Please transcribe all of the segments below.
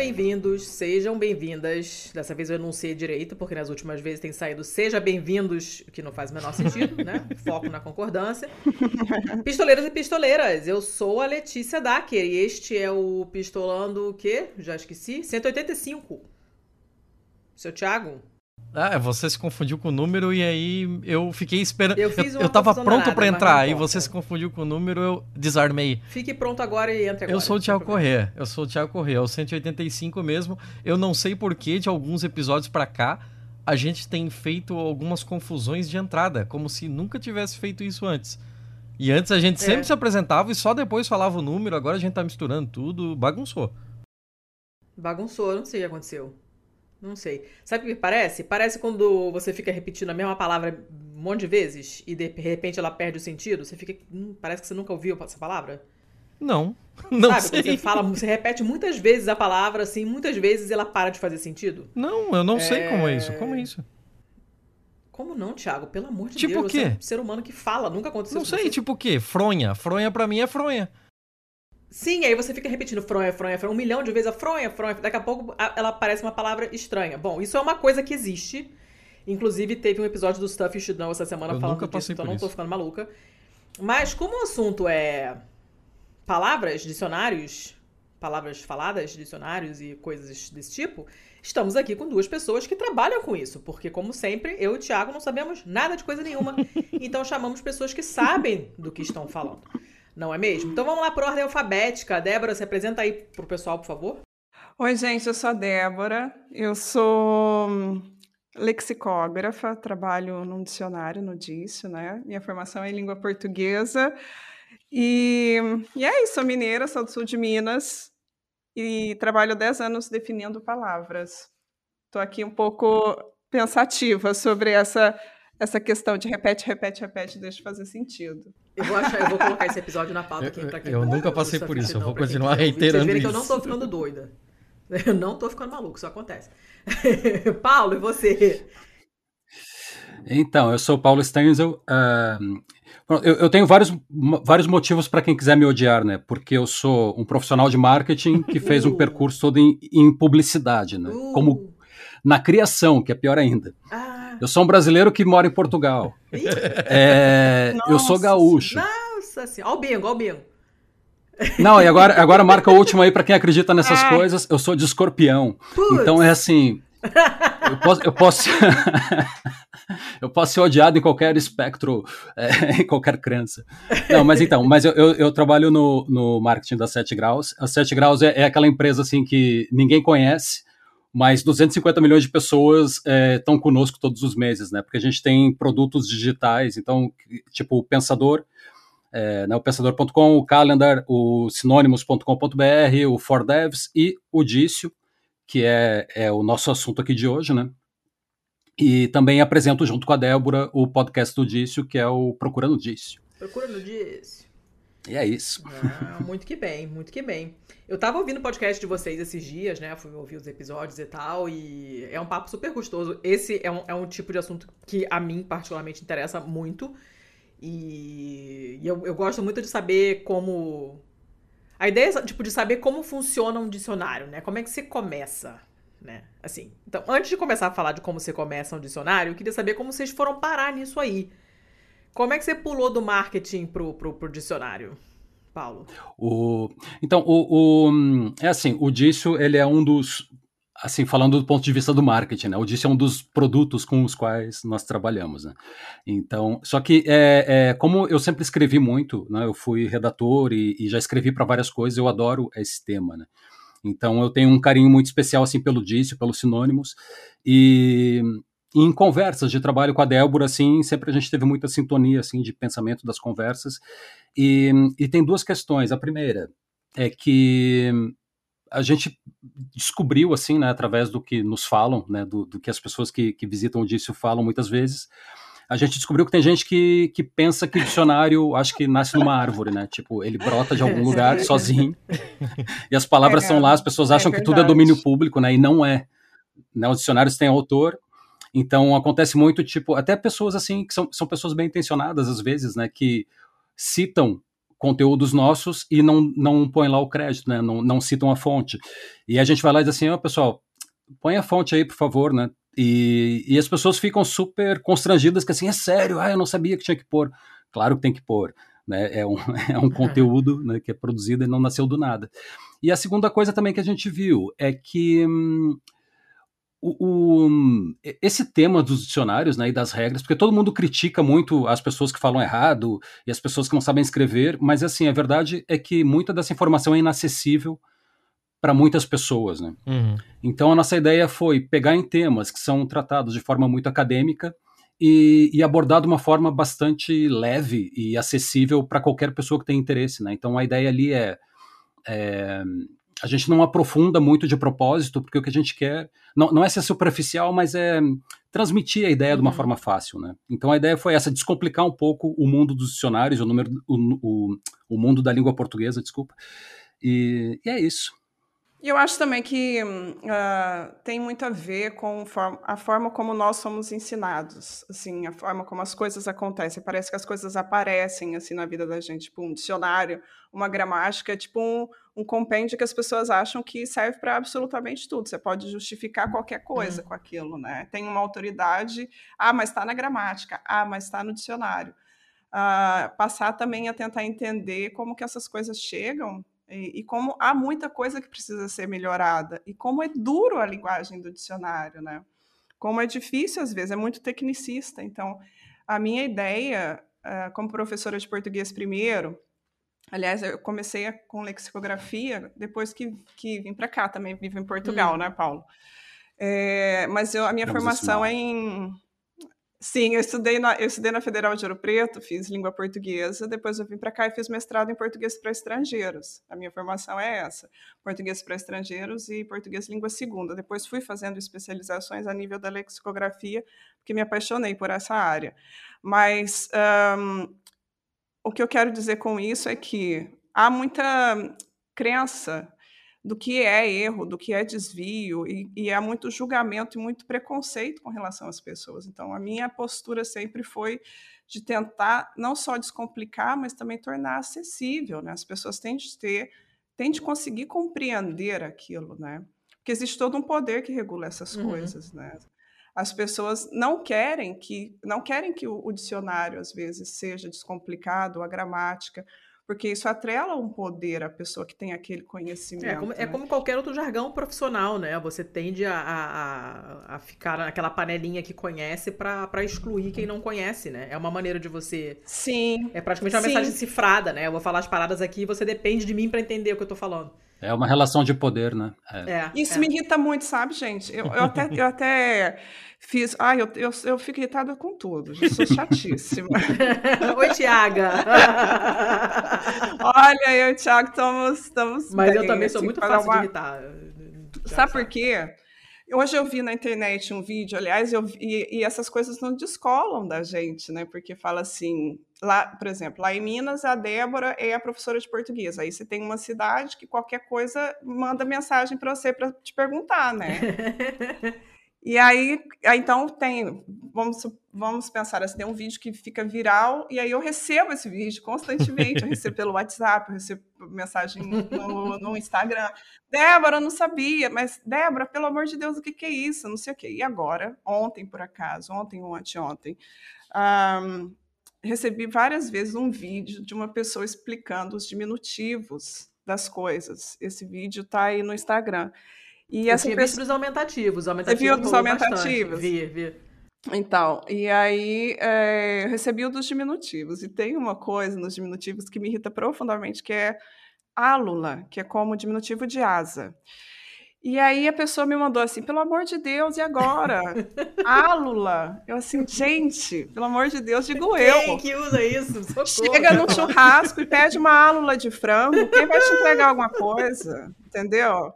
bem-vindos, sejam bem-vindas. Dessa vez eu enunciei direito, porque nas últimas vezes tem saído seja bem-vindos, que não faz o menor sentido, né? Foco na concordância. Pistoleiros e pistoleiras, eu sou a Letícia Dacker e este é o Pistolando o quê? Já esqueci? 185. Seu Thiago? Ah, você se confundiu com o número e aí eu fiquei esperando. Eu, fiz eu, eu tava pronto para entrar e você se confundiu com o número, eu desarmei. Fique pronto agora e entre agora. Eu sou o Thiago Corrêa. Eu sou o Thiago Corrêa, é o 185 mesmo. Eu não sei porquê de alguns episódios para cá a gente tem feito algumas confusões de entrada, como se nunca tivesse feito isso antes. E antes a gente é. sempre se apresentava e só depois falava o número, agora a gente tá misturando tudo, bagunçou. Bagunçou, não sei o que aconteceu. Não sei. Sabe o que parece? Parece quando você fica repetindo a mesma palavra um monte de vezes e de repente ela perde o sentido. Você fica. Hum, parece que você nunca ouviu essa palavra. Não. Não Sabe, sei. Você fala, você repete muitas vezes a palavra, assim, muitas vezes ela para de fazer sentido. Não, eu não é... sei como é isso. Como é isso? Como não, Thiago? Pelo amor de tipo Deus. Tipo o quê? Você é um ser humano que fala, nunca aconteceu Não sei, tipo o quê? Fronha. Fronha pra mim é fronha. Sim, aí você fica repetindo fronha, fronha, fronha, um milhão de vezes a fronha, fronha. Daqui a pouco ela parece uma palavra estranha. Bom, isso é uma coisa que existe. Inclusive, teve um episódio do Stuff You Should Know essa semana eu falando disso, então não tô ficando maluca. Mas como o assunto é palavras, dicionários, palavras faladas, dicionários e coisas desse tipo, estamos aqui com duas pessoas que trabalham com isso. Porque, como sempre, eu e o Thiago não sabemos nada de coisa nenhuma. então chamamos pessoas que sabem do que estão falando. Não é mesmo? Então vamos lá por ordem alfabética. Débora, se apresenta aí pro pessoal, por favor. Oi, gente, eu sou a Débora. Eu sou hum, lexicógrafa, trabalho num dicionário, no Dício, né? Minha formação é em língua portuguesa. E, e é isso, sou mineira, sou do sul de Minas e trabalho 10 anos definindo palavras. Estou aqui um pouco pensativa sobre essa essa questão de repete, repete, repete, deixa fazer sentido. Eu vou, achar, eu vou colocar esse episódio na pauta aqui pra quem Eu nunca passei por isso, eu vou continuar reiterando Vocês verem que eu não tô ficando doida. Eu não tô ficando maluco, isso acontece. Paulo, e você? Então, eu sou Paulo Stenzel. Uh, eu, eu, tenho vários, vários motivos para quem quiser me odiar, né? Porque eu sou um profissional de marketing que fez uh. um percurso todo em, em publicidade, né? Uh. Como na criação, que é pior ainda. Ah. Eu sou um brasileiro que mora em Portugal. É, eu sou gaúcho. Nossa senhora. Olha o bingo, olha o bingo. Não, e agora, agora marca o último aí para quem acredita nessas é. coisas. Eu sou de escorpião. Putz. Então é assim. Eu posso. Eu posso, eu posso ser odiado em qualquer espectro, é, em qualquer crença. Não, mas então, mas eu, eu, eu, trabalho no, no marketing da 7 Graus. A 7 Graus é, é aquela empresa assim que ninguém conhece mas 250 milhões de pessoas estão é, conosco todos os meses, né? Porque a gente tem produtos digitais, então, tipo o Pensador, é, né, o pensador.com, o Calendar, o sinônimos.com.br, o For Devs e o Dício, que é, é o nosso assunto aqui de hoje, né? E também apresento junto com a Débora o podcast do Dício, que é o Procurando Dício. Procurando Dício. E é isso. Ah, muito que bem, muito que bem. Eu tava ouvindo o podcast de vocês esses dias, né? Fui ouvir os episódios e tal, e é um papo super gostoso. Esse é um, é um tipo de assunto que a mim particularmente interessa muito. E, e eu, eu gosto muito de saber como. A ideia é, tipo, de saber como funciona um dicionário, né? Como é que você começa, né? Assim, então, antes de começar a falar de como você começa um dicionário, eu queria saber como vocês foram parar nisso aí. Como é que você pulou do marketing pro, pro, pro dicionário? Paulo? O, então, o, o, é assim, o Dício, ele é um dos, assim, falando do ponto de vista do marketing, né? O Dício é um dos produtos com os quais nós trabalhamos, né? Então, só que, é, é como eu sempre escrevi muito, né? Eu fui redator e, e já escrevi para várias coisas, eu adoro esse tema, né? Então, eu tenho um carinho muito especial, assim, pelo Dício, pelos sinônimos, e em conversas de trabalho com a Débora, assim, sempre a gente teve muita sintonia, assim, de pensamento das conversas. E, e tem duas questões. A primeira é que a gente descobriu, assim, né, através do que nos falam, né, do, do que as pessoas que, que visitam o Dício falam muitas vezes, a gente descobriu que tem gente que, que pensa que dicionário, acho que nasce numa árvore, né? Tipo, ele brota de algum lugar sozinho, e as palavras é, são lá, as pessoas acham é que tudo é domínio público, né? E não é. Né? Os dicionários têm autor, então acontece muito, tipo, até pessoas assim, que são, são pessoas bem intencionadas às vezes, né, que citam conteúdos nossos e não, não põem lá o crédito, né? Não, não citam a fonte. E a gente vai lá e diz assim, ó, oh, pessoal, põe a fonte aí, por favor, né? E, e as pessoas ficam super constrangidas, que assim, é sério, ah, eu não sabia que tinha que pôr. Claro que tem que pôr, né? É um, é um conteúdo né, que é produzido e não nasceu do nada. E a segunda coisa também que a gente viu é que hum, o, o, esse tema dos dicionários né, e das regras, porque todo mundo critica muito as pessoas que falam errado e as pessoas que não sabem escrever, mas assim, a verdade é que muita dessa informação é inacessível para muitas pessoas. Né? Uhum. Então a nossa ideia foi pegar em temas que são tratados de forma muito acadêmica e, e abordar de uma forma bastante leve e acessível para qualquer pessoa que tenha interesse. Né? Então a ideia ali é, é a gente não aprofunda muito de propósito, porque o que a gente quer não, não é ser superficial, mas é transmitir a ideia uhum. de uma uhum. forma fácil, né? Então a ideia foi essa, descomplicar um pouco o mundo dos dicionários, o, número, o, o, o mundo da língua portuguesa, desculpa. E, e é isso. E eu acho também que uh, tem muito a ver com a forma como nós somos ensinados, assim, a forma como as coisas acontecem. Parece que as coisas aparecem assim na vida da gente, tipo um dicionário, uma gramática, tipo um, um compêndio que as pessoas acham que serve para absolutamente tudo. Você pode justificar qualquer coisa uhum. com aquilo, né? Tem uma autoridade, ah, mas está na gramática, ah, mas está no dicionário. Uh, passar também a tentar entender como que essas coisas chegam e, e, como há muita coisa que precisa ser melhorada, e como é duro a linguagem do dicionário, né? Como é difícil às vezes, é muito tecnicista. Então, a minha ideia, uh, como professora de português primeiro, aliás, eu comecei com lexicografia depois que, que vim para cá, também vivo em Portugal, hum. né, Paulo? É, mas eu, a minha Vamos formação é em Sim, eu estudei, na, eu estudei na Federal de Ouro Preto, fiz língua portuguesa, depois eu vim para cá e fiz mestrado em português para estrangeiros. A minha formação é essa: português para estrangeiros e português língua segunda. Depois fui fazendo especializações a nível da lexicografia, porque me apaixonei por essa área. Mas um, o que eu quero dizer com isso é que há muita crença do que é erro, do que é desvio, e, e há muito julgamento e muito preconceito com relação às pessoas. Então, a minha postura sempre foi de tentar não só descomplicar, mas também tornar acessível. Né? As pessoas têm de ter, têm de conseguir compreender aquilo, né? Porque existe todo um poder que regula essas uhum. coisas, né? As pessoas não querem que não querem que o, o dicionário às vezes seja descomplicado, a gramática, porque isso atrela um poder à pessoa que tem aquele conhecimento. É como, é né? é como qualquer outro jargão profissional, né? Você tende a, a, a ficar naquela panelinha que conhece para excluir quem não conhece, né? É uma maneira de você. Sim. É praticamente uma sim. mensagem cifrada, né? Eu vou falar as paradas aqui e você depende de mim para entender o que eu tô falando. É uma relação de poder, né? É. É, Isso é. me irrita muito, sabe, gente? Eu, eu até, eu até fiz. Ai, eu, eu, eu fico irritada com tudo. Eu sou chatíssima. Oi, Tiaga. Olha, eu e o Thiago estamos. estamos Mas bem, eu também sou assim, muito fácil uma... de irritar. Sabe por quê? Hoje eu vi na internet um vídeo, aliás, eu, e, e, essas coisas não descolam da gente, né? Porque fala assim, lá, por exemplo, lá em Minas, a Débora é a professora de português. Aí você tem uma cidade que qualquer coisa manda mensagem para você para te perguntar, né? E aí, então tem, vamos, vamos pensar assim, tem um vídeo que fica viral e aí eu recebo esse vídeo constantemente, eu recebo pelo WhatsApp, eu recebo mensagem no, no Instagram. Débora, eu não sabia, mas Débora, pelo amor de Deus, o que, que é isso? Não sei o quê. E agora, ontem por acaso, ontem ou anteontem, um, recebi várias vezes um vídeo de uma pessoa explicando os diminutivos das coisas. Esse vídeo está aí no Instagram. E eu essa tinha pessoa... visto dos aumentativos. aumentativos Você viu dos aumentativos? Bastante. Vi, vi. Então, e aí é, eu recebi o dos diminutivos. E tem uma coisa nos diminutivos que me irrita profundamente, que é álula, que é como diminutivo de asa. E aí a pessoa me mandou assim, pelo amor de Deus, e agora? álula. Eu assim, gente, pelo amor de Deus, digo Quem eu. Quem que usa isso? Socorro. Chega num churrasco e pede uma álula de frango, quem vai te entregar alguma coisa? Entendeu?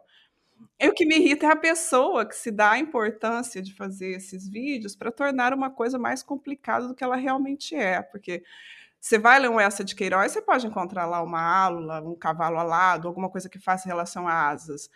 E o que me irrita é a pessoa que se dá a importância de fazer esses vídeos para tornar uma coisa mais complicada do que ela realmente é. Porque você vai ler um essa de Queiroz, você pode encontrar lá uma álula, um cavalo alado, alguma coisa que faça relação a asas.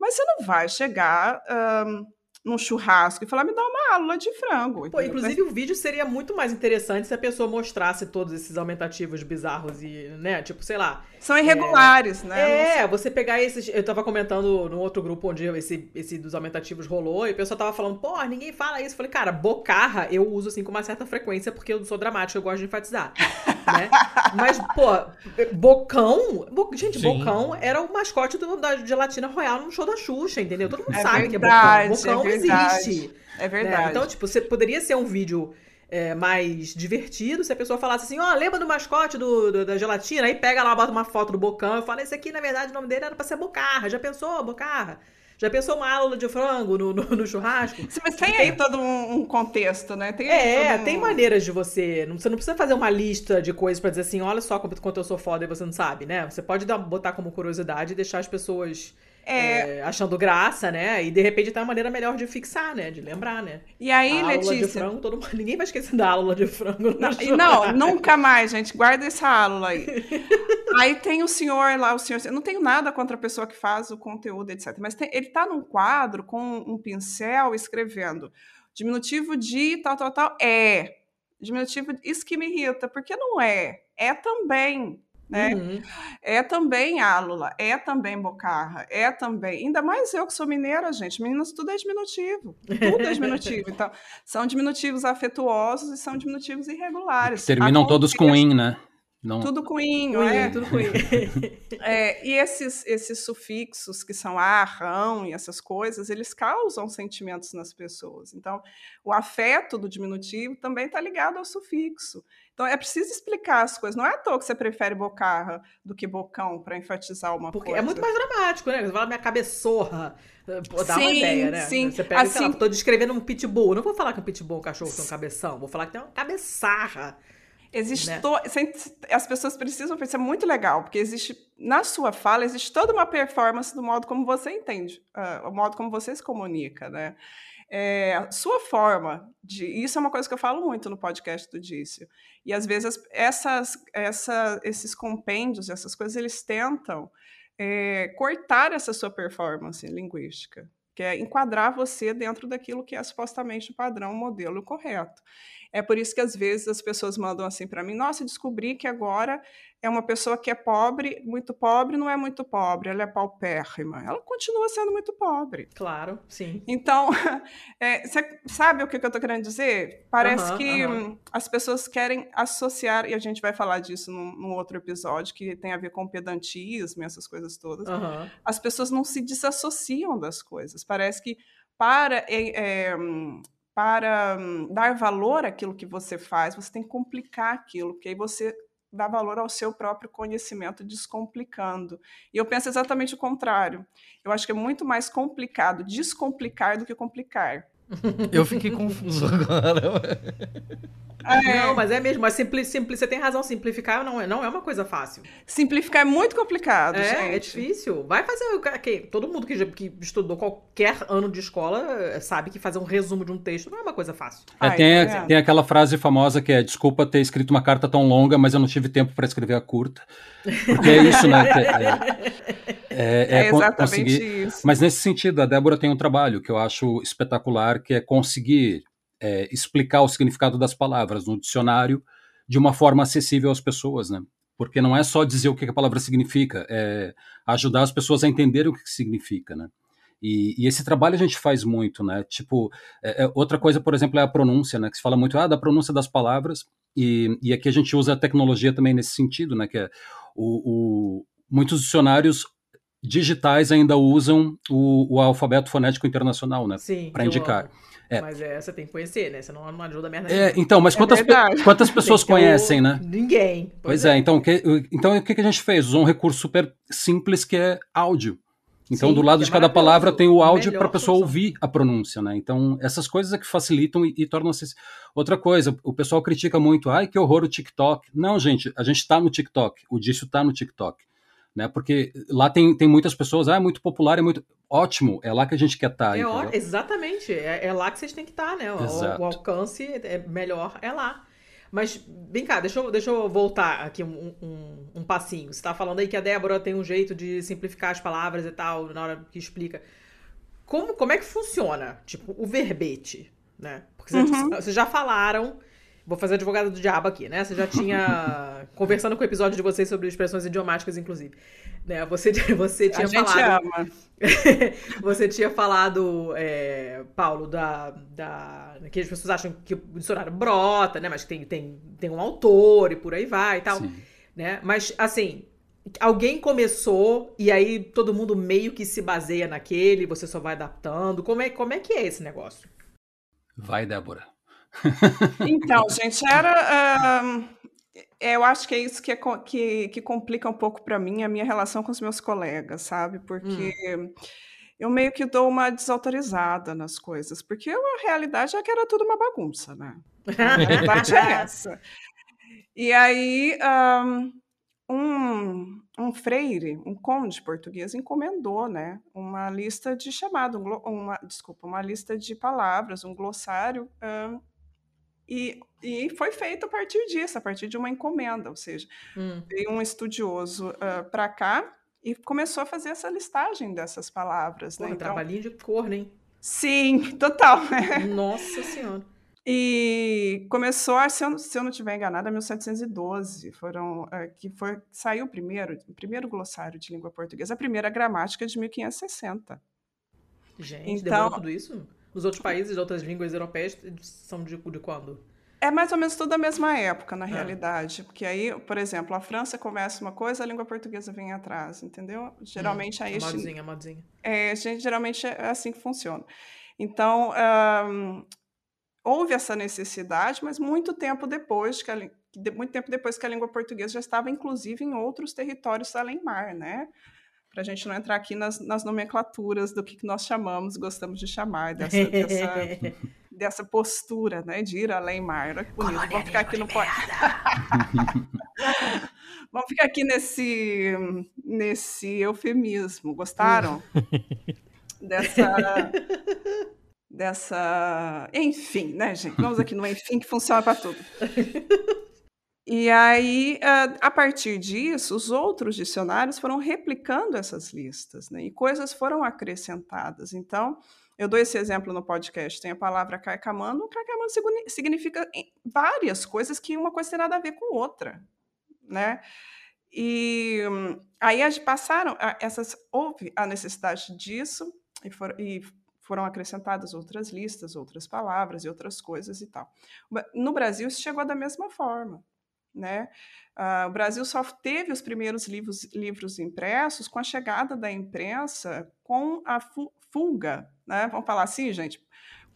Mas você não vai chegar um, num churrasco e falar, me dá uma álula de frango. Pô, inclusive o vídeo seria muito mais interessante se a pessoa mostrasse todos esses aumentativos bizarros e, né, tipo, sei lá. São irregulares, é... né? É, você pegar esses. Eu tava comentando no outro grupo onde esse, esse dos aumentativos rolou e a pessoa tava falando, pô, ninguém fala isso. Eu falei, cara, bocarra eu uso assim com uma certa frequência porque eu sou dramática, eu gosto de enfatizar. né? Mas, pô, bocão. Bo... Gente, Sim. bocão era o mascote do, da gelatina royal no show da Xuxa, entendeu? Todo mundo é sabe verdade, que é bocão. Bocão é existe. É verdade. Né? Então, tipo, você poderia ser um vídeo é, mais divertido se a pessoa falasse assim, ó, oh, lembra do mascote do, do, da gelatina? Aí pega lá, bota uma foto do Bocão e fala, esse aqui, na verdade, o nome dele era pra ser Bocarra. Já pensou, Bocarra? Já pensou uma aula de frango no, no, no churrasco? Mas tem aí todo um contexto, né? Tem é, um... tem maneiras de você. Você não precisa fazer uma lista de coisas para dizer assim, olha só quanto eu sou foda e você não sabe, né? Você pode dar, botar como curiosidade e deixar as pessoas é... É, achando graça, né? E de repente tem uma maneira melhor de fixar, né? De lembrar, né? E aí, a Letícia? Aula de frango, todo mundo... ninguém vai esquecer da aula de frango. Não, não, nunca mais, gente. Guarda essa aula aí. aí tem o senhor lá, o senhor. Eu não tenho nada contra a pessoa que faz o conteúdo, etc. Mas tem... ele tá num quadro com um pincel escrevendo diminutivo de tal, tal, tal. É. Diminutivo, isso que me irrita, porque não é. É também né? Uhum. É também álula, é também bocarra, é também. Ainda mais eu que sou mineira, gente. Meninas, tudo é diminutivo. Tudo é diminutivo. então, são diminutivos afetuosos e são diminutivos irregulares. Terminam todos com in, né? Não... Tudo com inho, é. Tudo com é, e esses, esses sufixos que são a, rão e essas coisas, eles causam sentimentos nas pessoas. Então, o afeto do diminutivo também está ligado ao sufixo. Então, é preciso explicar as coisas. Não é à toa que você prefere bocarra do que bocão para enfatizar uma Porque coisa. é muito mais dramático, né? Você fala minha cabeçorra. Pô, dá sim, uma ideia, né? Sim, Você pega, assim, sei lá, tô descrevendo um pitbull. Eu não vou falar que um pitbull é um cachorro tem um cabeção. Vou falar que tem uma cabeçarra. Existe né? to... as pessoas precisam isso é muito legal, porque existe na sua fala existe toda uma performance do modo como você entende, uh, o modo como você se comunica, né? É, sua forma de isso é uma coisa que eu falo muito no podcast do Dício. E às vezes essas, essa, esses compêndios, essas coisas, eles tentam é, cortar essa sua performance linguística, que é enquadrar você dentro daquilo que é supostamente o padrão, o modelo correto. É por isso que às vezes as pessoas mandam assim para mim: nossa, descobri que agora é uma pessoa que é pobre, muito pobre, não é muito pobre, ela é paupérrima. Ela continua sendo muito pobre. Claro, sim. Então, é, sabe o que, eu estou querendo dizer? Parece uhum, que uhum. as pessoas querem associar, e a gente vai falar disso num, num, outro episódio, que tem a ver com pedantismo e essas coisas todas. Uhum. As pessoas não se desassociam das coisas. Parece que para é, é, para hum, dar valor àquilo que você faz, você tem que complicar aquilo, porque aí você dá valor ao seu próprio conhecimento, descomplicando. E eu penso exatamente o contrário. Eu acho que é muito mais complicado descomplicar do que complicar. Eu fiquei confuso agora. É. Não, mas é mesmo. Mas simpli, simpli, você tem razão, simplificar não é, não é uma coisa fácil. Simplificar é muito complicado, é, é gente. É difícil. Vai fazer. Que, todo mundo que, que estudou qualquer ano de escola eh, sabe que fazer um resumo de um texto não é uma coisa fácil. É, Ai, tem, é. tem aquela frase famosa que é: desculpa ter escrito uma carta tão longa, mas eu não tive tempo para escrever a curta. Porque é isso, né? É, é, é, é exatamente conseguir... isso. Mas nesse sentido, a Débora tem um trabalho que eu acho espetacular, que é conseguir é, explicar o significado das palavras no dicionário de uma forma acessível às pessoas, né? Porque não é só dizer o que a palavra significa, é ajudar as pessoas a entenderem o que significa, né? E, e, esse trabalho a gente faz muito, né? Tipo, é, é, outra coisa, por exemplo, é a pronúncia, né? Que se fala muito ah, da pronúncia das palavras, e, e aqui a gente usa a tecnologia também nesse sentido, né? Que é o, o muitos dicionários digitais ainda usam o, o alfabeto fonético internacional, né? Para indicar. É. Mas é, você tem que conhecer, né? Você não, não ajuda merda é, Então, mas é quantas, pe quantas pessoas conhecem, né? Ninguém. Pois, pois é. é, então, que, então o que, que a gente fez? Usou um recurso super simples que é áudio. Então, Sim, do lado de cada palavra tem o áudio para a pessoa ouvir a pronúncia, né? Então, essas coisas é que facilitam e, e tornam acessível. Outra coisa, o pessoal critica muito, ai, que horror o TikTok. Não, gente, a gente está no TikTok, o Dício está no TikTok né? Porque lá tem, tem muitas pessoas, ah, é muito popular, é muito ótimo, é lá que a gente quer estar. Tá, é ó, exatamente, é, é, lá que vocês têm que estar, tá, né? O, o, alcance é melhor é lá. Mas, vem cá, deixa eu, deixa eu voltar aqui um, um, um passinho. Você está falando aí que a Débora tem um jeito de simplificar as palavras e tal, na hora que explica. como, como é que funciona, tipo, o verbete, né? Porque vocês, Uhum. vocês já falaram, vou fazer advogado do diabo aqui, né? Você já tinha, conversando com o episódio de vocês sobre expressões idiomáticas, inclusive, né? Você, você tinha A gente falado... ama. Você tinha falado, é, Paulo, da, da. que as pessoas acham que o dicionário brota, né? Mas que tem, tem, tem um autor e por aí vai e tal. Sim. Né? Mas, assim, alguém começou e aí todo mundo meio que se baseia naquele, você só vai adaptando. Como é, como é que é esse negócio? Vai, Débora. Então, gente, era. ahn, eu acho que é isso que, é que, que complica um pouco para mim a minha relação com os meus colegas, sabe? Porque eu meio que dou uma desautorizada nas coisas, porque a realidade é que era tudo uma bagunça, né? A verdade é essa. E aí, um, um freire, um conde português, encomendou, né, uma lista de chamado, um uma, desculpa, uma lista de palavras, um glossário, ahn, e, e foi feito a partir disso, a partir de uma encomenda, ou seja, Hum. veio um estudioso para cá e começou a fazer essa listagem dessas palavras, né? Porra, Então, trabalhinho de corno, hein? sim, total. Nossa Senhora. E começou, a, se eu, se eu não estiver enganada, 1712, foram, eh, que foi, saiu o primeiro, o primeiro glossário de língua portuguesa, a primeira gramática de 1560. Gente, Então- tudo isso? Nos outros países de outras línguas europeias são de, de quando? É mais ou menos tudo a mesma época, na Ah. realidade, porque aí, por exemplo, a França começa uma coisa, a língua portuguesa vem atrás, entendeu? Geralmente aí A modzinha, a modzinha. É, gente, geralmente é assim que funciona. Então, houve essa necessidade, mas muito tempo depois que a, muito tempo depois que a língua portuguesa já estava, inclusive, em outros territórios além mar, né? Para a gente não entrar aqui nas, nas nomenclaturas do que, que nós chamamos, gostamos de chamar dessa, dessa, dessa postura, né? De ir além mar. Olha que bonito. Vamos ficar aqui no Vamos ficar aqui nesse, nesse eufemismo. Gostaram? dessa. Dessa. Enfim, né, gente? Vamos aqui no enfim que funciona para tudo. E aí, ah, a partir disso, os outros dicionários foram replicando essas listas, né? E coisas foram acrescentadas. Então, eu dou esse exemplo no podcast. Tem a palavra. Carcamano signi- significa várias coisas que uma coisa tem nada a ver com outra, né? E hum, aí as- passaram, essas, houve a necessidade disso e, e foram acrescentadas outras listas, outras palavras e outras coisas e tal. No Brasil, isso chegou da mesma forma, né? Ah, o Brasil só teve os primeiros livros, livros impressos com a chegada da imprensa, com a fu- fuga, né? Vamos falar assim, gente?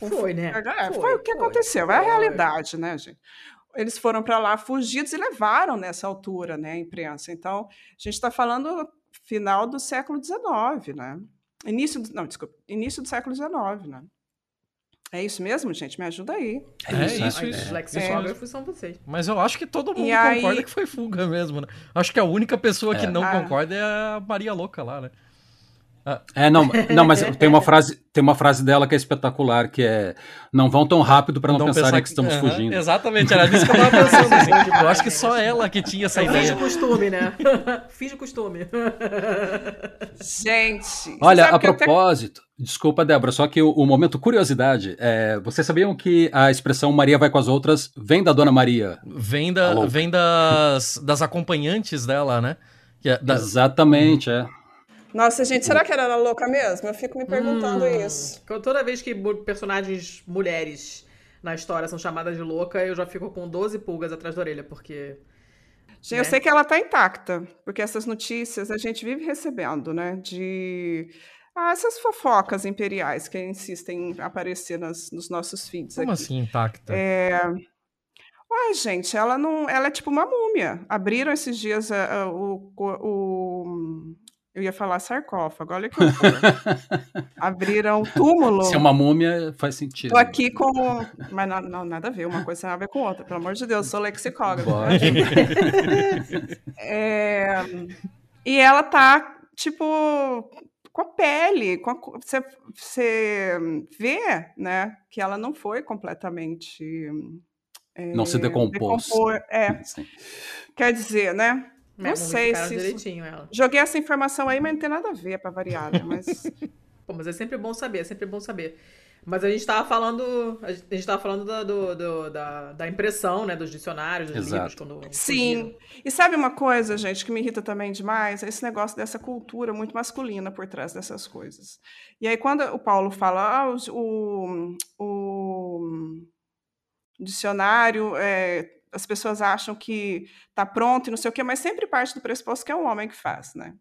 Com Foi, né? é, foi, Foi, o que foi, aconteceu, é a realidade, né, gente? Eles foram para lá fugidos e levaram nessa altura, né, a imprensa. Então, a gente está falando final do século XIX, né? Início, do, não, desculpa, início do século XIX, né? É isso mesmo, gente? Me ajuda aí. É isso, isso, Ai, isso. Os lexicógrafos são vocês. Mas eu acho que todo mundo E aí- concorda que foi fuga mesmo, né? Acho que a única pessoa que É. não Ah. concorda é a Maria Louca lá, né? É, não, não, mas tem uma frase, tem uma frase dela que é espetacular, que é não vão tão rápido para não, pensarem que estamos Aham, fugindo. Exatamente, era disso que eu tava pensando. assim. Eu acho que só ela que tinha essa Fiz ideia. de costume, né? Fiz de costume. Gente, Olha, a eu até- propósito, desculpa, Débora, só que o, o momento curiosidade, é, vocês sabiam que a expressão Maria vai com as outras vem da Dona Maria? Vem, da, vem das, das acompanhantes dela, né? Que é da- Exatamente, é. Nossa, gente, será que ela era louca mesmo? Eu fico me perguntando Hum. isso. Toda vez que personagens mulheres na história são chamadas de louca, eu já fico com 12 pulgas atrás da orelha, porque. Gente, eu né? sei que ela está intacta, porque essas notícias a gente vive recebendo, né? De ah, essas fofocas imperiais que insistem em aparecer nas- nos nossos feeds Como aqui. assim intacta? É... Uai, gente, ela não. Ela é tipo uma múmia. Abriram esses dias a- a- o, o- Eu ia falar sarcófago, olha que horror. Abriram o túmulo. Se é uma múmia, faz sentido. Tô aqui com. Mas não, não, nada a ver, uma coisa tem a ver com outra, pelo amor de Deus, sou lexicógrafa. Pode. É, E ela tá, tipo, com a pele. Com a... Você, você vê, né, que ela não foi completamente. Não se é, decompôs. decompor- É, Sim. quer dizer, né? Não sei se isso- direitinho ela. Joguei essa informação aí, mas não tem nada a ver para variar, né? Mas Pô, mas é sempre bom saber, é sempre bom saber. Mas a gente estava falando, a gente estava falando da, do, do, da, da, impressão, né, dos dicionários, dos Exato. livros quando Sim. E sabe uma coisa, gente, que me irrita também demais, é esse negócio dessa cultura muito masculina por trás dessas coisas. E aí quando o Paulo fala, ah, o, o, dicionário, é, as pessoas acham que está pronto e não sei o quê, mas sempre parte do pressuposto que é um homem que faz, né?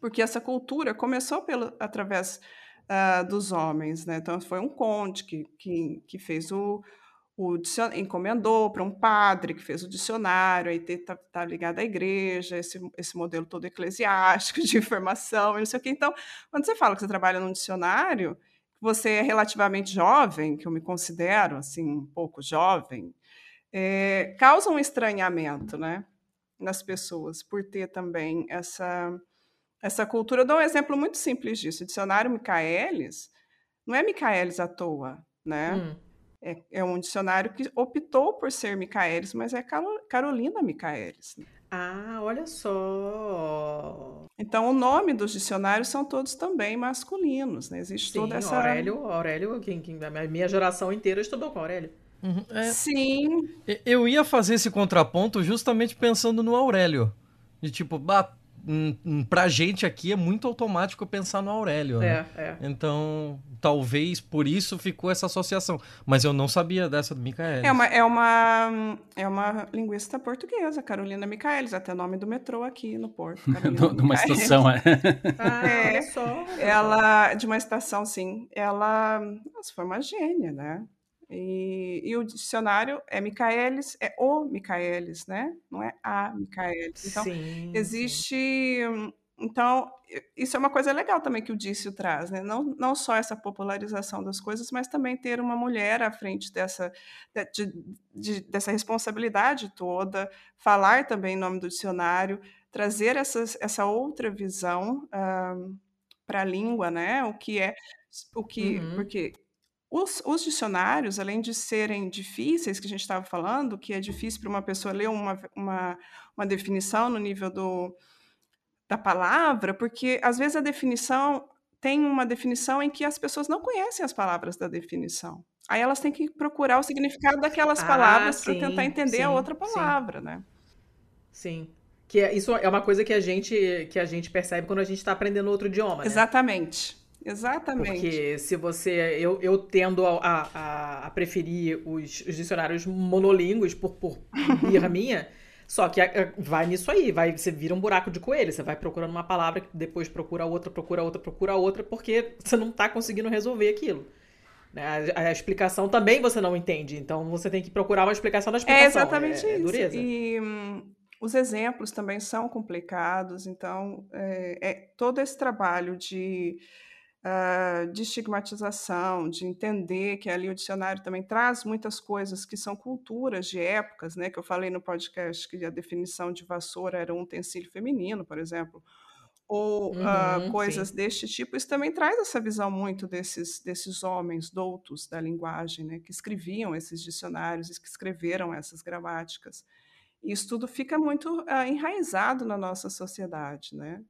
Porque essa cultura começou pelo, através uh, dos homens, né? Então foi um conde que, que, que fez o, o encomendou para um padre que fez o dicionário, aí está tá ligado à igreja, esse, esse modelo todo eclesiástico de informação, e não sei o quê. Então, quando você fala que você trabalha num dicionário, você é relativamente jovem, que eu me considero assim um pouco jovem, é, causa um estranhamento, né, nas pessoas por ter também essa essa cultura. Eu dou um exemplo muito simples disso. O dicionário Michaelis não é Michaelis à toa, né? Hum. É, é, um dicionário que optou por ser Michaelis, mas é Carolina Michaelis. Né? Ah, olha só! Então, o nome dos dicionários são todos também masculinos, né? Existe Sim, toda essa... Aurélio, Aurélio quem, quem, a minha geração inteira estudou com Aurélio. Uhum, é... Sim. Eu ia fazer esse contraponto justamente pensando no Aurélio. De tipo, bah, Hum, pra gente aqui é muito automático pensar no Aurélio, né? É, é. Então, talvez por isso ficou essa associação. Mas eu não sabia dessa do Micaelis. É uma, é uma, é uma linguista portuguesa, Carolina Micaelis, até nome do metrô aqui no Porto. de uma estação, é. Ah, é, olha só. Ela, de uma estação, sim. Ela, nossa, foi uma gênia, né? E, e, o dicionário é Micaelis, é o Micaelis, né? Não é a Micaelis. Então, sim, existe. Sim. Então, isso é uma coisa legal também que o Dício traz, né? Não, não só essa popularização das coisas, mas também ter uma mulher à frente dessa, de, de, dessa responsabilidade toda, falar também em nome do dicionário, trazer essas, essa outra visão uh, para a língua, né? O que é. O que, uhum. Porque os, os, dicionários, além de serem difíceis, que a gente estava falando, que é difícil para uma pessoa ler uma, uma, uma, definição no nível do, da palavra, porque às vezes a definição tem uma definição em que as pessoas não conhecem as palavras da definição. Aí elas têm que procurar o significado daquelas ah, palavras para tentar entender sim, a outra palavra, sim. né? Sim. Que é, isso é uma coisa que a gente que a gente percebe quando a gente está aprendendo outro idioma. Né? Exatamente. Exatamente. Porque se você. Eu, eu tendo a, a, a preferir os, os, dicionários monolíngues por, por birra minha. Só que vai nisso aí, vai, você vira um buraco de coelho, você vai procurando uma palavra, depois procura outra, procura outra, procura outra, porque você não está conseguindo resolver aquilo. Né? A, a, explicação também você não entende, então você tem que procurar uma explicação da explicação. É exatamente é, é dureza. E hum, os exemplos também são complicados, então é, é todo esse trabalho de uh, de estigmatização, de entender que ali o dicionário também traz muitas coisas que são culturas de épocas, né? Que eu falei no podcast que a definição de vassoura era um utensílio feminino, por exemplo, ou uhum, uh, coisas sim. deste tipo. Isso também traz essa visão muito desses, desses homens doutos da linguagem, né? Que escreviam esses dicionários, que escreveram essas gramáticas. Isso tudo fica muito uh, enraizado na nossa sociedade, né?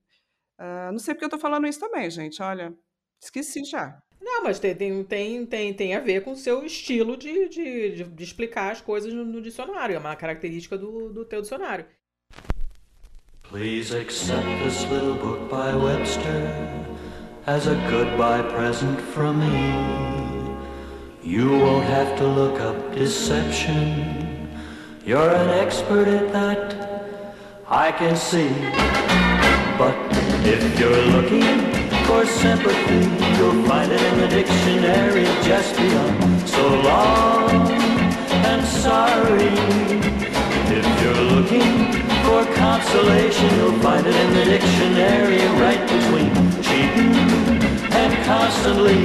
Uh, não sei porque eu estou falando isso também, gente. Olha, Esqueci já. Não, mas tem, tem, tem, tem, tem a ver com o seu estilo de, de, de explicar as coisas no, no, dicionário. É uma característica do, do teu dicionário. Please accept this little book by Webster as a goodbye present from me. You won't have to look up deception. You're an expert at that, I can see. But if you're looking for sympathy, you'll find it in the dictionary just beyond. So long and sorry. If you're looking for consolation, you'll find it in the dictionary right between cheating and constantly.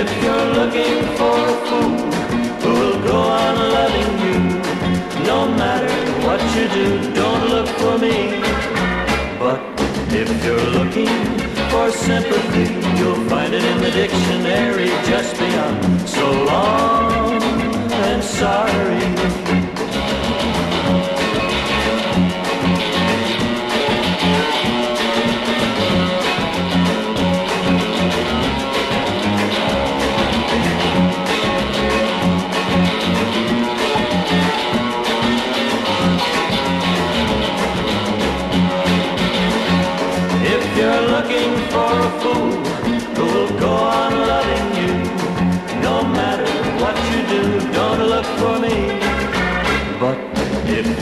If you're looking for a fool who will go on loving you, no matter what you do, don't look for me. But if you're looking for sympathy, you'll find it in the dictionary just beyond so long and sorry.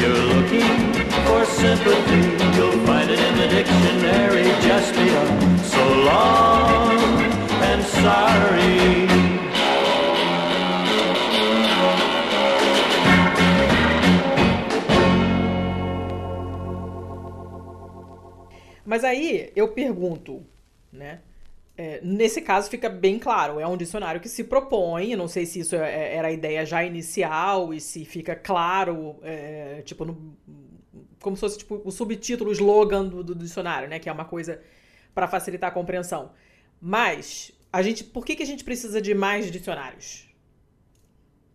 You're looking for sympathy, you'll find it in the dictionary just beyond. So long and sorry. Mas aí eu pergunto, né? É, nesse caso fica bem claro, é um dicionário que se propõe, eu não sei se isso é, é, era a ideia já inicial e se fica claro, é, tipo, no, como se fosse tipo, o subtítulo, o slogan do, do dicionário, né? Que é uma coisa para facilitar a compreensão. Mas, a gente, por que, que a gente precisa de mais dicionários?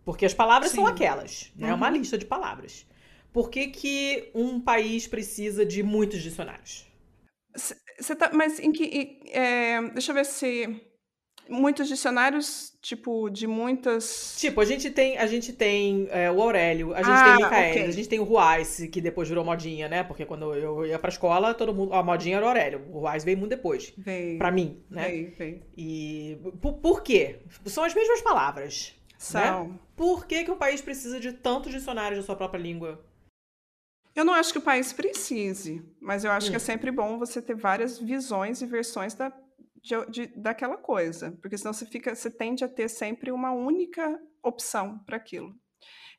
Porque as palavras Sim. são aquelas, né? É uhum. uma lista de palavras. Por que, que um país precisa de muitos dicionários? Você tá, mas em que. É, deixa eu ver se. Muitos dicionários, tipo, de muitas. Tipo, a gente tem, a gente tem é, o Aurélio, a gente ah, tem Micael, okay. a gente tem o Ruais, que depois virou modinha, né? Porque quando eu ia pra escola, todo mundo. A modinha era o Aurélio. O Ruais veio muito depois. Veio. Pra mim, né? Veio, veio. E. Por, por quê? São as mesmas palavras. Né? São. Por que, que um país precisa de tantos dicionários da sua própria língua? Eu não acho que o país precise, mas eu acho hum. que é hum. sempre bom você ter várias visões e versões da, de, de, daquela coisa, porque senão você fica, você tende a ter sempre uma única opção para aquilo.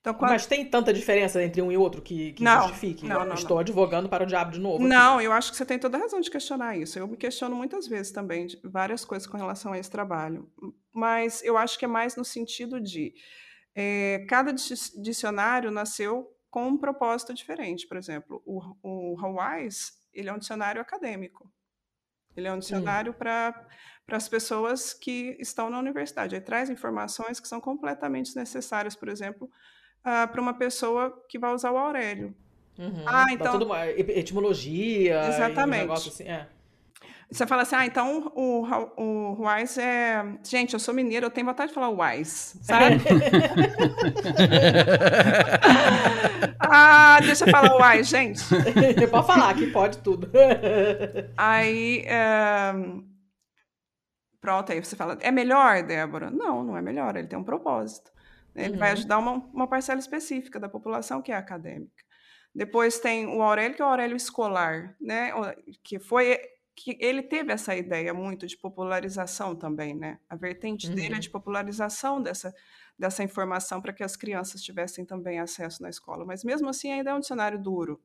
Então, quando... Mas tem tanta diferença entre um e outro que, que não, justifique? Não, não, Estou não. advogando para o diabo de novo. Não, aqui. eu acho que você tem toda a razão de questionar isso. Eu me questiono muitas vezes também de várias coisas com relação a esse trabalho. Mas eu acho que é mais no sentido de é, cada dicionário nasceu com um propósito diferente. Por exemplo, o, o Hawaii's, ele é um dicionário acadêmico. Ele é um dicionário para as pessoas que estão na universidade. Ele traz informações que são completamente necessárias, por exemplo, uh, para uma pessoa que vai usar o Aurélio. Uhum. Ah, então. Tudo, etimologia. Exatamente. Um assim, é. Você fala assim, ah, então o, o Wise é. Gente, eu sou mineiro, eu tenho vontade de falar Wise, sabe? ah, deixa eu falar Wise, gente. pode falar, que pode tudo. aí. É... Pronto, aí você fala, é melhor, Débora? Não, não é melhor, ele tem um propósito. Ele uhum. vai ajudar uma, uma parcela específica da população que é acadêmica. Depois tem o Aurélio, que é o Aurélio escolar, né? Que foi que ele teve essa ideia muito de popularização também, né? A vertente uhum. dele é de uhum. popularização dessa, dessa informação para que as crianças tivessem também acesso na escola. Mas mesmo assim ainda é um dicionário duro.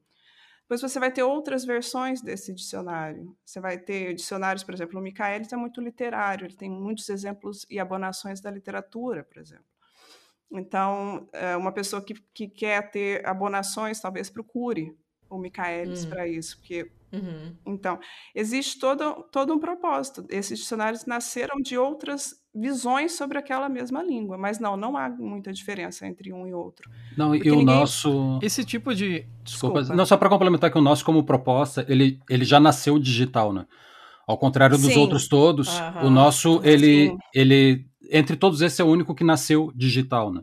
Depois você vai ter outras versões desse dicionário. Você vai ter dicionários, por exemplo, o Michaelis é muito literário, ele tem muitos exemplos e abonações da literatura, por exemplo. Então, é, uma pessoa que, que quer ter abonações, talvez procure o Michaelis hum. para isso, porque Uhum. Então, existe todo, todo um propósito. Esses dicionários nasceram de outras visões sobre aquela mesma língua, mas não, não há muita diferença entre um e outro. Não, e o ninguém... nosso. Esse tipo de. Desculpa, Desculpa. não, só para complementar que o nosso, como proposta, ele, ele já nasceu digital, né? Ao contrário dos Sim. outros todos, uhum. o nosso, ele, ele. Entre todos, esse é o único que nasceu digital, né?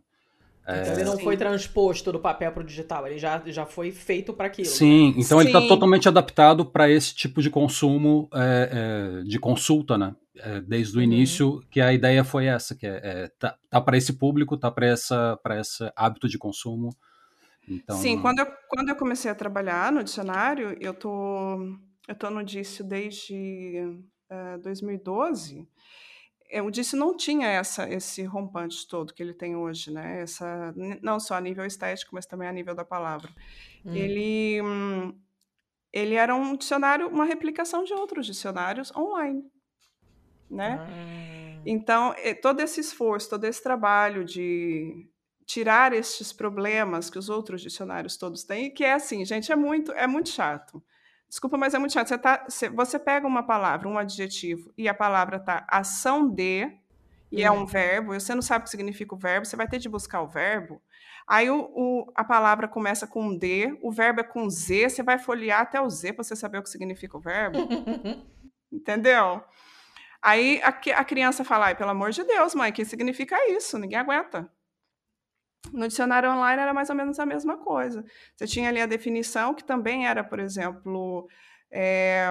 Então ele não Sim. foi transposto do papel para o digital, ele já, já foi feito para aquilo. Sim, né? então tá Sim. ele está totalmente adaptado para esse tipo de consumo, é, é, de consulta, né? É, desde o uhum. início, que a ideia foi essa, que é, é tá, tá para esse público, tá para essa, esse hábito de consumo. Então, Sim, quando eu, quando eu comecei a trabalhar no dicionário, eu tô, eu tô no Dício desde uh, é, 2012, é, o Disse não tinha essa, esse rompante todo que ele tem hoje, né? Essa, não só a nível estético, mas também a nível da palavra. Hum. Ele, ele era um dicionário, uma replicação de outros dicionários online, né? Ah. Então, todo esse esforço, todo esse trabalho de tirar estes problemas que os outros dicionários todos têm, que é assim, gente, é muito, é muito chato. Desculpa, mas é muito chato. Você, tá, você pega uma palavra, um adjetivo, e a palavra tá ação de, e é um uhum. verbo, e você não sabe o que significa o verbo, você vai ter de buscar o verbo. Aí o, o, a palavra começa com D, o verbo é com Z, você vai folhear até o Z para você saber o que significa o verbo. Entendeu? Aí a, a criança fala, ai, pelo amor de Deus, mãe, que significa isso? Ninguém aguenta. No dicionário online era mais ou menos a mesma coisa. Você tinha ali a definição, que também era, por exemplo, é,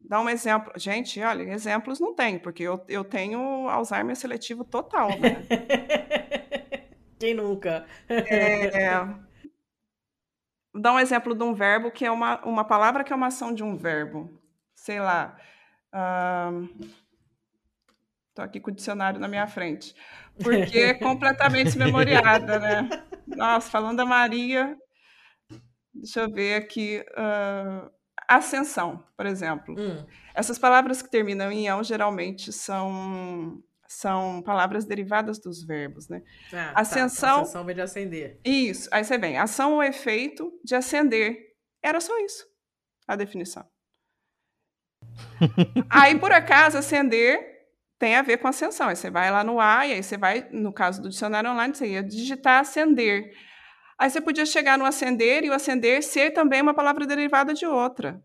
dá um exemplo. Gente, olha, exemplos não tem, porque eu, eu tenho Alzheimer seletivo total, né? Quem nunca? É, dar um exemplo de um verbo que é uma, uma palavra que é uma ação de um verbo. Sei lá. Estou aqui com o dicionário na minha frente. Porque é completamente desmemoriada, né? Nossa, falando da Maria, deixa eu ver aqui. Uh, ascensão, por exemplo. Hum. Essas palavras que terminam em ão geralmente são são palavras derivadas dos verbos, né? Ah, tá. Ascensão. Tá. Ascensão vem de acender. Isso. Aí você vem, ação ou efeito de acender. Era só isso, a definição. aí, por acaso, acender tem a ver com ascensão. Aí você vai lá no A, e aí você vai, no caso do dicionário online, você ia digitar acender. Aí você podia chegar no acender e o acender ser também uma palavra derivada de outra.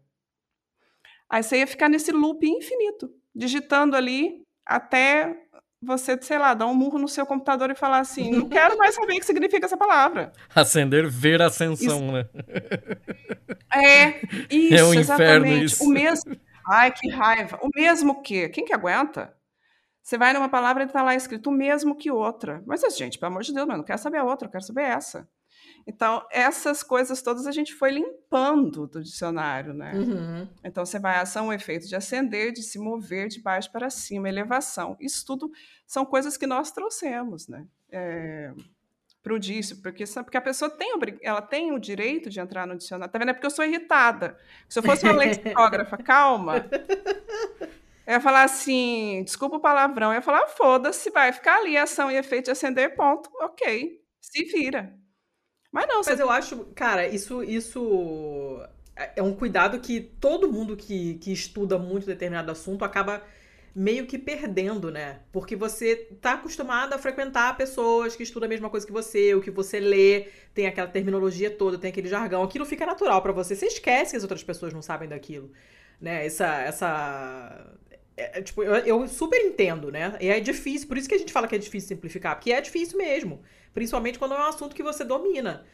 Aí você ia ficar nesse loop infinito, digitando ali até você, sei lá, dar um murro no seu computador e falar assim: não quero mais saber o que significa essa palavra. Acender, ver ascensão, Isso. né? É, isso, É um inferno exatamente. isso. O mesmo. Ai, que raiva. O mesmo que. Quem que aguenta? Você vai numa palavra e está lá escrito o mesmo que outra. Mas, gente, pelo amor de Deus, eu não quero saber a outra, eu quero saber essa. Então, essas coisas todas a gente foi limpando do dicionário, né? Uhum. Então, você vai ação, o efeito de ascender, de se mover de baixo para cima, elevação. Isso tudo são coisas que nós trouxemos, né? É, para o dício, porque, porque a pessoa tem, ela tem o direito de entrar no dicionário. Tá vendo? É porque eu sou irritada. Se eu fosse uma lexicógrafa calma, eu ia falar assim, desculpa o palavrão, eu ia falar, foda-se, vai ficar ali, ação e efeito de acender, ponto, ok, se vira. Mas não, você Mas eu acho, cara, isso, isso é um cuidado que todo mundo que, que estuda muito determinado assunto acaba meio que perdendo, né? Porque você tá acostumado a frequentar pessoas que estudam a mesma coisa que você, o que você lê, tem aquela terminologia toda, tem aquele jargão, aquilo fica natural pra você. Você esquece que as outras pessoas não sabem daquilo, né? Essa essa é, é, tipo, eu, eu super entendo, né? E é difícil, por isso que a gente fala que é difícil simplificar, porque é difícil mesmo. Principalmente quando é um assunto que você domina.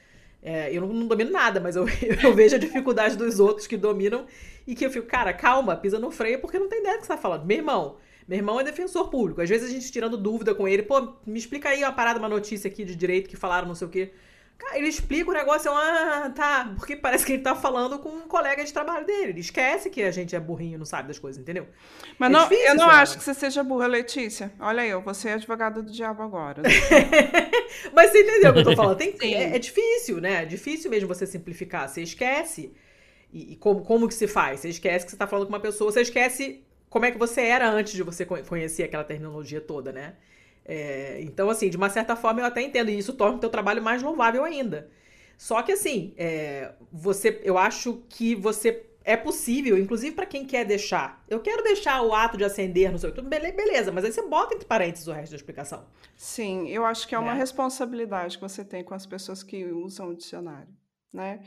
É, eu não, não domino nada, mas eu, eu vejo a dificuldade dos outros que dominam e que eu fico, cara, calma, pisa no freio porque não tem ideia do que você tá falando. Meu irmão, meu irmão é defensor público. Às vezes a gente tirando dúvida com ele, pô, me explica aí uma parada, uma notícia aqui de direito que falaram não sei o quê. Cara, ele explica o negócio, ah, tá, porque parece que ele tá falando com um colega de trabalho dele. Ele esquece que a gente é burrinho, não sabe das coisas, entendeu? Mas É não, difícil, eu não acho que você seja burra, Letícia. Olha eu, você é advogada do diabo agora. né? Mas você entendeu o que eu tô falando? Tem- é, é difícil, né? É difícil mesmo você simplificar. Você esquece. E, e como, como que se faz? Você esquece que você tá falando com uma pessoa, você esquece como é que você era antes de você co- conhecer aquela terminologia toda, né? É, então, assim, de uma certa forma eu até entendo, e isso torna o teu trabalho mais louvável ainda. Só que, assim, é, você, eu acho que você é possível, inclusive pra quem quer deixar. Eu quero deixar o ato de acender no seu. bele- Beleza, mas aí você bota entre parênteses o resto da explicação. Sim, eu acho que é uma Né? responsabilidade que você tem com as pessoas que usam o dicionário, né?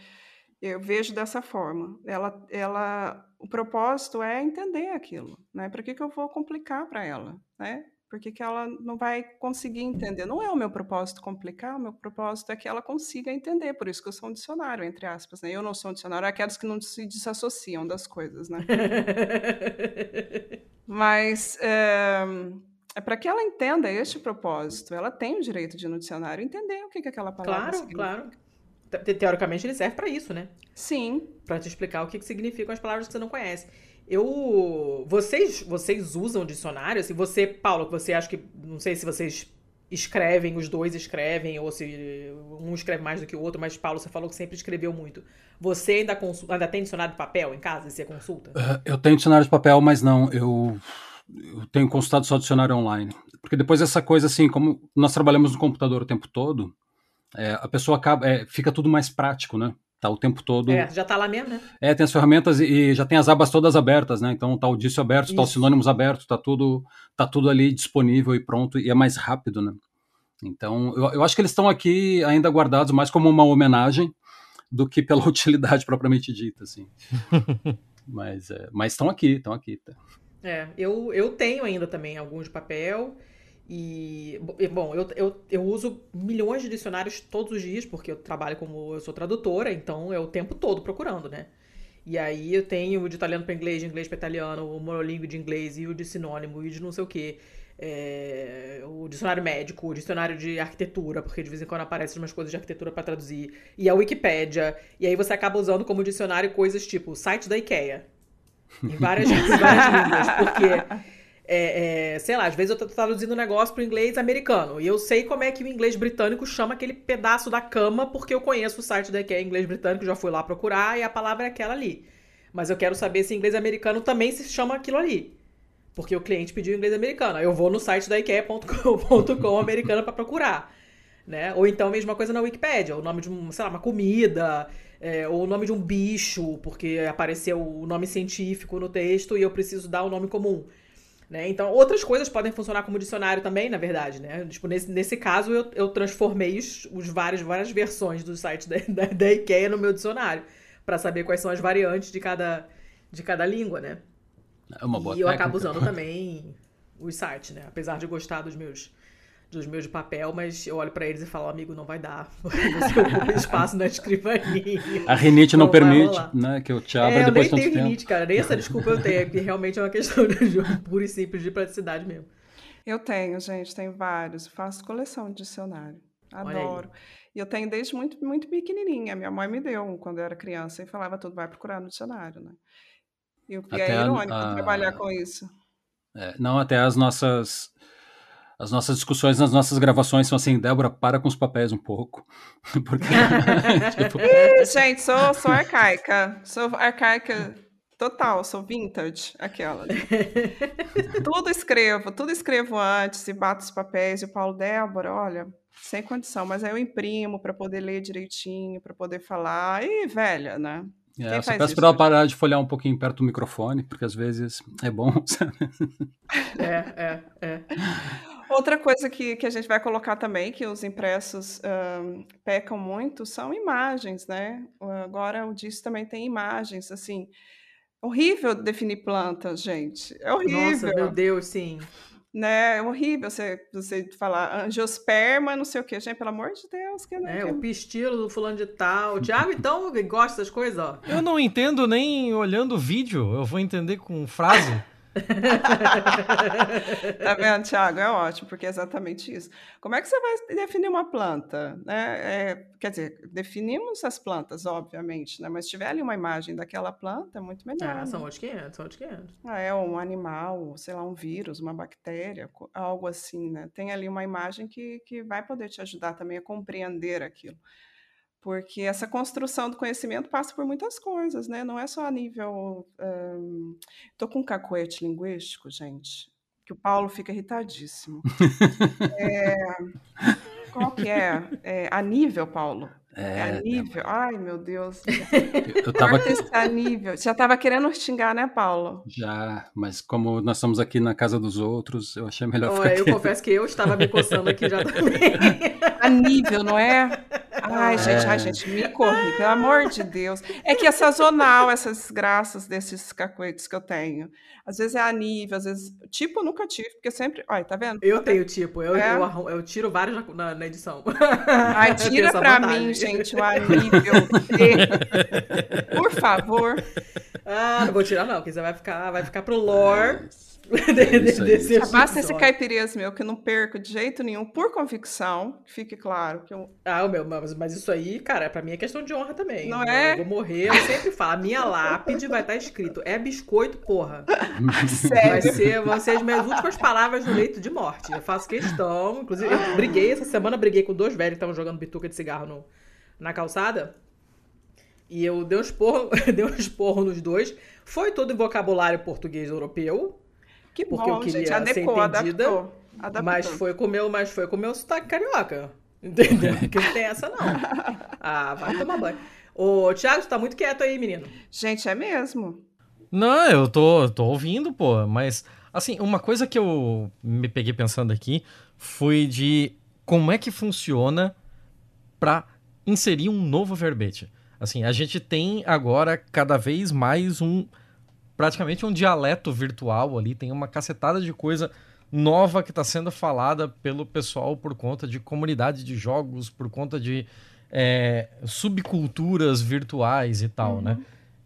Eu vejo dessa forma. Ela, ela, o propósito é entender aquilo, né? Para que, que eu vou complicar para ela, né? Por que, que ela não vai conseguir entender? Não é o meu propósito complicar, o meu propósito é que ela consiga entender. Por isso que eu sou um dicionário, entre aspas. Né? Eu não sou um dicionário, é aqueles que não se desassociam das coisas, né? Mas é, é para que ela entenda este propósito. Ela tem o direito de no dicionário entender o que, que aquela palavra Claro, significa. claro. Te- Teoricamente ele serve pra isso, né? Sim, Pra te explicar o que, que significam as palavras que você não conhece. Eu. Vocês, vocês usam dicionário? Assim, você, Paulo, que você acha que. Não sei se vocês escrevem, os dois escrevem, ou se um escreve mais do que o outro, mas Paulo, você falou que sempre escreveu muito. Você ainda, consu- ainda tem dicionário de papel em casa você consulta? Eh, Eu tenho dicionário de papel, mas não, eu, eu tenho consultado só dicionário online. Porque depois essa coisa, assim, como nós trabalhamos no computador o tempo todo, eh, a pessoa acaba, eh, fica tudo mais prático, né? Tá o tempo todo. É, já tá lá mesmo, né? É, tem as ferramentas e, já tem as abas todas abertas, né? Então tá o dício aberto, tá os Isso. sinônimos abertos, tá tudo, tá tudo ali disponível e pronto, e é mais rápido, né? Então, eu, eu acho que eles estão aqui ainda guardados mais como uma homenagem do que pela utilidade propriamente dita, assim. mas é, mas estão aqui, estão aqui. Tá. É, eu, eu tenho ainda também alguns de papel. E, bo- bom, eu, eu, eu uso milhões de dicionários todos os dias, porque eu trabalho como eu sou tradutora, então é o tempo todo procurando, né? E aí eu tenho o de italiano para inglês, de inglês para italiano, o monolingue de inglês e o de sinônimo e o de não sei o quê. é, o dicionário médico, o dicionário de arquitetura, porque de vez em quando aparecem umas coisas de arquitetura para traduzir, e a Wikipédia, e aí você acaba usando como dicionário coisas tipo site da IKEA, em várias, várias línguas, porque, é, é, sei lá, às vezes eu tô traduzindo um negócio pro inglês americano, e eu sei como é que o inglês britânico chama aquele pedaço da cama, porque eu conheço o site da IKEA em inglês britânico, já fui lá procurar, e a palavra é aquela ali. Mas eu quero saber se inglês americano também se chama aquilo ali. Porque o cliente pediu inglês americano. Aí eu vou no site da IKEA.com americana para procurar. Né? Ou então, mesma coisa na Wikipedia, o nome de um, sei lá, uma comida, é, ou o nome de um bicho, porque apareceu o nome científico no texto e eu preciso dar o um nome comum. Né? Então, outras coisas podem funcionar como dicionário também, na verdade, né? Tipo, nesse, nesse caso, eu, eu transformei os, os vários, várias versões do site da, da, da IKEA no meu dicionário para saber quais são as variantes de cada, de cada língua, né? É uma boa e eu técnica. acabo usando também os sites, né? Apesar de gostar dos meus dos meus de papel, mas eu olho para eles e falo, amigo, não vai dar. Você ocupa espaço na escrivaninha. A rinite não, permite, né, que eu te abra É, eu depois nem de tanto tenho tempo. rinite, cara. Nem essa desculpa eu tenho, é porque realmente é uma questão de jogo pura e simples de praticidade mesmo. Eu tenho, gente, tenho vários. Faço coleção de dicionário. Adoro. E eu tenho desde muito, muito pequenininha. Minha mãe me deu um quando eu era criança e falava tudo, vai procurar no dicionário, né? E, o- e é a- irônico a- trabalhar com isso. É, não, até as nossas as nossas discussões nas nossas gravações são assim, Débora, para com os papéis um pouco. Porque tipo, Ih, gente, sou, sou arcaica. Sou arcaica total, sou vintage, aquela. tudo escrevo, tudo escrevo antes e bato os papéis. E o Paulo, Débora, olha, sem condição, mas aí eu imprimo para poder ler direitinho, para poder falar. Ih, velha, né? É, Quem eu só faz peço para ela parar de folhear um pouquinho perto do microfone, porque às vezes é bom. sabe? É, é, é. Outra coisa que, que a gente vai colocar também, que os impressos ahn, pecam muito, são imagens, né? Agora o disco também tem imagens, assim. Horrível definir plantas, gente. É horrível. Nossa, meu Deus, sim. Né? É horrível você, você falar angiosperma, não sei o quê. Gente, pelo amor de Deus, que, né? É, que- o pistilo do fulano de tal. Tiago, então, gosta dessas coisas, ó. Eu não entendo nem olhando o vídeo, eu vou entender com frase. Tá vendo, Thiago? É ótimo, porque é exatamente isso. Como é que você vai definir uma planta? Né? É, quer dizer, definimos as plantas, obviamente, né? mas se tiver ali uma imagem daquela planta, é muito melhor. Ah, né? são outros 500, são outros 500. Ah, é um animal, sei lá, um vírus, uma bactéria, algo assim, né? Tem ali uma imagem que, que vai poder te ajudar também a compreender aquilo. Porque essa construção do conhecimento passa por muitas coisas, né? Não é só a nível. Tô com um cacoete linguístico, gente, que o Paulo fica irritadíssimo. É, Qual que é? É, A nível, Paulo? É, a É, nível? Ai, meu Deus. eu tava a nível. Já estava querendo xingar, né, Paulo? já, mas como nós estamos aqui na casa dos outros, eu achei melhor Olha, ficar eu confesso que eu estava me coçando aqui já também. A nível, não é? Ai, gente, É. ai, gente, me corri, pelo amor de Deus. É que é sazonal essas graças desses cacoetes que eu tenho. Às vezes é a nível, às vezes. Tipo, nunca tive, porque sempre. Olha, tá vendo? Eu tenho, tipo, eu, É? eu, eu tiro vários na, na- na edição. Ai, tira pra vantagem. mim, gente, o a nível. E, Por favor. Ah, não vou tirar, não, porque você vai ficar, vai ficar pro lore É basta esse caipirias meu, que eu não perco de jeito nenhum, por convicção, que fique claro. Que eu... Ah, o meu, mas, mas isso aí, cara, pra mim é questão de honra também. Não Eu é? vou morrer, eu sempre falo, a minha lápide vai estar escrito, é biscoito, porra. Vai Sério. ser, vão ser as minhas últimas palavras no leito de morte. Eu faço questão. Inclusive, eu briguei essa semana, briguei com dois velhos que estavam jogando bituca de cigarro no- na calçada. E eu dei um esporro, dei um esporro nos dois. Foi todo em vocabulário português europeu, Que Porque eu bom, gente. queria ser Adequou, entendida, adaptou. adaptou. mas foi com o meu, mas foi com o meu sotaque carioca. Entendeu? Porque não tem essa, não. Ah, vai tomar banho. Ô, Thiago, tu tá muito quieto aí, menino. Gente, é mesmo. Não, eu tô, eu tô ouvindo, pô, mas assim, uma coisa que eu me peguei pensando aqui foi de como é que funciona pra inserir um novo verbete. Assim, a gente tem agora cada vez mais um praticamente um dialeto virtual ali, tem uma cacetada de coisa nova que está sendo falada pelo pessoal por conta de comunidade de jogos, por conta de é, subculturas virtuais e tal, né?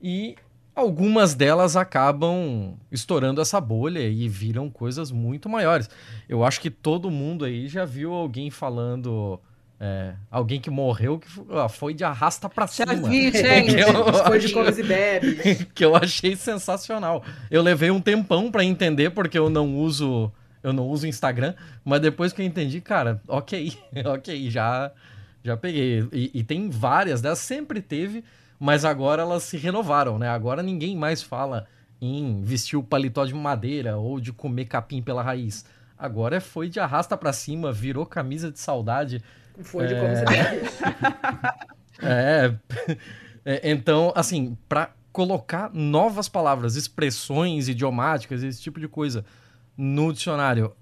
E algumas delas acabam estourando essa bolha e viram coisas muito maiores. Eu acho que todo mundo aí já viu alguém falando. É, alguém que morreu que foi de arrasta pra Já cima. vi, gente. Foi de comes e que eu achei sensacional. Eu levei um tempão pra entender porque eu não uso eu não uso Instagram, mas depois que eu entendi, cara, ok, ok, já já peguei. E, e tem várias delas, sempre teve, mas agora elas se renovaram, né? Agora ninguém mais fala em vestir o paletó de madeira ou de comer capim pela raiz. Agora é foi de arrasta pra cima, virou camisa de saudade. Foi de comes e bebes. É, é, então, assim, para colocar novas palavras, expressões idiomáticas, esse tipo de coisa no dicionário,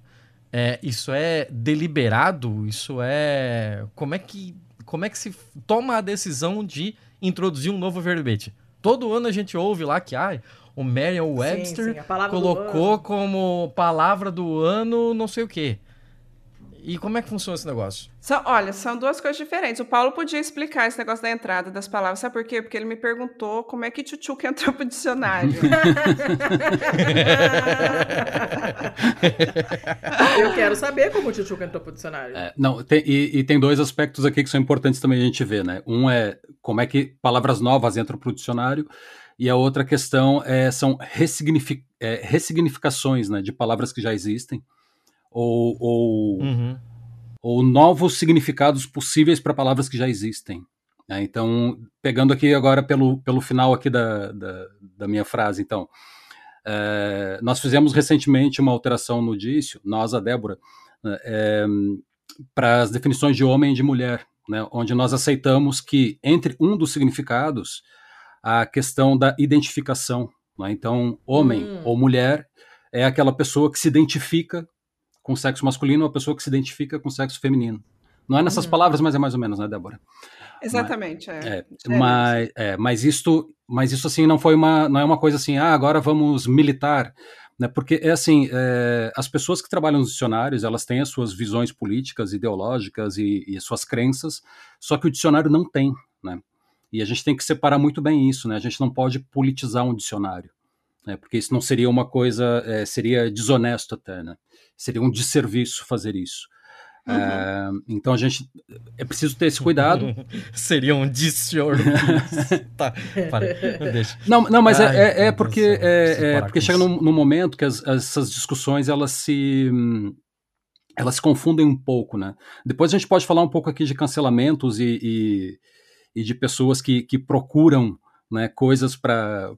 é, isso é deliberado? Isso é como é que como é que se toma a decisão de introduzir um novo verbete? Todo ano a gente ouve lá que ah, o Merriam-Webster colocou como palavra do ano não sei o quê. E como é que funciona esse negócio? São- olha, são duas coisas diferentes. O Paulo podia explicar esse negócio da entrada das palavras. Sabe por quê? Porque ele me perguntou como é que tchutchuca entrou pro dicionário. Eu quero saber como o Tchutchuca entrou pro dicionário. É, não, tem- e, e tem dois aspectos aqui que são importantes também a gente ver, né? Um é como é que palavras novas entram para o dicionário, e a outra questão é, são ressignifi- é, ressignificações né, de palavras que já existem, ou, ou, Uhum. ou novos significados possíveis para palavras que já existem. né? Então, pegando aqui agora pelo, pelo final aqui da, da, da minha frase, então, é, nós fizemos recentemente uma alteração no dício, nós, a Débora, né, é, para as definições de homem e de mulher, né, onde nós aceitamos que entre um dos significados a questão da identificação. né? Então, homem Hum. ou mulher é aquela pessoa que se identifica com sexo masculino ou a pessoa que se identifica com o sexo feminino. Não é nessas Uhum. palavras, mas é mais ou menos, né, Débora? Exatamente, é. É, Diferente. mas, é, mas isto, mas isso assim não foi uma, não é uma coisa assim, ah, agora vamos militar, né? Porque é assim, é, as pessoas que trabalham nos dicionários, elas têm as suas visões políticas, ideológicas e, e as suas crenças, só que o dicionário não tem, né? E a gente tem que separar muito bem isso, né? A gente não pode politizar um dicionário, né? Porque isso não seria uma coisa, é, seria desonesto até, né? Seria um desserviço fazer isso. Uhum. É, então a gente é preciso ter esse cuidado. Seria um dicionário. tá, para, deixa. Não, não, mas é- Ai, é, é, porque é, é porque chega num, num momento que as- essas discussões elas se elas se confundem um pouco, né? Depois a gente pode falar um pouco aqui de cancelamentos e, e, e de pessoas que, que procuram né, coisas para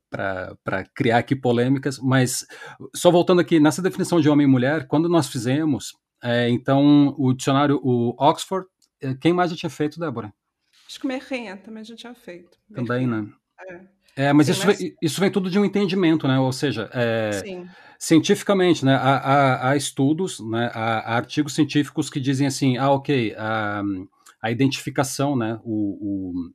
criar aqui polêmicas, mas só voltando aqui nessa definição de homem e mulher, quando nós fizemos, é, então o dicionário, o Oxford, é, quem mais já tinha feito, Débora? Acho que o Merren também já tinha feito. Também, né? É, mas, Sim, isso, mas- Vem, isso vem tudo de um entendimento, né? Ou seja, é, cientificamente, né? Há, há- há estudos, né? Há, há artigos científicos que dizem assim, ah, ok, a, a identificação, né? O, o-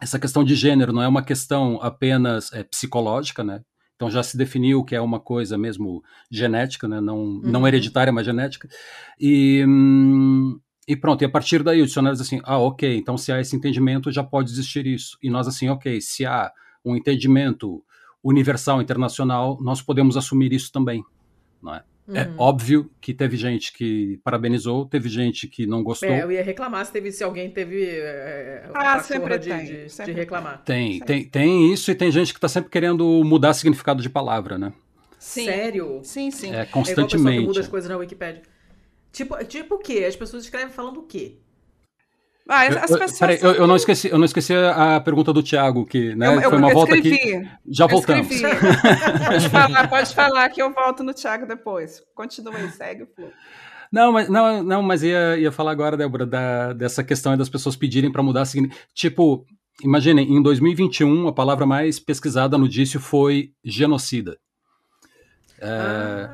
essa questão de gênero não é uma questão apenas é, psicológica, né? Então já se definiu que é uma coisa mesmo genética, né? Não, não Uhum. hereditária, mas genética. E, hum, e pronto, e a partir daí o dicionário diz assim, ah, ok, então se há esse entendimento já pode existir isso. E nós assim, ok, se há um entendimento universal, internacional, nós podemos assumir isso também. Não é? É Uhum. óbvio que teve gente que parabenizou, teve gente que não gostou. É, eu ia reclamar se, teve, se alguém teve é, a Ah, sempre de, tem, de- de sempre reclamar. Tem, tem, tem isso e tem gente que está sempre querendo mudar significado de palavra, né? Sim. Sério? Sim, sim. É, É igual a pessoa que constantemente. muda as coisas na Wikipedia. Tipo, tipo o quê? As pessoas escrevem falando o quê? Ah, Eu, as eu- pessoas. peraí, eu, eu não esqueci, eu não esqueci a, pergunta do Thiago, que né, Eu- eu- foi uma eu volta escrevi. aqui. Já Eu voltamos. pode falar, pode falar que eu volto no Thiago depois. Continua aí, segue o fluxo. Não, mas, não, não, mas ia, ia falar agora, Débora, da, dessa questão das pessoas pedirem para mudar Tipo, imaginem, em 2021, a palavra mais pesquisada no dício foi genocida. Ah,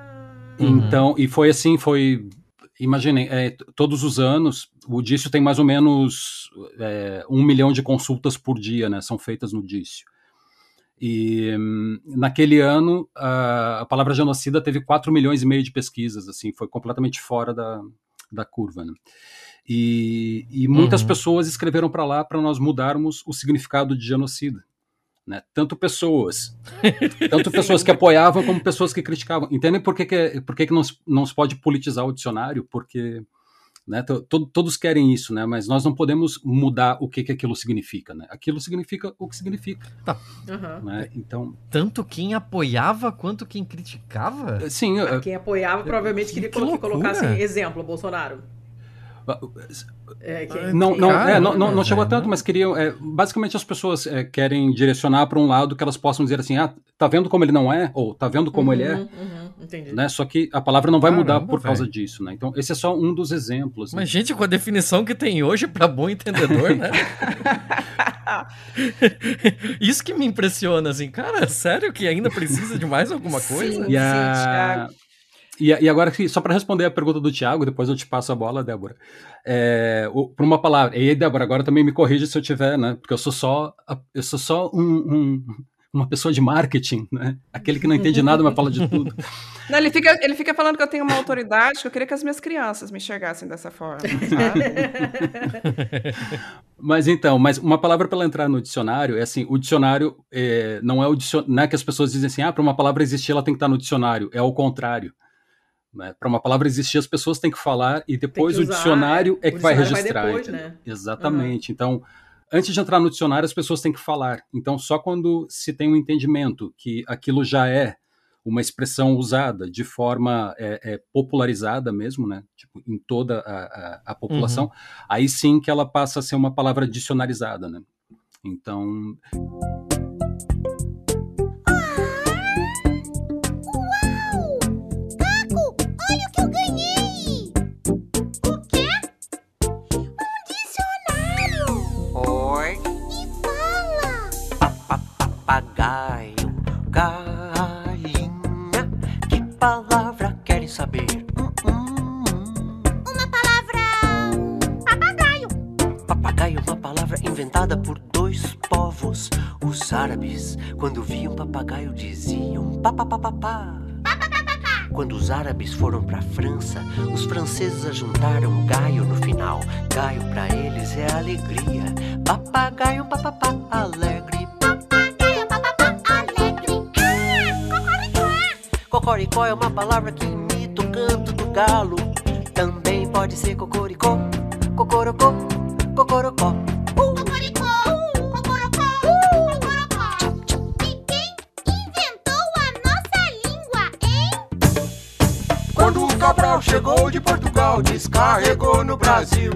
Então, e foi assim, foi. Imaginem, é, todos os anos, o dício tem mais ou menos é, um milhão de consultas por dia, né? São feitas no dício. E hum, naquele ano, a, a palavra genocida teve 4 milhões e meio de pesquisas, assim, foi completamente fora da, da curva, né? E, e muitas Uhum. pessoas escreveram para lá para nós mudarmos o significado de genocida. Né? Tanto pessoas, tanto pessoas que apoiavam como pessoas que criticavam. Entendem por que, que, por que, que não, se, não se pode politizar o dicionário? Porque né, to, todos querem isso, né, mas nós não podemos mudar o que, que aquilo significa. Né? Aquilo significa o que significa. Tá. Uhum. Né? Então, Tanto quem apoiava quanto quem criticava? sim, eu- Quem apoiava provavelmente Que queria que loucura. colocassem exemplo, Bolsonaro. É, quem- Não, não, Cara, é, não, não, não chegou a velho. tanto, mas queriam. é, basicamente, as pessoas é, querem direcionar para um lado que elas possam dizer assim: ah, tá vendo como ele não é? Ou tá vendo como ele é? Uhum, uhum, entendi. Né? Só que a palavra não vai mudar Caramba, por causa velho. disso, né? Então, esse é só um dos exemplos. né? Mas, gente, com a definição que tem hoje para bom entendedor, né? Isso que me impressiona, assim, cara, sério que ainda precisa de mais alguma coisa? Sim. E, a... e, e agora, só para responder a pergunta do Tiago, depois eu te passo a bola, Débora. É, por uma palavra. E aí, Débora, agora também me corrija se eu tiver, né? Porque eu sou só, eu sou só um- um- uma pessoa de marketing, né? Aquele que não entende nada, mas fala de tudo. Não, ele, fica, ele fica falando que eu tenho uma autoridade, que eu queria que as minhas crianças me enxergassem dessa forma, sabe? Mas então, mas uma palavra para ela entrar no dicionário é assim, o dicionário é, não é o dicionário, não é que as pessoas dizem assim, ah, para uma palavra existir ela tem que estar no dicionário, é o contrário. Né? Para uma palavra existir as pessoas têm que falar e depois o dicionário é. é O que vai dicionário vai registrar. depois, né? Exatamente. Então, antes de entrar no dicionário as pessoas têm que falar. Então, só quando se tem um entendimento que aquilo já é uma expressão usada de forma é, é, popularizada mesmo, né? Tipo, em toda a, a, a população, aí sim que ela passa a ser uma palavra dicionarizada, né? Então, papagaio, galinha, que palavra querem saber? Hum, hum, hum. Uma palavra. Papagaio! Papagaio é uma palavra inventada por dois povos. Os árabes, quando viam papagaio, diziam papapapapá. Quando os árabes foram para a França, os franceses ajuntaram gaio no final. Gaio para eles é alegria. Papagaio, papapá, alegre. Cocoricó! É uma palavra que imita o canto do galo. Também pode ser cocoricó, cocorocó, cocorocó. Cocoricó! Cocorocó! Cocorocó! E quem inventou a nossa língua, hein? Quando o Cabral chegou de Portugal, descarregou no Brasil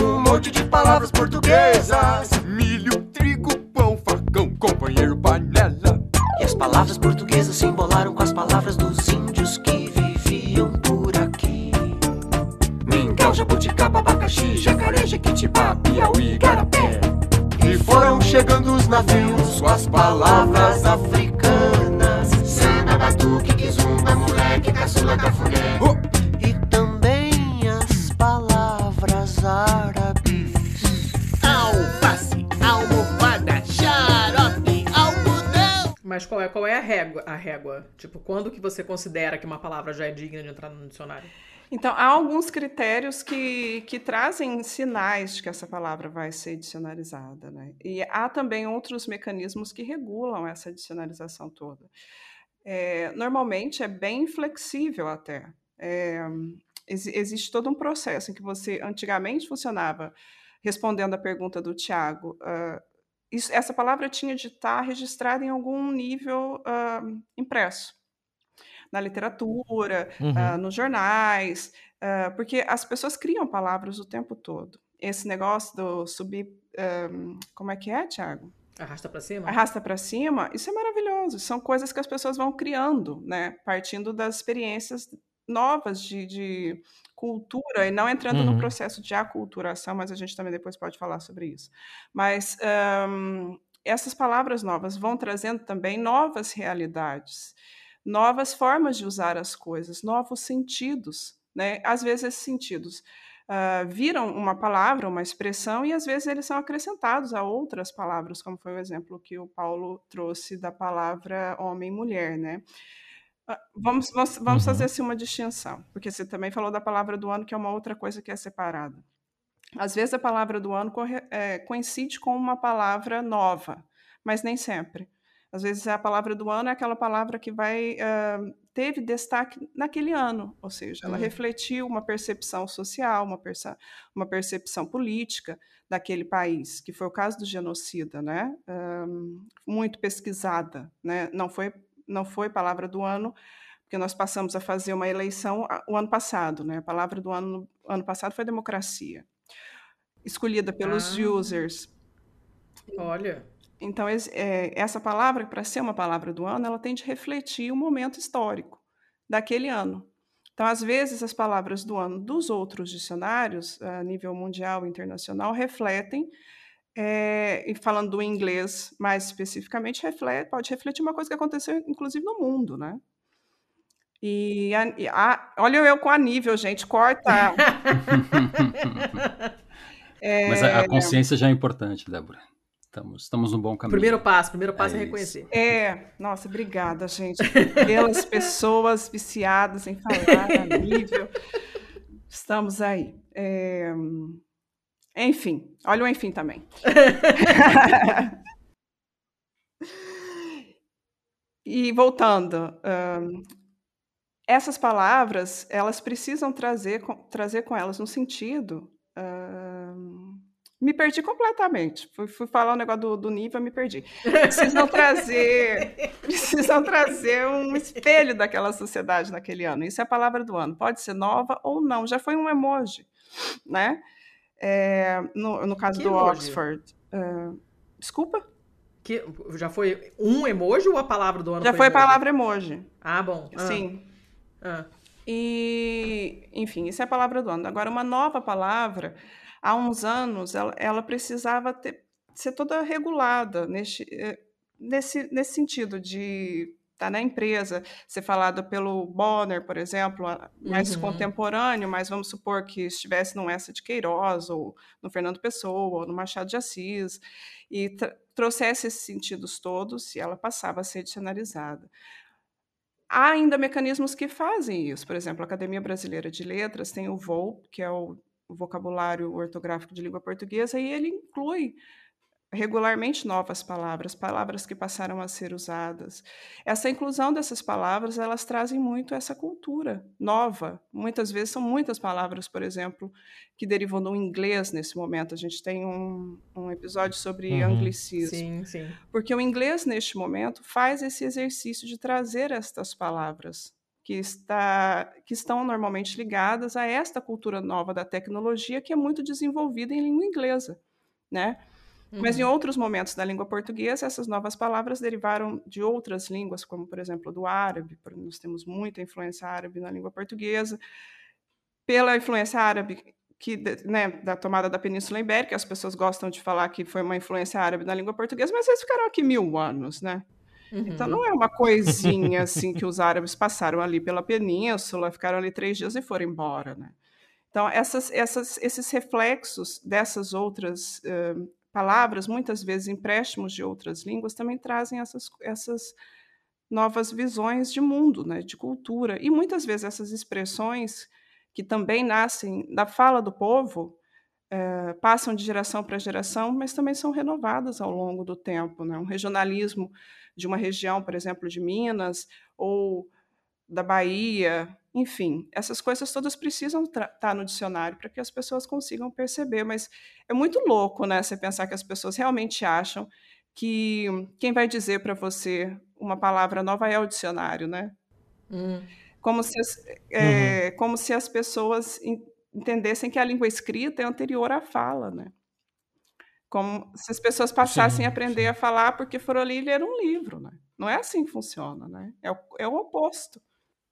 um monte de palavras portuguesas: milho, trigo, pão, facão, companheiro, panela. As palavras portuguesas se embolaram com as palavras dos índios que viviam por aqui. Mingau, jabuticaba, abacaxi, jacaré, jequitibá, piauí, igarapé. E foram chegando os navios com as palavras africanas: régua, a régua? Tipo, quando que você considera que uma palavra já é digna de entrar no dicionário? Então, há alguns critérios que, que trazem sinais de que essa palavra vai ser dicionarizada. Né? E há também outros mecanismos que regulam essa dicionarização toda. É, normalmente é bem flexível até. É, ex- existe todo um processo em que você antigamente funcionava respondendo a pergunta do Tiago. ah, isso- essa palavra tinha de estar registrada em algum nível ah, impresso. Na literatura, Uhum. ah, nos jornais, ah, porque as pessoas criam palavras o tempo todo. Esse negócio do subir. ah, como é que é, Tiago? Arrasta pra cima? Arrasta para cima, isso é maravilhoso. São coisas que as pessoas vão criando, né? Partindo das experiências novas de, de cultura e não entrando Uhum. no processo de aculturação, mas a gente também depois pode falar sobre isso. Mas ahn, essas palavras novas vão trazendo também novas realidades, novas formas de usar as coisas, novos sentidos, né? Às vezes esses sentidos ah, viram uma palavra, uma expressão, e às vezes eles são acrescentados a outras palavras, como foi o exemplo que o Paulo trouxe da palavra homem e mulher, né? Ah, Vamos, vamos, vamos Uhum. fazer assim uma distinção, porque você também falou da palavra do ano, que é uma outra coisa que é separada. Às vezes a palavra do ano corre- é, coincide com uma palavra nova. mas nem sempre. Às vezes a palavra do ano é aquela palavra que vai uh, teve destaque naquele ano, ou seja, ela Hum. refletiu uma percepção social, uma, perce uma percepção política daquele país, que foi o caso do genocida, né? Um, muito pesquisada, né? Não foi não foi palavra do ano, porque nós passamos a fazer uma eleição o ano passado, né? A palavra do ano ano passado foi democracia, escolhida pelos Ah. users. Olha. Então, é, essa palavra, para ser uma palavra do ano, ela tem de refletir o momento histórico daquele ano. Então, às vezes, as palavras do ano dos outros dicionários, a nível mundial e internacional, refletem, é, e falando do inglês mais especificamente, reflete, pode refletir uma coisa que aconteceu, inclusive, no mundo, né? E, a- e a- olha eu com a nível, gente, corta. Mas a, a consciência já é importante, Débora. Estamos, estamos no bom caminho. Primeiro passo, primeiro passo é, É reconhecer. É, nossa, obrigada, gente, pelas pessoas viciadas em falar a nível. Estamos aí. É, Enfim, olha o enfim também. e voltando, ahn, essas palavras, elas precisam trazer com, trazer com elas um sentido. ahn, me perdi completamente. Fui, fui falar o negócio do, do nível, me perdi. Precisam trazer, precisam trazer um espelho daquela sociedade naquele ano. Isso é a palavra do ano. Pode ser nova ou não. Já foi um emoji, né? É, no, no caso Que do emoji? Oxford. ah, desculpa? Que, já foi um emoji ou a palavra do ano Já foi a emoji? palavra emoji. Ah, bom. Ah, Sim. ah. E, enfim, isso é a palavra do ano. Agora, uma nova palavra, há uns anos, ela, ela precisava ter- ser toda regulada neste, eh, nesse, nesse sentido de estar na empresa, ser falada pelo Bonner, por exemplo, mais Uhum. contemporâneo, mas vamos supor que estivesse no Essa de Queiroz, ou no Fernando Pessoa, ou no Machado de Assis, e trouxesse esses sentidos todos, e ela passava a ser dicionarizada. Há ainda mecanismos que fazem isso. Por exemplo, a Academia Brasileira de Letras tem o VOL, que é o Vocabulário Ortográfico de Língua Portuguesa, e ele inclui regularmente novas palavras, palavras que passaram a ser usadas. Essa inclusão dessas palavras, elas trazem muito essa cultura nova. Muitas vezes são muitas palavras, por exemplo, que derivam do inglês nesse momento. A gente tem um, um episódio sobre Uhum. anglicismo. Sim, sim. Porque o inglês, neste momento, faz esse exercício de trazer estas palavras que, está, que estão normalmente ligadas a esta cultura nova da tecnologia, que é muito desenvolvida em língua inglesa. Né? Mas em Uhum. outros momentos da língua portuguesa, essas novas palavras derivaram de outras línguas, como, por exemplo, do árabe. Nós temos muita influência árabe na língua portuguesa. Pela influência árabe que, né, da tomada da Península Ibérica, as pessoas gostam de falar que foi uma influência árabe na língua portuguesa, mas eles ficaram aqui mil anos, né? Então Uhum. não é uma coisinha assim que os árabes passaram ali pela península, ficaram ali três dias e foram embora, né? Então essas, essas, esses reflexos dessas outras eh, palavras, muitas vezes empréstimos de outras línguas, também trazem essas, essas novas visões de mundo, né? De cultura e muitas vezes essas expressões que também nascem da fala do povo eh, passam de geração para geração, mas também são renovadas ao longo do tempo. Né? Um regionalismo de uma região, por exemplo, de Minas ou da Bahia, enfim, essas coisas todas precisam estar no dicionário para que as pessoas consigam perceber. Mas é muito louco, né? Você pensar que as pessoas realmente acham que quem vai dizer para você uma palavra nova é o dicionário, né? Hum. Como se as, é, como se as pessoas en- entendessem que a língua escrita é anterior à fala, né? Como se as pessoas passassem Sim, a aprender sim. a falar porque foram ali ler um livro, né? Não é assim que funciona, né? É o, é o oposto.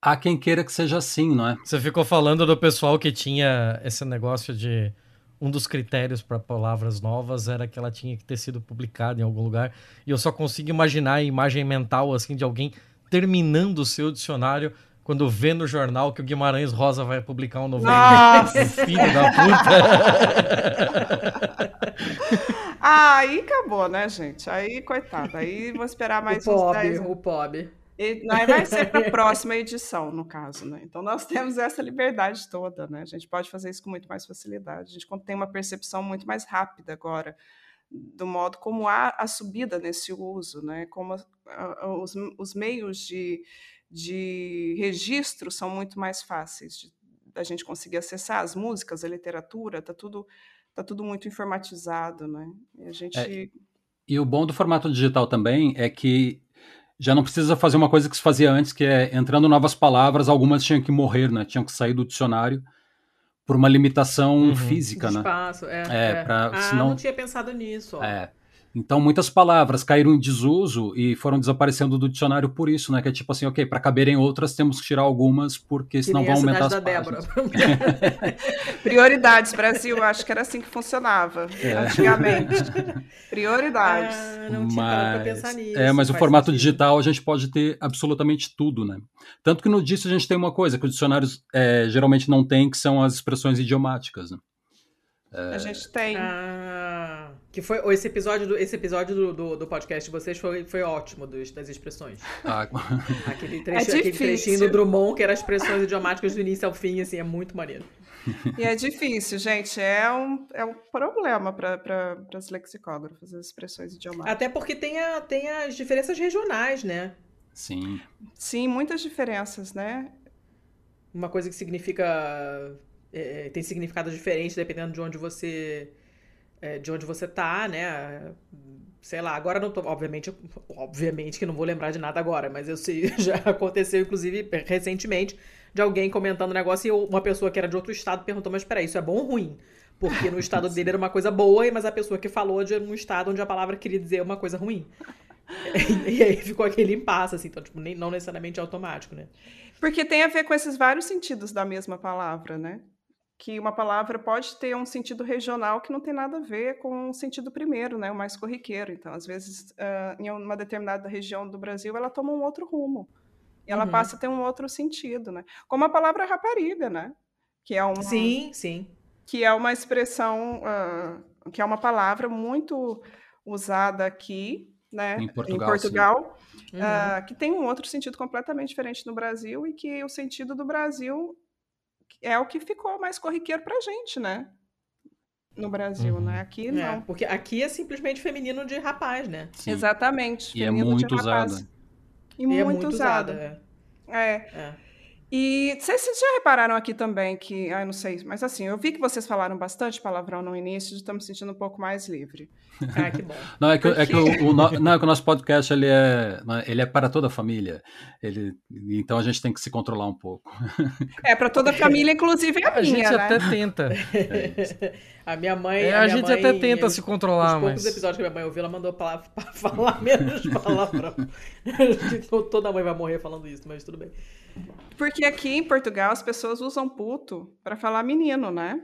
Há quem queira que seja assim, não é? Você ficou falando do pessoal que tinha esse negócio de um dos critérios para palavras novas era que ela tinha que ter sido publicada em algum lugar. E eu só consigo imaginar a imagem mental assim de alguém terminando o seu dicionário quando vê no jornal que o Guimarães Rosa vai publicar um novo livro. Nossa! Filho da puta. Ah, aí acabou, né, gente? Aí, coitado, aí vou esperar mais o uns Pob, 10 anos. o Pob. E, não, vai ser para a próxima edição, no caso, né? Então nós temos essa liberdade toda, né? A gente pode fazer isso com muito mais facilidade. A gente tem uma percepção muito mais rápida agora do modo como há a subida nesse uso, né? como a, a, os, os meios de, de registro são muito mais fáceis de, da gente conseguir acessar as músicas, a literatura, está tudo, tá tudo muito informatizado. Né? E, a gente... É, e o bom do formato digital também é que já não precisa fazer uma coisa que se fazia antes, que é entrando novas palavras, algumas tinham que morrer, né? tinham que sair do dicionário por uma limitação uhum. física, de né? Espaço, é. é, é. Pra, ah, senão... não tinha pensado nisso. Ó. É. Então, muitas palavras caíram em desuso e foram desaparecendo do dicionário por isso, né? Que é tipo assim, ok, para caberem outras, temos que tirar algumas, porque senão vão aumentar as da páginas. Prioridades, Brasil, acho que era assim que funcionava é. antigamente. Prioridades. Ah, não tinha mas, pra pensar nisso. É, mas o formato sentido. digital a gente pode ter absolutamente tudo, né? Tanto que no disso a gente tem uma coisa que os dicionários é, geralmente não têm, que são as expressões idiomáticas, né? É... A gente tem. Ah, que foi esse episódio do, esse episódio do, do, do, podcast de vocês foi, foi ótimo dos, das expressões. Ah. aquele, trecho, é aquele trechinho do Drummond, que era as expressões idiomáticas do início ao fim, assim, é muito maneiro. E é difícil, gente. É um, é um problema para pra, as lexicógrafas, as expressões idiomáticas. Até porque tem, a, tem as diferenças regionais, né? Sim. Sim, muitas diferenças, né? Uma coisa que significa é, tem significado diferente dependendo de onde você é, de onde você tá, né? Sei lá, agora não tô, obviamente, obviamente que não vou lembrar de nada agora, mas eu sei, já aconteceu inclusive recentemente de alguém comentando um negócio e uma pessoa que era de outro estado perguntou: "Mas espera, isso é bom ou ruim?" Porque no estado dele era uma coisa boa, mas a pessoa que falou de um estado onde a palavra queria dizer uma coisa ruim. E aí ficou aquele impasse, assim, então, tipo, nem, não necessariamente automático, né? Porque tem a ver com esses vários sentidos da mesma palavra, né? Que uma palavra pode ter um sentido regional que não tem nada a ver com o sentido primeiro, né, o mais corriqueiro. Então, às vezes, uh, em uma determinada região do Brasil, ela toma um outro rumo. E ela uhum. passa a ter um outro sentido, né? Como a palavra rapariga, né? Que é uma, sim, sim. Que é uma expressão, uh, que é uma palavra muito usada aqui, né? Em Portugal. Em Portugal uhum. uh, que tem um outro sentido completamente diferente no Brasil e que o sentido do Brasil é o que ficou mais corriqueiro pra gente, né? No Brasil, uhum. né? Aqui não. É, porque aqui é simplesmente feminino de rapaz, né? Sim. Exatamente. E é muito usada. E, e, muito, é muito usada. usada é. é. E vocês, já repararam aqui também que, ah, não sei, mas assim, eu vi que vocês falaram bastante palavrão no início, estou me sentindo um pouco mais livre. Ah, que bom. não, é que, Porque... é que o, o, não, é que o nosso podcast ele é, ele é para toda a família. Ele, então a gente tem que se controlar um pouco. É, para toda a família, inclusive a, a minha, gente né? até tenta. É a minha mãe. É, a, a gente mãe, até tenta se controlar, mas. poucos episódios que minha mãe ouviu, ela mandou pra falar menos palavrão. Toda mãe vai morrer falando isso, mas tudo bem. Porque aqui em Portugal as pessoas usam puto para falar menino, né?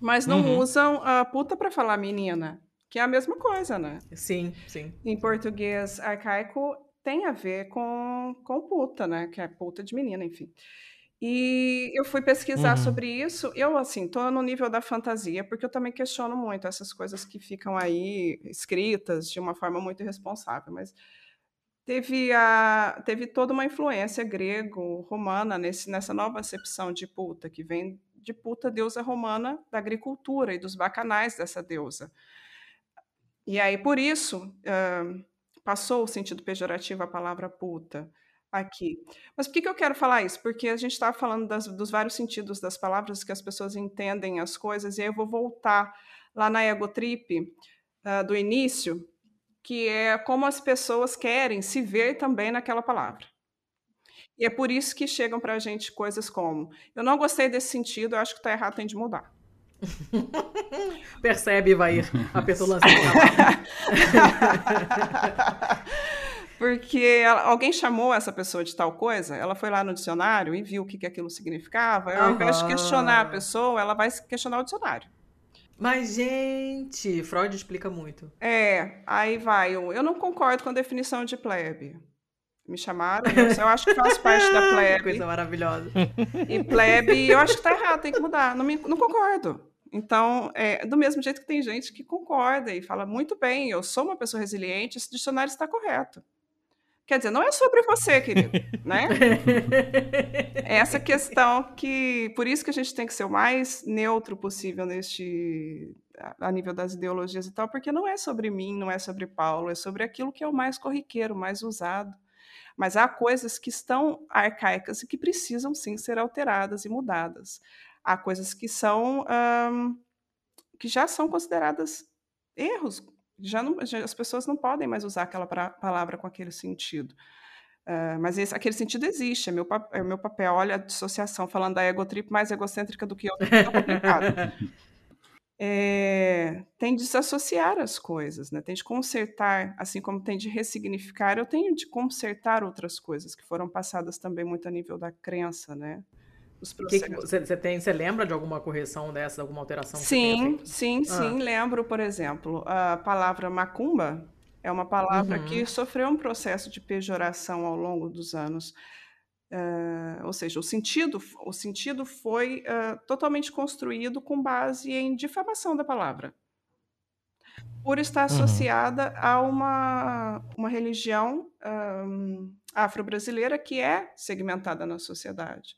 Mas não uhum. usam a puta para falar menina, que é a mesma coisa, né? Sim, sim. Em português arcaico tem a ver com, com puta, né? Que é puta de menina, enfim. E eu fui pesquisar uhum. sobre isso. Eu, assim, tô no nível da fantasia, porque eu também questiono muito essas coisas que ficam aí escritas de uma forma muito irresponsável. Mas teve, a, teve toda uma influência grego-romana nesse, nessa nova acepção de puta, que vem de puta deusa romana da agricultura e dos bacanais dessa deusa. E aí, por isso, uh, passou o sentido pejorativo a palavra puta aqui. Mas por que, que eu quero falar isso? Porque a gente está falando das, dos vários sentidos das palavras que as pessoas entendem as coisas, e aí eu vou voltar lá na egotrip uh, do início, que é como as pessoas querem se ver também naquela palavra. E é por isso que chegam para a gente coisas como: eu não gostei desse sentido, eu acho que está errado, tem de mudar. Percebe, vai a petulância. Porque alguém chamou essa pessoa de tal coisa, ela foi lá no dicionário e viu o que, que aquilo significava. Ao invés de questionar a pessoa, ela vai questionar o dicionário. Mas, gente, Freud explica muito. É, aí vai. Eu, eu não concordo com a definição de plebe. Me chamaram, eu, eu acho que faz parte da plebe. Coisa maravilhosa. E plebe, eu acho que tá errado, tem que mudar. Não, me, não concordo. Então, é, do mesmo jeito que tem gente que concorda e fala muito bem, eu sou uma pessoa resiliente, esse dicionário está correto. Quer dizer, não é sobre você, querido, né? É essa questão que, por isso que a gente tem que ser o mais neutro possível neste a, nível das ideologias e tal, porque não é sobre mim, não é sobre Paulo, é sobre aquilo que é o mais corriqueiro, o mais usado. Mas há coisas que estão arcaicas e que precisam sim ser alteradas e mudadas. Há coisas que são hum, que já são consideradas erros. Já, não, já as pessoas não podem mais usar aquela pra- palavra com aquele sentido. Ah, mas esse- aquele sentido existe, é meu, é meu papel. Olha a dissociação, falando da egotrip mais egocêntrica do que eu, é complicado. É, tem de desassociar as coisas, né? tem de consertar, assim como tem de ressignificar, eu tenho de consertar outras coisas que foram passadas também muito a nível da crença, né? Os processos. você, tem, você lembra de alguma correção dessa, alguma alteração tenha Sim, feito? sim, sim. Lembro, por exemplo, a palavra macumba é uma palavra que sofreu um processo de pejoração ao longo dos anos. Eh, ou seja, o sentido, o sentido foi eh, totalmente construído com base em difamação da palavra, por estar associada a uma, uma religião ahm, afro-brasileira que é segmentada na sociedade.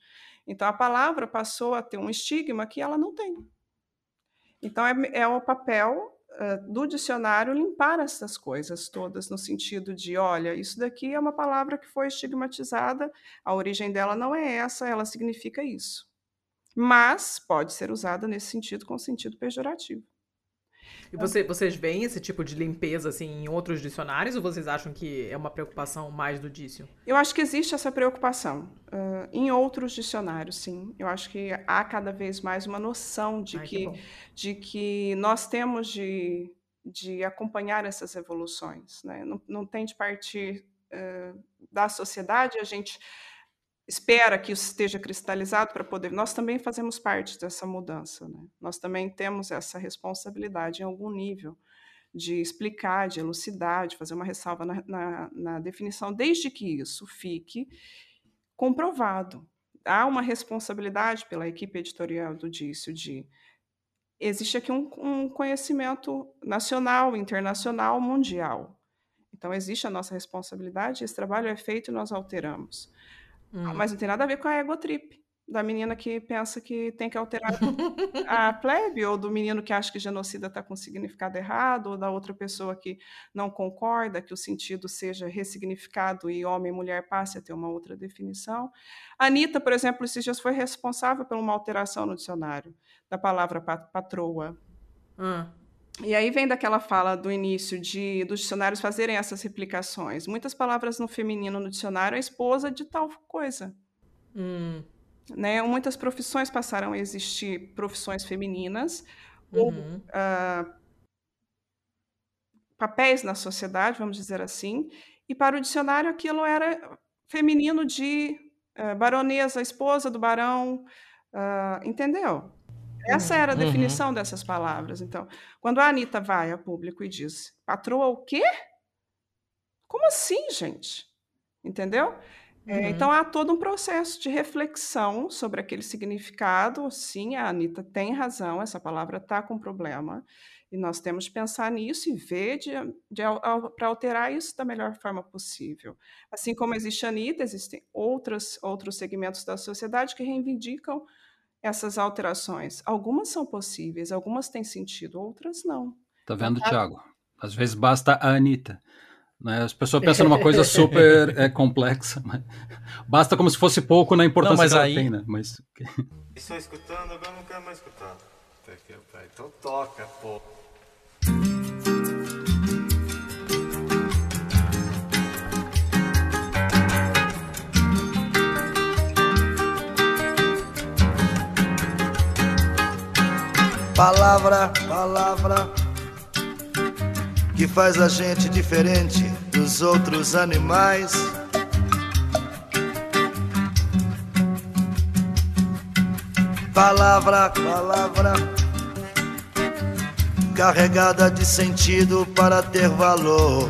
Então, a palavra passou a ter um estigma que ela não tem. Então, é, é o papel eh, do dicionário limpar essas coisas todas, no sentido de: olha, isso daqui é uma palavra que foi estigmatizada, a origem dela não é essa, ela significa isso. Mas pode ser usada nesse sentido, com sentido pejorativo. E você, vocês veem esse tipo de limpeza assim em outros dicionários ou vocês acham que é uma preocupação mais do dício? Eu acho que existe essa preocupação. ah, em outros dicionários, sim. Eu acho que há cada vez mais uma noção de Ai, que que, de que nós temos de, de acompanhar essas evoluções. Né? Não, não tem de partir eh, da sociedade, a gente espera que isso esteja cristalizado para poder. Nós também fazemos parte dessa mudança. Né? Nós também temos essa responsabilidade em algum nível de explicar, de elucidar, de fazer uma ressalva na, na, na definição, desde que isso fique comprovado. Há uma responsabilidade pela equipe editorial do Dício de existe aqui um, um conhecimento nacional, internacional, mundial. Então existe a nossa responsabilidade, esse trabalho é feito e nós alteramos. Ah, Mas não tem nada a ver com a egotrip da menina que pensa que tem que alterar a plebe, ou do menino que acha que genocida está com significado errado, ou da outra pessoa que não concorda que o sentido seja ressignificado e homem e mulher passe a ter uma outra definição. A Anitta, por exemplo, esses dias foi responsável por uma alteração no dicionário da palavra pa- patroa. Ah, E aí vem daquela fala do início de dos dicionários fazerem essas replicações. Muitas palavras no feminino no dicionário é esposa de tal coisa. hum, Né? Muitas profissões passaram a existir profissões femininas ou uhum. ah, papéis na sociedade, vamos dizer assim, e para o dicionário aquilo era feminino de ah, baronesa, esposa do barão, ah, entendeu? Essa era a Uhum. definição dessas palavras. Então, quando a Anitta vai a público e diz patroa o quê? Como assim, gente? Entendeu? É, Uhum. então há todo um processo de reflexão sobre aquele significado. Sim, a Anitta tem razão, essa palavra está com problema. E nós temos de pensar nisso e ver para alterar isso da melhor forma possível. Assim como existe a Anitta, existem outras, outros segmentos da sociedade que reivindicam essas alterações. Algumas são possíveis, algumas têm sentido, outras não. Tá vendo, Thiago? Às vezes basta a Anitta. Né? As pessoas pensam numa coisa super é, complexa. Mas basta como se fosse pouco na importância Não, mas que ela aí- tem, né? Mas Estou escutando, agora não quero mais escutar. Até que, pai. Então toca, pô. Palavra, palavra que faz a gente diferente dos outros animais. Palavra, palavra carregada de sentido para ter valor.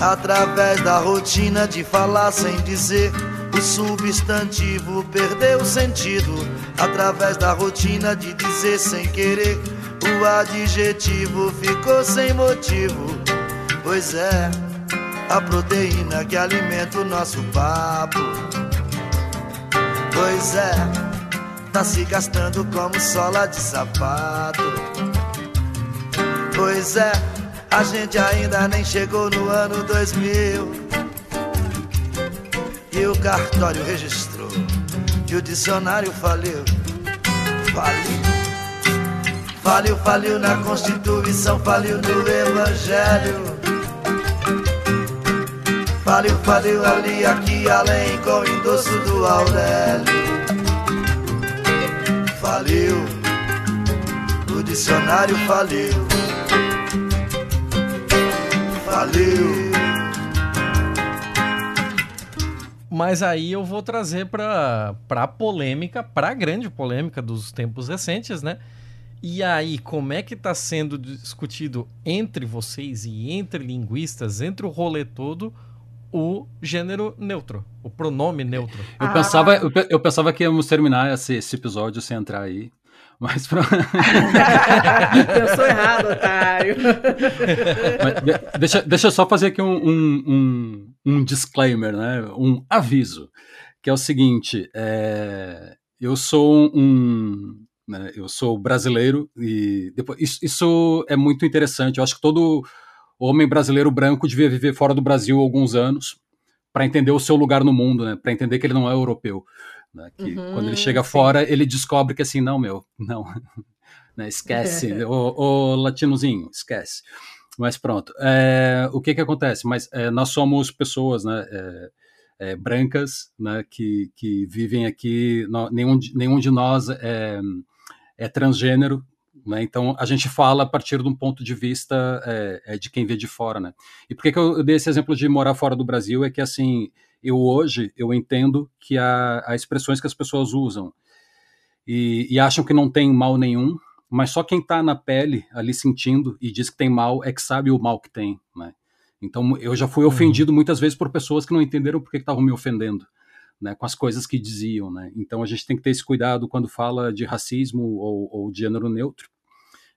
Através da rotina de falar sem dizer, o substantivo perdeu sentido. Através da rotina de dizer sem querer, o adjetivo ficou sem motivo. Pois é, a proteína que alimenta o nosso papo. Pois é, tá se gastando como sola de sapato. Pois é, a gente ainda nem chegou no ano 2000. E o cartório registrou o dicionário faliu. Faliu. Faliu, faliu na Constituição, faliu no Evangelho. Faliu, faliu ali, aqui, além, com o endosso do Aurélio. Faliu, o dicionário faliu. Faliu. Mas aí eu vou trazer para a polêmica, para a grande polêmica dos tempos recentes, né? E aí, como é que está sendo discutido entre vocês e entre linguistas, entre o rolê todo, o gênero neutro, o pronome neutro? Eu, Ah. pensava, eu, eu pensava que íamos terminar esse, esse episódio sem entrar aí. Mas, pra- Pensou errado, otário. mas de- deixa, deixa eu só fazer aqui um, um, um, um disclaimer, né? um aviso, que é o seguinte: é, eu sou um. né, eu sou brasileiro e depois, isso, isso é muito interessante. Eu acho que todo homem brasileiro branco devia viver fora do Brasil alguns anos para entender o seu lugar no mundo, né? Para entender que ele não é europeu. Né? Que Uhum, quando ele chega sim. fora, ele descobre que assim, não, meu, não. né, esquece, ô latinozinho, esquece. Mas pronto. É, o que que acontece? Mas é, nós somos pessoas, né? é, é, brancas, né? Que, que vivem aqui. nó- nenhum, nenhum de nós é, é transgênero, né? Então a gente fala a partir de um ponto de vista é, é de quem vê de fora, né? E por que, que eu dei esse exemplo de morar fora do Brasil? É que assim, eu hoje eu entendo que há, há expressões que as pessoas usam e, e acham que não tem mal nenhum, mas só quem está na pele ali sentindo e diz que tem mal é que sabe o mal que tem, né? Então eu já fui ofendido muitas vezes por pessoas que não entenderam por que que estavam me ofendendo. Né, com as coisas que diziam, né? Então a gente tem que ter esse cuidado quando fala de racismo ou, ou de gênero neutro.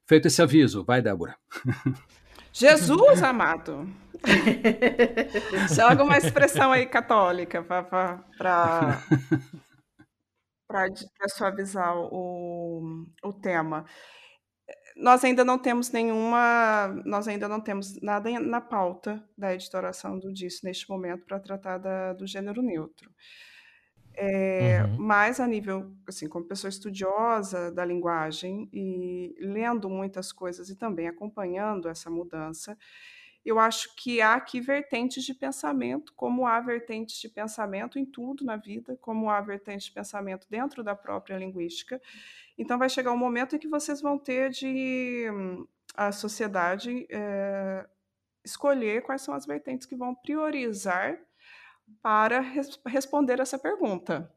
Feito esse aviso, vai, Débora. Jesus amado. Joga uma expressão aí católica para suavizar o, o tema. Nós ainda não temos nenhuma, nós ainda não temos nada na pauta da editoração do Disso neste momento para tratar da- do gênero neutro. É, Uhum. Mas a nível, assim, como pessoa estudiosa da linguagem e lendo muitas coisas e também acompanhando essa mudança, eu acho que há aqui vertentes de pensamento, como há vertentes de pensamento em tudo na vida, como há vertentes de pensamento dentro da própria linguística. Então vai chegar um momento em que vocês vão ter de hum, a sociedade eh, escolher quais são as vertentes que vão priorizar para res- responder essa pergunta.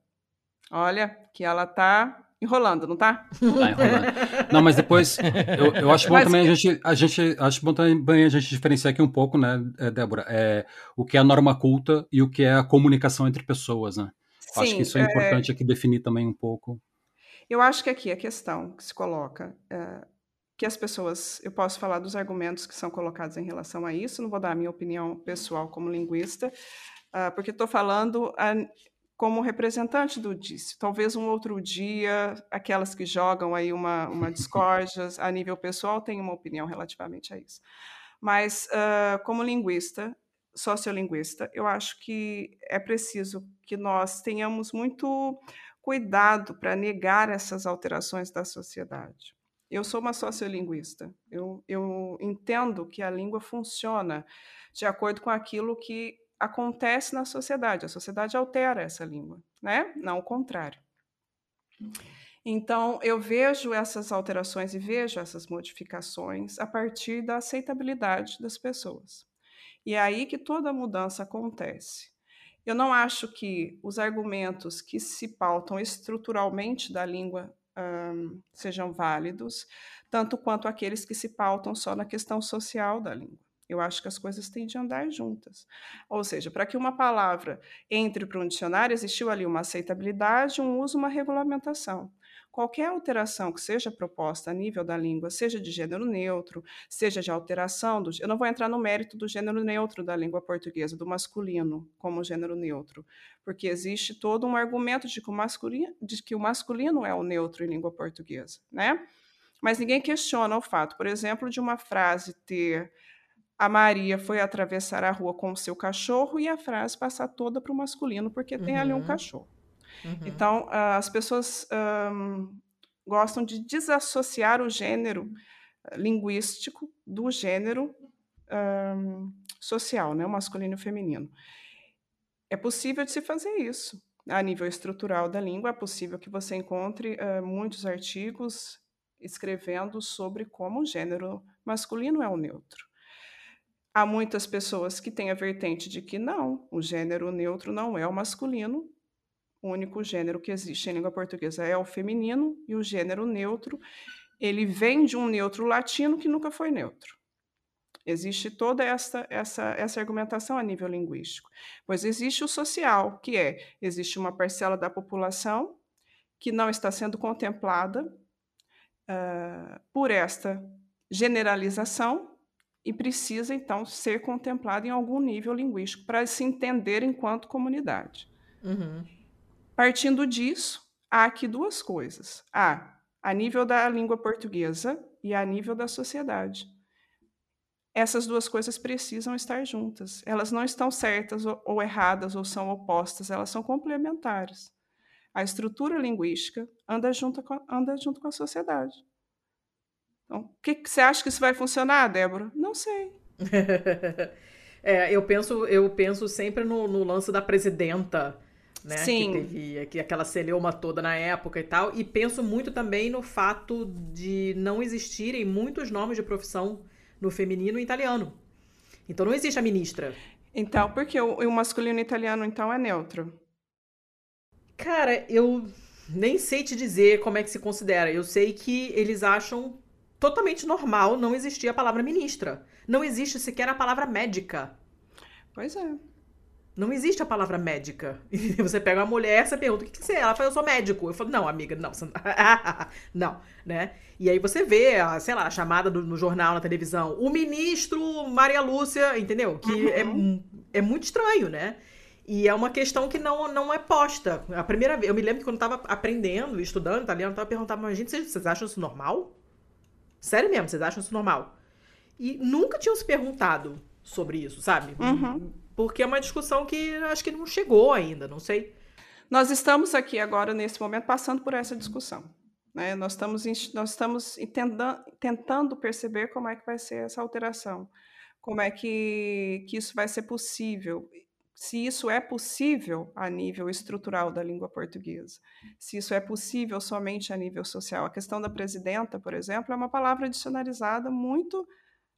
Olha, que ela está enrolando, não está? Tá enrolando. Não, mas depois eu, eu acho bom Mas- também a gente, a gente acho bom também a gente diferenciar aqui um pouco, né, eh, Débora, é, o que é a norma culta e o que é a comunicação entre pessoas, né? Eu acho que isso é, é, importante aqui definir também um pouco. Eu acho que aqui a questão que se coloca é que as pessoas, eu posso falar dos argumentos que são colocados em relação a isso, não vou dar a minha opinião pessoal como linguista, ah, porque estou falando a- como representante do DIS. Talvez um outro dia, aquelas que jogam aí uma, uma discórdia a nível pessoal tenham uma opinião relativamente a isso. Mas, ah, como linguista, sociolinguista, eu acho que é preciso que nós tenhamos muito cuidado para negar essas alterações da sociedade. Eu sou uma sociolinguista. Eu, eu entendo que a língua funciona de acordo com aquilo que acontece na sociedade. A sociedade altera essa língua, né? Não o contrário. Então, eu vejo essas alterações e vejo essas modificações a partir da aceitabilidade das pessoas. E é aí que toda mudança acontece. Eu não acho que os argumentos que se pautam estruturalmente da língua hum, sejam válidos, tanto quanto aqueles que se pautam só na questão social da língua. Eu acho que as coisas têm de andar juntas. Ou seja, para que uma palavra entre para um dicionário, existiu ali uma aceitabilidade, um uso, uma regulamentação. Qualquer alteração que seja proposta a nível da língua, seja de gênero neutro, seja de alteração do. Eu não vou entrar no mérito do gênero neutro da língua portuguesa, do masculino como gênero neutro, porque existe todo um argumento de que o masculino, de que o masculino é o neutro em língua portuguesa, né? Mas ninguém questiona o fato, por exemplo, de uma frase ter a Maria foi atravessar a rua com o seu cachorro e a frase passar toda para o masculino, porque tem ali um Uhum. cachorro. Uhum. Então, ah, as pessoas ahm, gostam de desassociar o gênero eh, linguístico do gênero ahm, social, né? o masculino e o feminino. É possível de se fazer isso. A nível estrutural da língua, é possível que você encontre eh, muitos artigos escrevendo sobre como o gênero masculino é o neutro. Há muitas pessoas que têm a vertente de que não, o gênero neutro não é o masculino, o único gênero que existe em língua portuguesa é o feminino, e o gênero neutro, ele vem de um neutro latino que nunca foi neutro. Existe toda essa, essa, essa argumentação a nível linguístico. Pois existe o social, que é, existe uma parcela da população que não está sendo contemplada ah, por esta generalização e precisa, então, ser contemplada em algum nível linguístico para se entender enquanto comunidade. Uhum. Partindo disso, há aqui duas coisas. Há a nível da língua portuguesa e a nível da sociedade. Essas duas coisas precisam estar juntas. Elas não estão certas ou, ou erradas ou são opostas, elas são complementares. A estrutura linguística anda junto com anda junto com a sociedade. Então, o que, que você acha que isso vai funcionar, Débora? Não sei. É, eu penso, eu penso sempre no, no lance da presidenta, né? Sim. Que teve que aquela celeuma toda na época e tal. E penso muito também no fato de não existirem muitos nomes de profissão no feminino italiano. Então não existe a ministra. Então, por que o, o masculino italiano, então, é neutro? Cara, eu nem sei te dizer como é que se considera. Eu sei que eles acham totalmente normal não existir a palavra ministra. Não existe sequer a palavra médica. Pois é. Não existe a palavra médica. E você pega uma mulher, você pergunta o que, que você é? Ela fala, eu sou médico. Eu falo, não, amiga, não. Você... não, né? E aí você vê, a, sei lá, a chamada do- no jornal, na televisão, o ministro Maria Lúcia, entendeu? Que é, mu- é muito estranho, né? E é uma questão que não, não é posta. A primeira vez, eu me lembro que quando eu tava aprendendo, estudando italiano, eu tava perguntando, mas gente, vocês, vocês acham isso normal? Sério mesmo, vocês acham isso normal? E nunca tinham se perguntado sobre isso, sabe? Uhum. Porque é uma discussão que acho que não chegou ainda, não sei. Nós estamos aqui agora, nesse momento, passando por essa discussão. Né? Nós estamos, nós estamos entenda- tentando perceber como é que vai ser essa alteração, como é que, que isso vai ser possível, se isso é possível a nível estrutural da língua portuguesa, se isso é possível somente a nível social. A questão da presidenta, por exemplo, é uma palavra dicionarizada muito,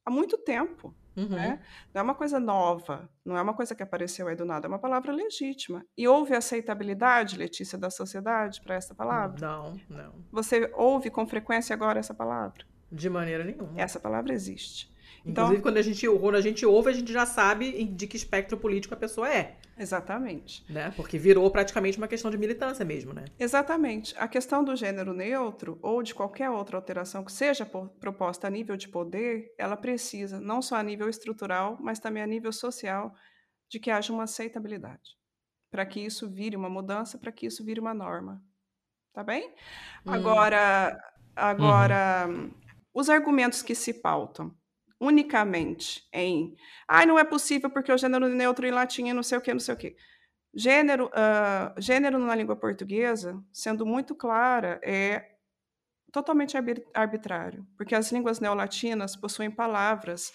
há muito tempo. Uhum. né? Não é uma coisa nova, não é uma coisa que apareceu aí do nada, é uma palavra legítima. E houve aceitabilidade, Letícia, da sociedade para essa palavra? Não, não. Você ouve com frequência agora essa palavra? De maneira nenhuma. Essa palavra existe. Então, Inclusive, quando a, gente, quando a gente ouve, a gente já sabe de que espectro político a pessoa é, exatamente. né? Porque virou praticamente uma questão de militância mesmo, né? Exatamente. A questão do gênero neutro ou de qualquer outra alteração que seja po- proposta a nível de poder, ela precisa, não só a nível estrutural, mas também a nível social, de que haja uma aceitabilidade. Para que isso vire uma mudança, para que isso vire uma norma. Tá bem? Hum. Agora, agora os argumentos que se pautam unicamente em ah, não é possível porque o gênero neutro em latim é não sei o que, não sei o que. Gênero, ah, gênero na língua portuguesa, sendo muito clara, é totalmente arbi- arbitrário, porque as línguas neolatinas possuem palavras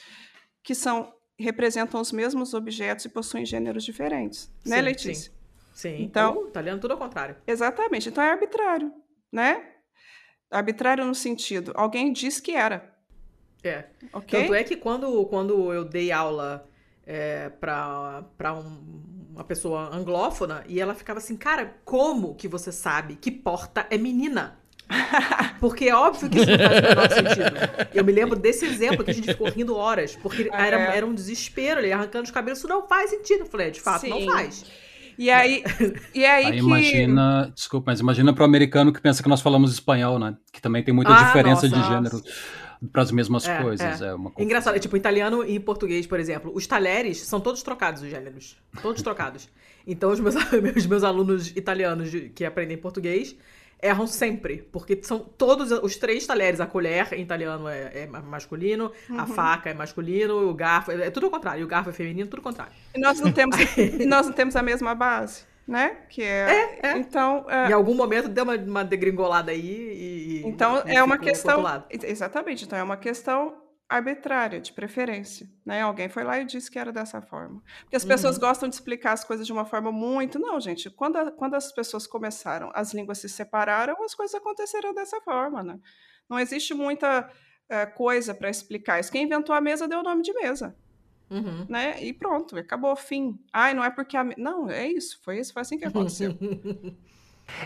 que são representam os mesmos objetos e possuem gêneros diferentes, né, Sim, Letícia? Sim. Então- O italiano tudo ao contrário. Exatamente. Então é arbitrário, né? Arbitrário no sentido, alguém diz que era, É. ok? Tanto é que quando, quando eu dei aula é, pra, pra um- uma pessoa anglófona, e ela ficava assim, cara, como que você sabe que porta é menina? Porque é óbvio que isso não faz o menor sentido. Eu me lembro desse exemplo que a gente ficou rindo horas, porque era, É. era um desespero, ele arrancando os cabelos, isso não faz sentido. Eu falei, é, de fato, não Sim. faz. E aí, e aí, Aí que imagina, desculpa, mas imagina para o americano que pensa que nós falamos espanhol, né? Que também tem muita Ah, diferença nossa, de gênero para as mesmas É, coisas. é. É, uma. Engraçado, é tipo, italiano e português, por exemplo, os talheres são todos trocados os gêneros. Todos trocados. Então, os meus, os meus alunos italianos de- que aprendem português, erram sempre, porque são todos os três talheres. A colher em italiano é, é masculino, a Uhum. faca é masculino, o garfo é, é tudo ao contrário. E o garfo é feminino, tudo ao contrário. E nós não temos, e nós não temos a mesma base, né? Que é, É, é. então é, Em algum momento deu uma, uma degringolada aí e. Então e é uma questão. Exatamente, então é uma questão arbitrária, de preferência. Né? Alguém foi lá e disse que era dessa forma. Porque as pessoas Uhum. gostam de explicar as coisas de uma forma muito. Não, gente, quando, a- quando as pessoas começaram, as línguas se separaram, as coisas aconteceram dessa forma. Né? Não existe muita eh, coisa para explicar isso. Quem inventou a mesa deu o nome de mesa. Uhum. Né? E pronto, acabou, fim. Ai, não é porque a. Não, é isso, foi isso, foi assim que aconteceu.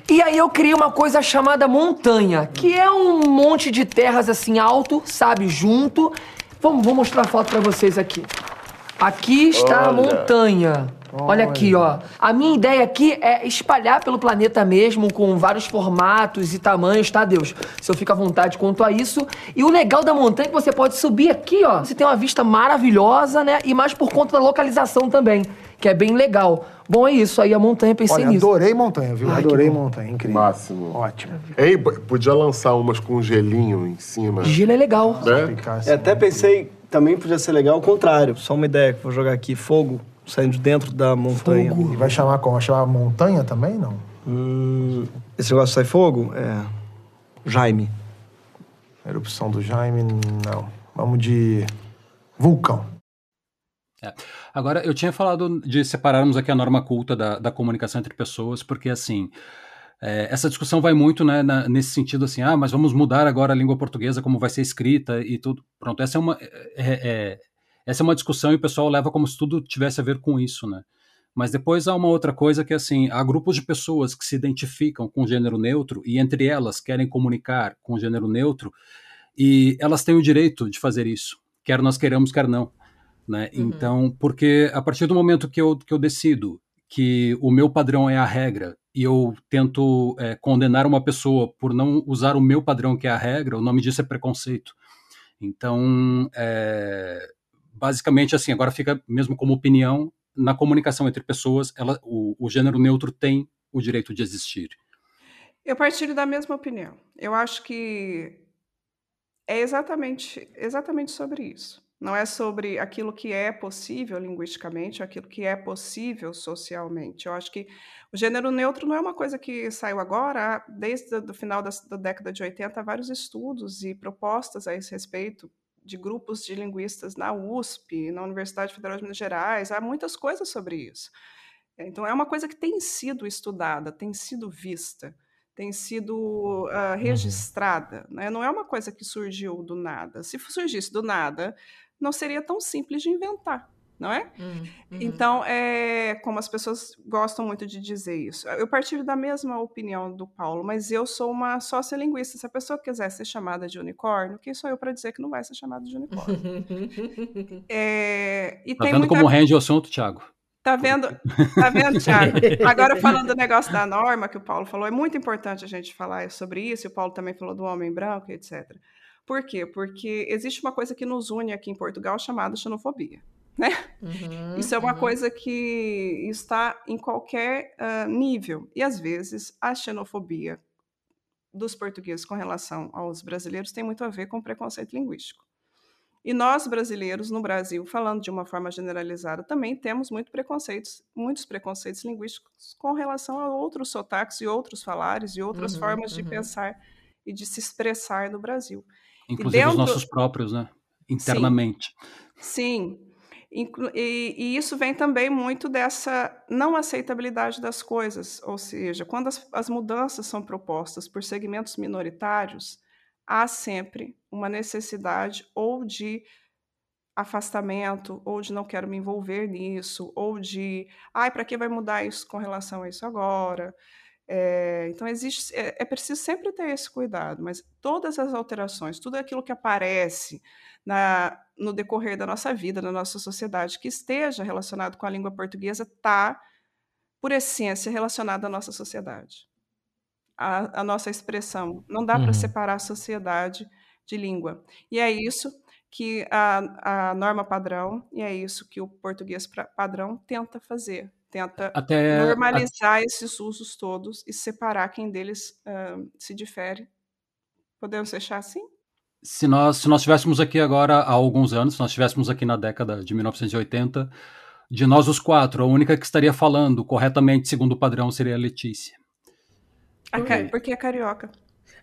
E aí eu criei uma coisa chamada montanha, que é um monte de terras assim alto, sabe, junto. Vamos, vou mostrar a foto pra vocês aqui. Aqui está a Olha. montanha. Olha aqui, ó. A minha ideia aqui é espalhar pelo planeta mesmo, com vários formatos e tamanhos, tá, Deus? Se eu fico à vontade quanto a isso. E o legal da montanha é que você pode subir aqui, ó. Você tem uma vista maravilhosa, né? E mais por conta da localização também, que é bem legal. Bom, é isso aí, a montanha, pensei Olha, nisso. adorei montanha, viu? Ai, que adorei bom. montanha, incrível. Máximo. Ótimo. Ei, p- podia lançar umas com gelinho em cima. Gelo é legal. Né? É, até pensei, também podia ser legal o contrário. Só uma ideia que eu vou jogar aqui. Fogo saindo de dentro da montanha. E vai chamar como? Vai chamar montanha também, não? Hum, esse negócio sai fogo? É... Jaime. Erupção do Jaime, não. Vamos de vulcão. É. Agora, eu tinha falado de separarmos aqui a norma culta da, da comunicação entre pessoas, porque, assim, é, essa discussão vai muito né, na- nesse sentido, assim, ah, mas vamos mudar agora a língua portuguesa, como vai ser escrita e tudo. Pronto, essa é uma, é- é- essa é uma discussão e o pessoal leva como se tudo tivesse a ver com isso, né? Mas depois há uma outra coisa que, assim, há grupos de pessoas que se identificam com gênero neutro e entre elas querem comunicar com gênero neutro e elas têm o direito de fazer isso, quer nós queiramos, quer não. Né? Então, porque a partir do momento que eu, que eu decido que o meu padrão é a regra e eu tento é, condenar uma pessoa por não usar o meu padrão que é a regra, o nome disso é preconceito. Então, é, basicamente assim, agora fica mesmo como opinião, na comunicação entre pessoas, ela, o, o gênero neutro tem o direito de existir. Eu partilho da mesma opinião. Eu acho que é exatamente, exatamente sobre isso. Não é sobre aquilo que é possível linguisticamente, aquilo que é possível socialmente. Eu acho que o gênero neutro não é uma coisa que saiu agora. Desde o final da, da década de 80, há vários estudos e propostas a esse respeito de grupos de linguistas na USP, na Universidade Federal de Minas Gerais. Há muitas coisas sobre isso. Então, é uma coisa que tem sido estudada, tem sido vista, tem sido ah, registrada. né? Não é uma coisa que surgiu do nada. Se surgisse do nada, não seria tão simples de inventar, não é? Hum, uhum. Então, é como as pessoas gostam muito de dizer isso. Eu partilho da mesma opinião do Paulo, mas eu sou uma sociolinguista. Se a pessoa quiser ser chamada de unicórnio, quem sou eu para dizer que não vai ser chamada de unicórnio? É, e Tá tem vendo muita como rende o assunto, Thiago? Tá vendo, tá vendo, Thiago? Agora, falando do negócio da norma que o Paulo falou, é muito importante a gente falar sobre isso, e o Paulo também falou do homem branco, etc. Por quê? Porque existe uma coisa que nos une aqui em Portugal chamada xenofobia. Né? Uhum, Isso é uma uhum. coisa que está em qualquer ah, nível. E, às vezes, a xenofobia dos portugueses com relação aos brasileiros tem muito a ver com preconceito linguístico. E nós, brasileiros, no Brasil, falando de uma forma generalizada, também temos muito preconceitos, muitos preconceitos linguísticos com relação a outros sotaques e outros falares e outras Uhum, formas de uhum. pensar e de se expressar no Brasil. Inclusive os dentro- nossos próprios, né? Internamente. Sim. Inclu- E, e isso vem também muito dessa não aceitabilidade das coisas, ou seja, quando as, as mudanças são propostas por segmentos minoritários, há sempre uma necessidade ou de afastamento, ou de não quero me envolver nisso, ou de, ai, para que vai mudar isso com relação a isso agora? É, então existe, é, é preciso sempre ter esse cuidado, mas todas as alterações, tudo aquilo que aparece na, no decorrer da nossa vida, da nossa sociedade, que esteja relacionado com a língua portuguesa, está, por essência, relacionado à nossa sociedade, à, à nossa expressão. Não dá para Uhum. separar a sociedade de língua. E é isso que a, a norma padrão, e é isso que o português pra- padrão tenta fazer. tenta Até- normalizar esses usos todos e separar quem deles ah, se difere. Podemos deixar assim? Se nós, se nós estivéssemos aqui agora há alguns anos, se nós estivéssemos aqui na década de 1980, de nós os quatro, a única que estaria falando corretamente segundo o padrão seria a Letícia. A ca-. Porque é carioca.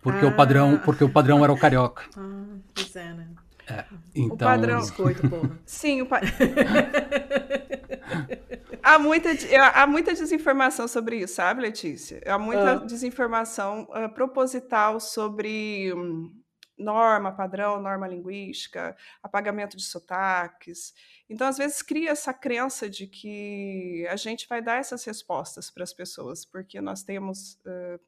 Porque, o padrão, porque o padrão era o carioca. Ah, pois é, né? É, O então, padrão. Biscoito, porra. Sim, o pa... há, muita, há muita desinformação sobre isso, sabe, Letícia? Há muita Ah. desinformação ah, proposital sobre hum, norma, padrão, norma linguística, apagamento de sotaques. Então, às vezes, cria essa crença de que a gente vai dar essas respostas para as pessoas, porque nós temos ah,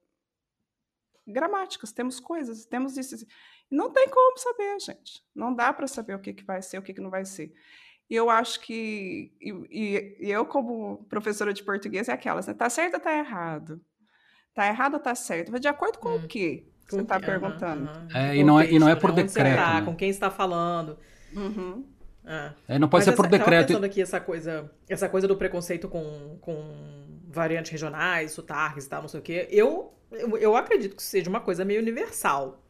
gramáticas, temos coisas, temos isso. Não tem como saber, gente. Não dá para saber o que, que vai ser, o que, que não vai ser. E eu acho que. E, e- eu, como professora de português, é aquelas, né? Tá certo ou tá errado? Tá errado ou tá certo? Mas de acordo com o quê? Você está aham, perguntando. aham. É, e não é- e não é por né? Você decreto, tá, né? Com quem você está falando. Uhum. É. É, não pode Mas ser por essa- decreto. pensando aqui essa coisa, essa coisa do preconceito com, com variantes regionais, sotaques e tal, não sei o quê. Eu, eu, eu acredito que seja uma coisa meio universal.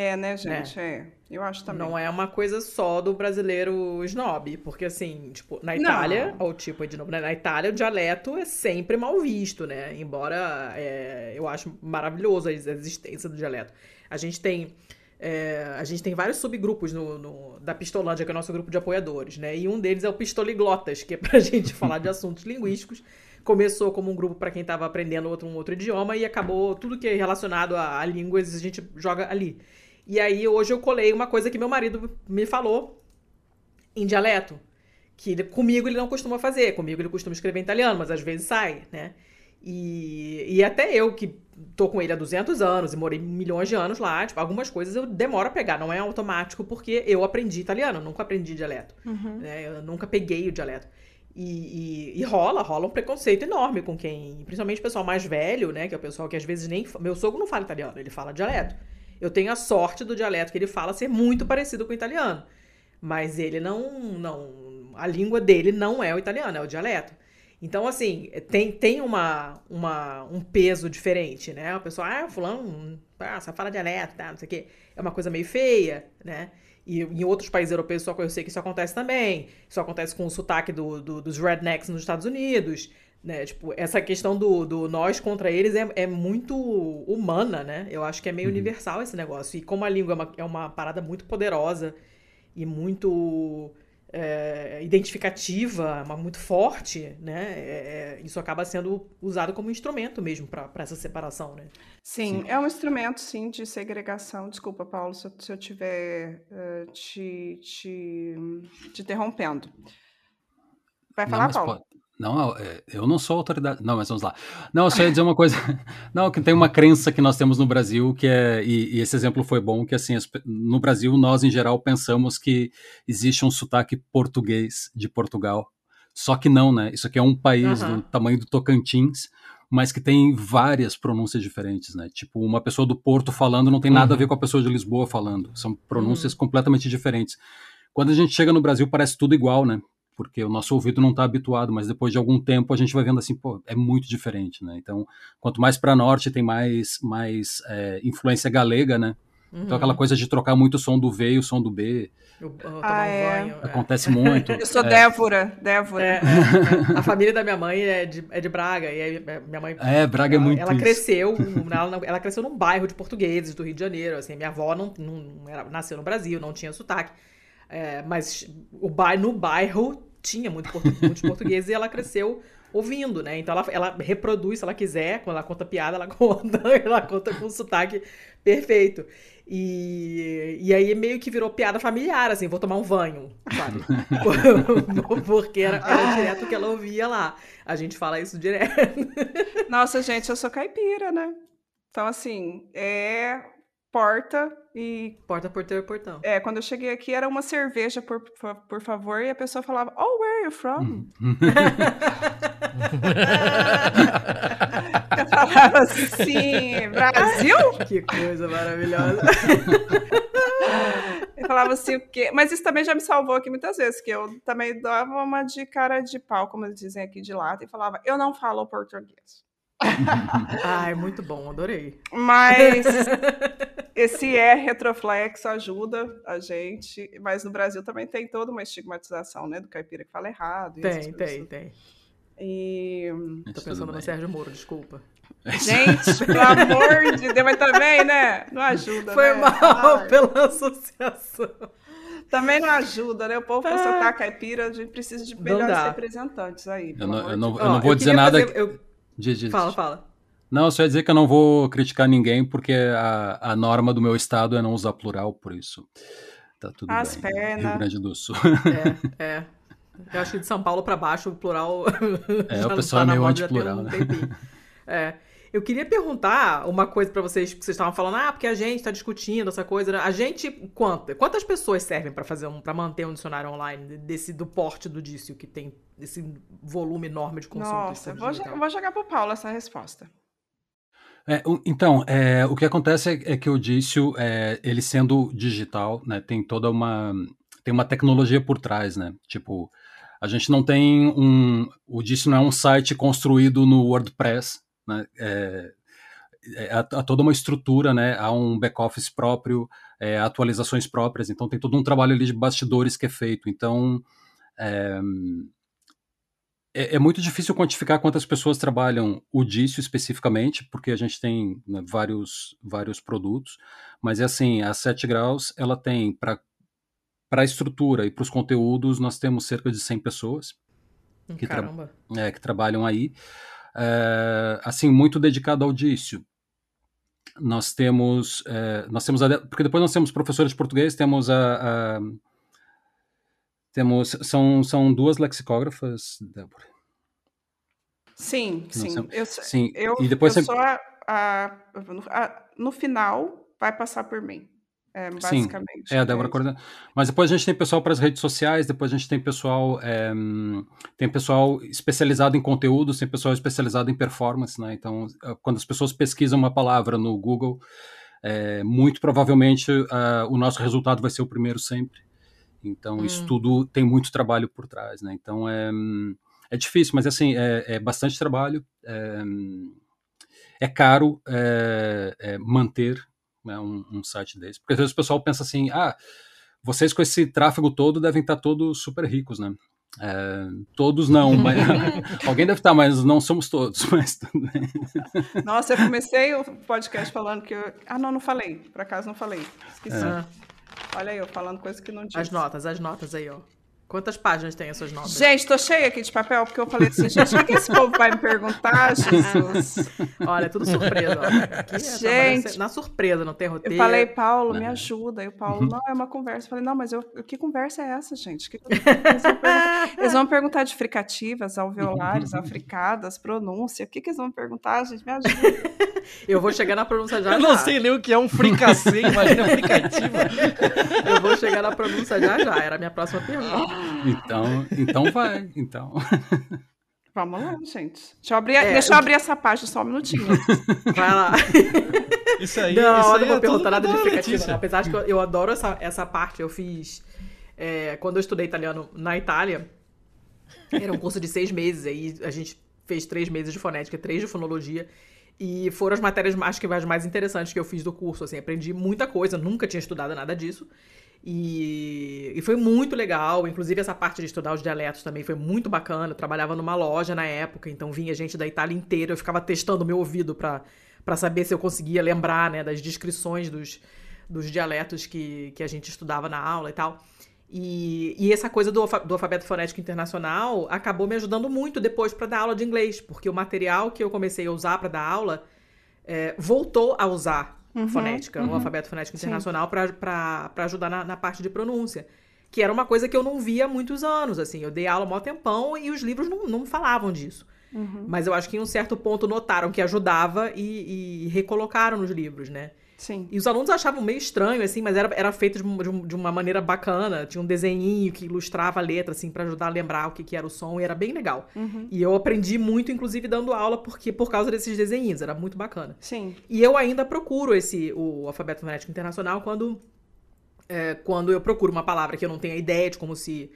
É, né, gente? É. Eu acho também. Não é uma coisa só do brasileiro snob, porque assim, tipo, na Não. Itália, ou tipo, de novo, né, na Itália o dialeto é sempre mal visto, né? Embora é, eu acho maravilhoso a existência do dialeto. A gente tem é, a gente tem vários subgrupos no, no- da Pistolândia, que é o nosso grupo de apoiadores, né? E um deles é o Pistoliglotas, que é pra gente falar de assuntos linguísticos. Começou como um grupo para quem estava aprendendo outro, um outro idioma e acabou tudo que é relacionado a, a línguas a gente joga ali. E aí hoje eu colei uma coisa que meu marido me falou em dialeto, que ele- comigo ele não costuma fazer, comigo ele costuma escrever em italiano, mas às vezes sai, né? E, e até eu, que tô com ele há 200 anos e morei milhões de anos lá, tipo, algumas coisas eu demoro a pegar, não é automático porque eu aprendi italiano, nunca aprendi dialeto, Uhum. né? Eu nunca peguei o dialeto. E, e- e rola, rola um preconceito enorme com quem, principalmente o pessoal mais velho, né? Que é o pessoal que às vezes nem. Meu sogro não fala italiano, ele fala dialeto. Eu tenho a sorte do dialeto que ele fala ser muito parecido com o italiano. Mas ele não. não a língua dele não é o italiano, é o dialeto. Então, assim, tem, tem uma, uma, um peso diferente, né? O pessoal, ah, fulano, ah, só fala dialeto, tá, não sei o quê. É uma coisa meio feia, né? E em outros países europeus só eu sei que isso acontece também. Isso acontece com o sotaque do, do- dos rednecks nos Estados Unidos, né? Tipo, essa questão do, do nós contra eles é, é muito humana, né? Eu acho que é meio universal esse negócio. E como a língua é uma, é uma parada muito poderosa e muito é, identificativa, mas muito forte, né? É, é, isso acaba sendo usado como instrumento mesmo para essa separação, né? Sim, é um instrumento, sim, de segregação. Desculpa, Paulo, se eu, se eu estiver eh, te, te, te interrompendo. Vai Não, falar, mas Paulo? pode- Não, é, eu não sou autoridade. Não, mas vamos lá. Não, eu só ia dizer uma coisa. Não, que tem uma crença que nós temos no Brasil que é. E, e esse exemplo foi bom, que assim, no Brasil, nós em geral pensamos que existe um sotaque português de Portugal. Só que não, né? Isso aqui é um país Aham. do tamanho do Tocantins, mas que tem várias pronúncias diferentes, né? Tipo, uma pessoa do Porto falando não tem nada a ver com a pessoa de Lisboa falando. São pronúncias completamente diferentes. Quando a gente chega no Brasil, parece tudo igual, né? Porque o nosso ouvido não está habituado, mas depois de algum tempo a gente vai vendo assim, pô, é muito diferente, né? Então, quanto mais para norte tem mais, mais é, influência galega, né? Uhum. Então, aquela coisa de trocar muito o som do V e o som do B. Eu, eu Ah, um é. banho. Acontece muito. Eu sou É. Débora, Débora. É, é. A família da minha mãe é de, é de Braga. E aí minha mãe. É, Braga é ela, muito Ela isso. cresceu, ela, ela cresceu num bairro de portugueses do Rio de Janeiro. Assim, minha avó não, não era- nasceu no Brasil, não tinha sotaque. É, mas o bairro, no bairro tinha muito portu- muitos portugueses e ela cresceu ouvindo, né? Então ela, ela reproduz se ela quiser, quando ela conta piada, ela conta, ela conta com sotaque perfeito. E, e aí meio que virou piada familiar, assim, vou tomar um banho, sabe? Porque era, era direto que ela ouvia lá. A gente fala isso direto. Nossa, gente, eu sou caipira, né? Então, assim, é porta e. Porta, porteiro, portão. É, quando eu cheguei aqui era uma cerveja, por, por, por favor, e a pessoa falava, Oh, where are you from? eu falava assim, Brasil? Que coisa maravilhosa. falava assim, o quê? Mas isso também já me salvou aqui muitas vezes, que eu também dava uma de cara de pau, como eles dizem aqui de lata, e falava, eu não falo português. Ai, muito bom, adorei. Mas esse é retroflexo ajuda a gente, mas no Brasil também tem toda uma estigmatização, né, do caipira que fala errado. Tem, tem, tem. E Tô pensando no Sérgio Moro, desculpa. gente, pelo amor de Deus, mas também, né? Não ajuda, Foi né? mal Ai. pela associação. Também não ajuda, né? O povo pra soltar caipira, a gente precisa de melhores representantes aí. Eu não, eu não, eu não vou eu dizer nada. fazer- eu- Diz, diz, Fala, fala. Não, eu só ia dizer que eu não vou criticar ninguém, porque a, a norma do meu estado é não usar plural, por isso. Tá tudo As bem. pernas. Rio Grande do Sul. É, é. Eu acho que de São Paulo pra baixo o plural. É, o pessoal tá é meio antiplural, um né? É. Eu queria perguntar uma coisa pra vocês, que vocês estavam falando, ah, porque a gente tá discutindo essa coisa. né? A gente, quanta, quantas pessoas servem pra fazer um, para manter um dicionário online desse do porte do Dício que tem esse volume enorme de consultas? Nossa, vou, vou jogar pro Paulo essa resposta. É, o- então, é, o que acontece é, é que o Dício, é, ele sendo digital, né, tem toda uma tem uma tecnologia por trás, né? Tipo, a gente não tem um o Dício não é um site construído no WordPress, né? É, é, há, há toda uma estrutura, né? Há um back-office próprio, é, atualizações próprias, então tem todo um trabalho ali de bastidores que é feito. Então, é, é, muito difícil quantificar quantas pessoas trabalham o Dício especificamente, porque a gente tem né, vários, vários produtos, mas é assim, a 7 graus, ela tem para para a estrutura e para os conteúdos, nós temos cerca de 100 pessoas que, tra- Caramba. é, que trabalham aí. É, assim, muito dedicado ao Dício. Nós temos, é, nós temos porque depois nós temos professores de português, temos a, a- temos são, são duas lexicógrafas, Débora. Sim, sim. temos- Eu, sim, eu, e depois eu você- sou a, a- no, a- no final, vai passar por mim. É, basicamente. Sim, é a Débora coordena. Mas depois a gente tem pessoal para as redes sociais, depois a gente tem pessoal é, tem pessoal especializado em conteúdos, tem pessoal especializado em performance, né? Então, eh, quando as pessoas pesquisam uma palavra no Google, é, muito provavelmente ah, o nosso resultado vai ser o primeiro sempre. Então, isso Hum. tudo tem muito trabalho por trás, né? Então, é, é difícil, mas assim, é, é bastante trabalho. É, é caro é, é, manter né, um, um site desse. Porque às vezes o pessoal pensa assim, ah, vocês com esse tráfego todo devem estar todos super ricos, né? É, todos não, mas alguém deve estar, mas não somos todos. Mas tudo bem. Nossa, eu comecei o podcast falando que eu... Ah, não, não falei. Por acaso não falei. Esqueci. É. Olha aí, eu falando coisa que não disse. As notas, as notas aí, ó. Quantas páginas tem as suas notas? Gente, tô cheia aqui de papel, porque eu falei assim, gente, o que esse povo vai me perguntar, Jesus? Olha, é tudo surpresa. Aqui é só Gente. na surpresa, não tem Eu roteiro. falei, Paulo, me Uhum. ajuda. E o Paulo, não, é uma conversa. Eu falei, não, mas eu, que conversa é essa, gente? Que- eles, vão perguntar, eles vão perguntar de fricativas, alveolares, africadas, pronúncia. O que, que eles vão perguntar, gente? Me ajuda. Eu vou chegar na pronúncia já Eu não já. sei nem o que é um fricassê, imagina fricativa. Eu vou chegar na pronúncia já já. Era a minha próxima pergunta. Então, então vai. Então. Vamos lá, gente. Deixa eu abrir, É, deixa eu abrir essa página só um minutinho. Vai lá. Isso aí, não, isso eu aí não vou é perguntar nada de não. Apesar de que eu, eu adoro essa, essa parte. Eu fiz. é, quando eu estudei italiano na Itália, era um curso de seis meses. Aí a gente fez três meses de fonética, três de fonologia. E foram as matérias, acho que as mais interessantes que eu fiz do curso. Assim, aprendi muita coisa, nunca tinha estudado nada disso. E, e foi muito legal. Inclusive, essa parte de estudar os dialetos também foi muito bacana. Eu trabalhava numa loja na época, então vinha gente da Itália inteira. Eu ficava testando o meu ouvido para saber se eu conseguia lembrar né, das descrições dos, dos dialetos que, que a gente estudava na aula e tal. E, e essa coisa do, do alfabeto fonético internacional acabou me ajudando muito depois para dar aula de inglês, porque o material que eu comecei a usar para dar aula é, voltou a usar Uhum, fonética, uhum. o alfabeto fonético internacional para ajudar na, na parte de pronúncia. Que era uma coisa que eu não via há muitos anos, assim. Eu dei aula há tempão e os livros não, não falavam disso. Uhum. Mas eu acho que em um certo ponto notaram que ajudava e, e recolocaram nos livros, né? Sim. E os alunos achavam meio estranho, assim, mas era, era feito de, um- de um- uma maneira bacana. Tinha um desenhinho que ilustrava a letra, assim, pra ajudar a lembrar o que, que era o som, e era bem legal. Uhum. E eu aprendi muito, inclusive, dando aula, porque por causa desses desenhinhos, era muito bacana. Sim. E eu ainda procuro esse, o alfabeto fonético internacional quando é, quando eu procuro uma palavra que eu não tenho ideia de como se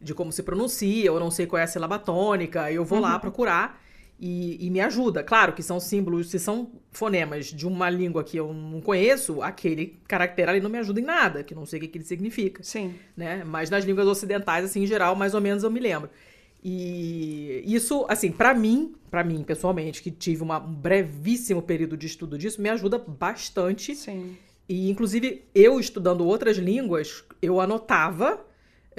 de como se pronuncia, ou não sei qual é a sílaba tônica, eu vou lá Uhum. procurar e, e me ajuda. Claro que são símbolos, se são fonemas de uma língua que eu não conheço, aquele caractere ali não me ajuda em nada, que não sei o que, que ele significa. Sim. Né? Mas nas línguas ocidentais, assim, em geral, mais ou menos eu me lembro. E isso, assim, pra mim, pra mim, pessoalmente, que tive uma- um brevíssimo período de estudo disso, me ajuda bastante. Sim. E, inclusive, eu estudando outras línguas, eu anotava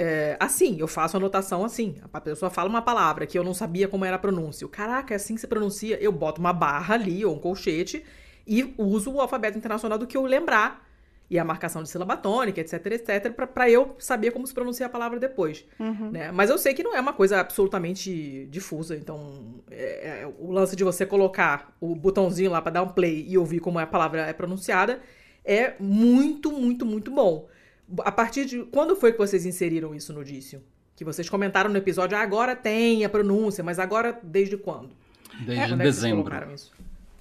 é, assim, eu faço anotação assim. A pessoa fala uma palavra que eu não sabia como era a pronúncia. Caraca, é assim que se pronuncia. Eu boto uma barra ali, ou um colchete, e uso o alfabeto internacional do que eu lembrar. E a marcação de sílaba tônica, etc, etc, pra- pra eu saber como se pronuncia a palavra depois. Uhum. né? Mas eu sei que não é uma coisa absolutamente difusa. Então, é- é- o lance de você colocar o botãozinho lá pra dar um play e ouvir como a palavra é pronunciada é muito, muito, muito bom. A partir de. Quando foi que vocês inseriram isso no Dício? Que vocês comentaram no episódio, ah, agora tem a pronúncia, mas agora desde quando? Desde Quando é que vocês dezembro. colocaram isso?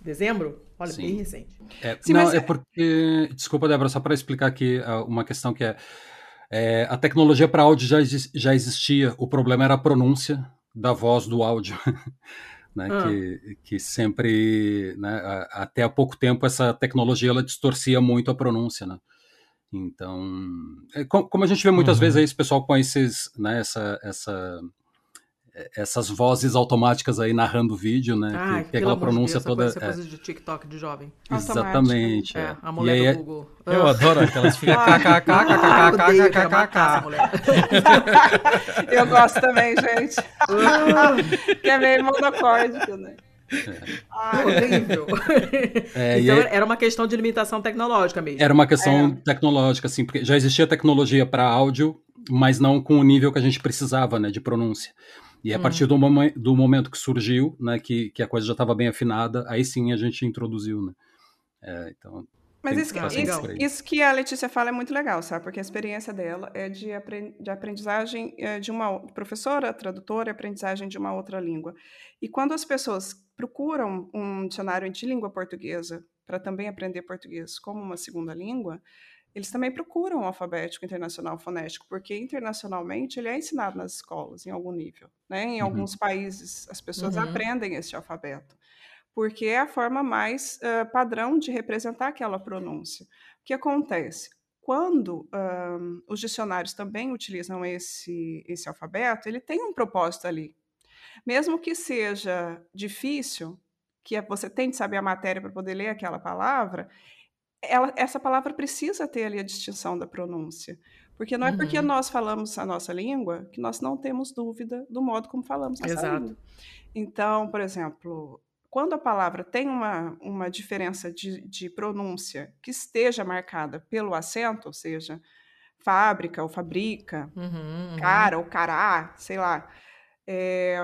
Dezembro? Olha, Sim. bem recente. É, Sim, não, mas é é- porque. Desculpa, Débora, só para explicar aqui ah, uma questão que é. é, a tecnologia para áudio já, já existia, o problema era a pronúncia da voz do áudio. né, Ah. que, que sempre, né, a- até há pouco tempo, essa tecnologia ela distorcia muito a pronúncia. Né? Então, é, co- como a gente vê muitas Uhum. vezes aí, esse pessoal com esses, né, essa, essa, essas vozes automáticas aí narrando o vídeo, né? Ai, que, que é aquela pronúncia Deus, toda. essa é, coisa de TikTok de jovem. exatamente. É, é. a E mulher aí é- do Google. Eu Ah. adoro aquelas ficam Ah. Eu gosto também, gente. que é meio monocórdico, né? Ah, horrível. É, e então aí- era uma questão de limitação tecnológica mesmo. Era uma questão tecnológica, assim, porque já existia tecnologia para áudio, mas não com o nível que a gente precisava, né, de pronúncia. E a Hum. partir do, momen- do momento que surgiu, né, que, que a coisa já estava bem afinada, aí sim a gente introduziu, né. É, então, Mas isso, que- bastante isso, isso que a Letícia fala é muito legal, sabe? Porque a experiência dela é de, apren- de aprendizagem eh, de uma professora, tradutora, e aprendizagem de uma outra língua. E quando as pessoas procuram um dicionário de língua portuguesa para também aprender português como uma segunda língua, eles também procuram o alfabético internacional fonético, porque internacionalmente ele é ensinado nas escolas em algum nível. Né? Em Uhum. alguns países as pessoas Uhum. aprendem esse alfabeto porque é a forma mais ah, padrão de representar aquela pronúncia. O que acontece? Quando ah, os dicionários também utilizam esse, esse alfabeto, ele tem um propósito ali. Mesmo que seja difícil, que é- você tem de saber a matéria para poder ler aquela palavra, ela- essa palavra precisa ter ali a distinção da pronúncia. Porque não é porque Uhum. nós falamos a nossa língua que nós não temos dúvida do modo como falamos essa Exato. língua. Então, por exemplo, quando a palavra tem uma, uma diferença de, de pronúncia que esteja marcada pelo acento, ou seja, fábrica ou fabrica, Uhum, uhum. cara ou cará, sei lá, é,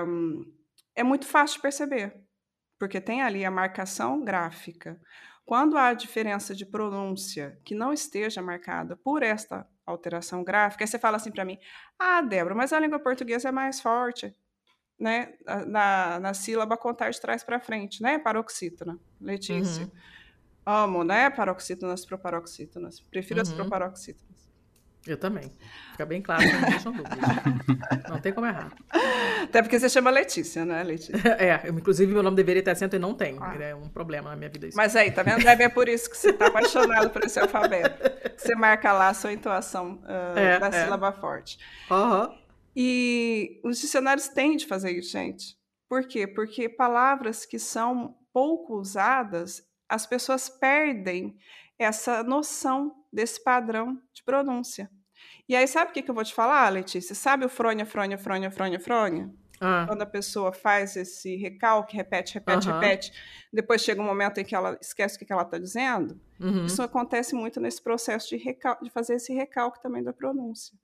é muito fácil de perceber, porque tem ali a marcação gráfica. Quando há diferença de pronúncia que não esteja marcada por esta alteração gráfica, aí você fala assim para mim: Ah, Débora, mas a língua portuguesa é mais forte, né? Na, na, sílaba contar de trás para frente, né? Paroxítona, Letícia. Uhum. Amo, né? Paroxítonas proparoxítonas. Prefiro as Uhum. proparoxítonas. Eu também. Fica bem claro, não deixam dúvidas. Não tem como errar. Até porque você chama Letícia, né, Letícia? É, eu, inclusive meu nome deveria ter acento e não tem. É um problema na minha vida isso. Mas aí, tá vendo? Deve é por isso que você tá apaixonado por esse alfabeto. Você marca lá a sua intuação ah, É, da é. sílaba forte. Aham. E os dicionários têm de fazer isso, gente. Por quê? Porque palavras que são pouco usadas, as pessoas perdem essa noção desse padrão de pronúncia. E aí, sabe o que, que eu vou te falar, Letícia? Sabe o fronha, fronha, fronha, fronha, fronha? Ah. Quando a pessoa faz esse recalque, repete, repete, Aham. repete, depois chega um momento em que ela esquece o que que ela está dizendo. Uhum. Isso acontece muito nesse processo de, recal- de fazer esse recalque também da pronúncia.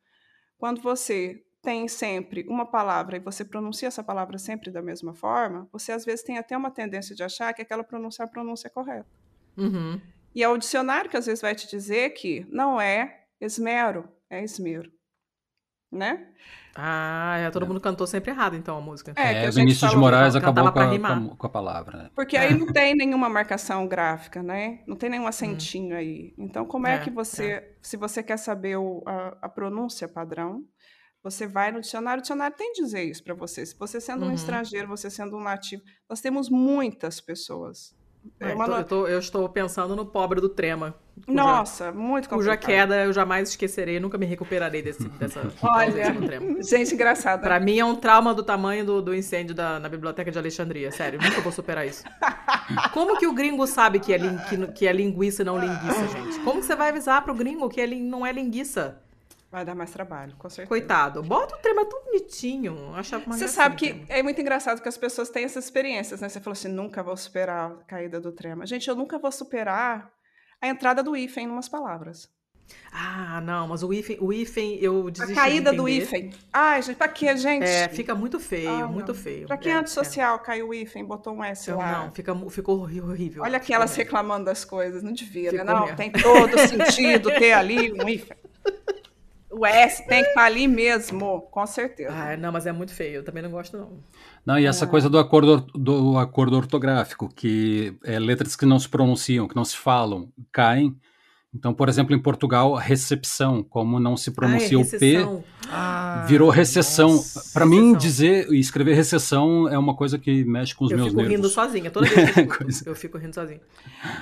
Quando você tem sempre uma palavra e você pronuncia essa palavra sempre da mesma forma, você às vezes tem até uma tendência de achar que aquela pronúncia é a pronúncia correta. Uhum. E é o dicionário que às vezes vai te dizer que não é esmero, é esmero. né? Ah, é, todo mundo cantou sempre errado, então, a música. É, É, Vinícius de falou- Moraes acabou com a, com a- palavra. né? Porque aí não tem nenhuma marcação gráfica, né? Não tem nenhum acentinho aí. Então, como é, É, que você, se você quer saber o- a, a pronúncia padrão, você vai no dicionário, o dicionário tem que dizer isso para você. Se você sendo um Uhum. estrangeiro, você sendo um nativo, nós temos muitas pessoas. É, uma eu, tô- eu estou pensando no pobre do Trema. cuja- Nossa, muito Cuja complicado. queda eu jamais esquecerei, nunca me recuperarei desse, dessa Olha, Trema. gente engraçada. Pra mim é um trauma do tamanho do, do incêndio da, na biblioteca de Alexandria. Sério, nunca vou superar isso. Como que o gringo sabe que é, lin- que, que é linguiça e não linguiça, gente? Como que você vai avisar pro gringo que é não é linguiça? Vai dar mais trabalho, com certeza. Coitado. Bota o trema tão bonitinho. Eu Achava uma Você sabe que é muito engraçado que as pessoas têm essas experiências, né? Você falou assim, nunca vou superar a caída do trema. Gente, eu nunca vou superar a entrada do hífen em umas palavras. Ah, não, mas o hífen, o hífen eu A desisti caída de do hífen. Ai, gente, pra quê, gente? É, fica muito feio, Ah, muito não. feio. Pra quem é É, antissocial, caiu o hífen, botou um S é. lá. Não, fica, ficou horrível. Olha aquelas reclamando das coisas, não devia, né? Não, mesmo. tem todo sentido ter ali um hífen. O S tem que estar ali mesmo, com certeza. Ah, não, mas é muito feio. Eu também não gosto, não. Não, e Ah. essa coisa do acordo, or- do acordo ortográfico, que é, letras que não se pronunciam, que não se falam, caem. Então, por exemplo, em Portugal, recepção, como não se pronuncia o P, recessão. virou recessão. Para mim, dizer e escrever recessão é uma coisa que mexe com os Eu meus fico rindo nervos. sozinha. Toda vez que eu fico, eu fico rindo sozinha.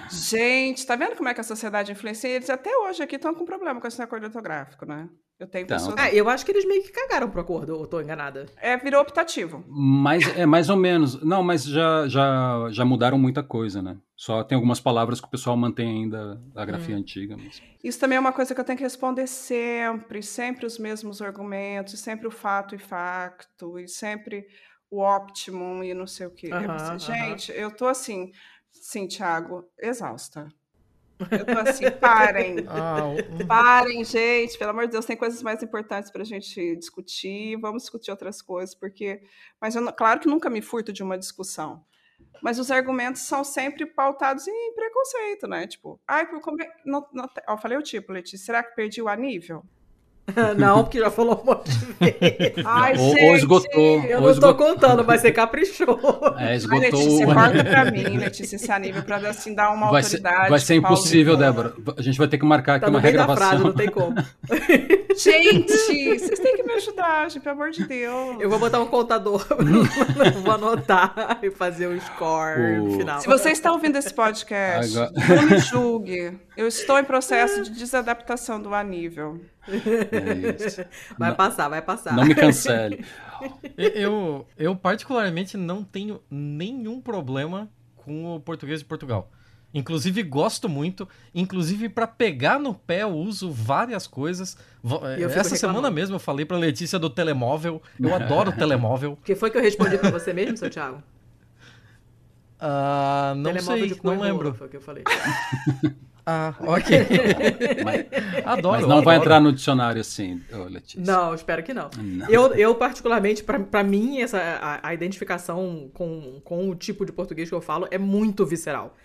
Gente, tá vendo como é que a sociedade influencia? Eles até hoje aqui estão com problema com esse acordo ortográfico, né? Eu tenho Então, pessoas. Ah, eu acho que eles meio que cagaram pro acordo, ou tô enganada. É, virou optativo. Mas é mais ou menos. Não, mas já, já, já mudaram muita coisa, né? Só tem algumas palavras que o pessoal mantém ainda a grafia Hum. antiga. Mas... Isso também é uma coisa que eu tenho que responder sempre, sempre os mesmos argumentos, sempre o fato e facto, e sempre o optimum e não sei o quê. Aham. Gente, eu tô assim, sim, Thiago, exausta. Eu tô assim, parem. Ah, Parem, gente, pelo amor de Deus, tem coisas mais importantes pra gente discutir, vamos discutir outras coisas, porque. Mas eu, claro que nunca me furto de uma discussão. Mas os argumentos são sempre pautados em preconceito, né? Tipo, ai, por como é- não, não, eu falei o tipo, Letícia, será que perdi o anível? não, porque já falou um monte de vezes. Ai, ou, ou gente, esgotou. Eu ou não tô esgotou. contando, mas você caprichou. É, Ai, esgotou. Letícia, o- corta pra mim, Letícia, esse anível, pra assim dar uma Vai ser, autoridade. vai ser Paulo impossível. Débora. A gente vai ter que marcar aqui Tá uma no da frase, regravação. não tem como. Gente, vocês têm que me ajudar, gente, pelo amor de Deus. Eu vou botar um contador, vou anotar e fazer o score no O- final. Se você está ouvindo esse podcast, Agora- não me julgue. Eu estou em processo de desadaptação do anível. É isso. Vai Não- passar, vai passar. Não me cancele. Eu, eu particularmente não tenho nenhum problema com o português de Portugal. Inclusive gosto muito, inclusive para pegar no pé eu uso várias coisas. E fico Essa semana mesmo eu falei pra Letícia do telemóvel. Eu adoro telemóvel. O que foi que eu respondi pra você mesmo, seu Thiago? Ah, não Telemóvel sei, não lembro. Foi o que eu falei. Ah, ok. adoro. Mas não vai entrar no dicionário assim, Letícia. Não, espero que não. Não. Eu, eu particularmente, pra, pra mim, essa, a, a identificação com, com o tipo de português que eu falo é muito visceral.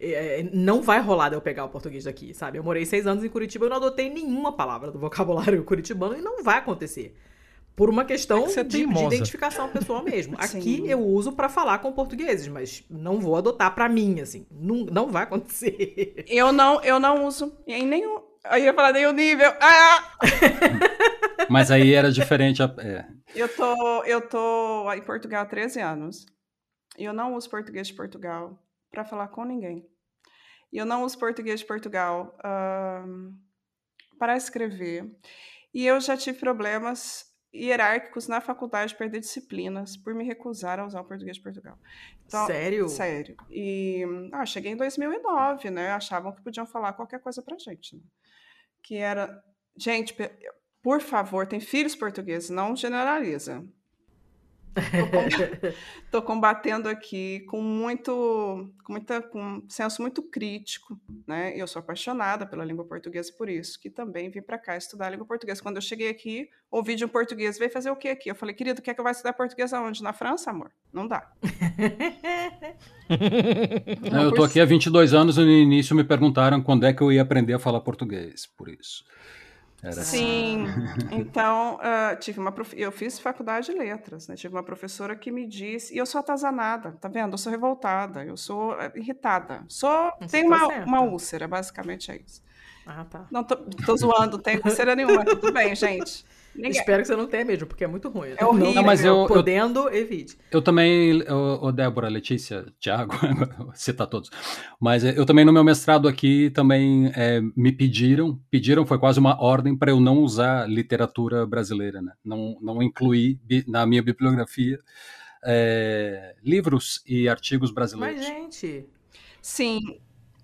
É, não vai rolar de eu pegar o português daqui, sabe? Eu morei seis anos em Curitiba e eu não adotei nenhuma palavra do vocabulário curitibano e não vai acontecer. Por uma questão É é de, de identificação pessoal mesmo. Aqui Sim. eu uso pra falar com portugueses, mas não vou adotar pra mim, assim. Não, não vai acontecer. Eu não, eu não uso em nenhum. Eu ia falar nenhum nível. Ah! Mas aí era diferente. a- é. Eu tô, eu tô em Portugal há 13 anos. E eu não uso português de Portugal para falar com ninguém. E eu não uso português de Portugal ahn, para escrever. E eu já tive problemas hierárquicos na faculdade de perder disciplinas por me recusar a usar o português de Portugal. Sério? Sério. E ah, cheguei em 2009, né? Achavam que podiam falar qualquer coisa pra gente. Né? Que era, gente, por favor, tem filhos portugueses, não generaliza. Tô combatendo aqui com muito, com muita, com um senso muito crítico, né? Eu sou apaixonada pela língua portuguesa por isso, que também vim para cá estudar a língua portuguesa. Quando eu cheguei aqui, ouvi de um português, veio fazer o quê aqui? Eu falei, querido, quer que eu vá estudar português aonde? Na França, amor? Não dá. Não, eu tô aqui há 22 anos e no início me perguntaram quando é que eu ia aprender a falar português, por isso. Era assim. Sim, então ah, tive uma prof... eu fiz faculdade de letras, né? Tive uma professora que me disse, e eu sou atazanada, tá vendo? Eu sou revoltada, eu sou eh, irritada, sou Você tenho tá uma, certa. uma úlcera, basicamente é isso. Ah, tá. Não tô, tô zoando, não tenho úlcera nenhuma, tudo bem, gente. Ninguém- Espero que você não tenha mesmo, porque é muito ruim. É horrível. Não, mas eu- eu- Podendo, evite. Eu também, ô, Débora, Letícia, Tiago, vou citar todos. Mas eh, eu também no meu mestrado aqui também eh, me pediram, pediram, foi quase uma ordem para eu não usar literatura brasileira, né? Não, não incluir bi- na minha bibliografia eh, livros e artigos brasileiros. Mas, gente, Sim,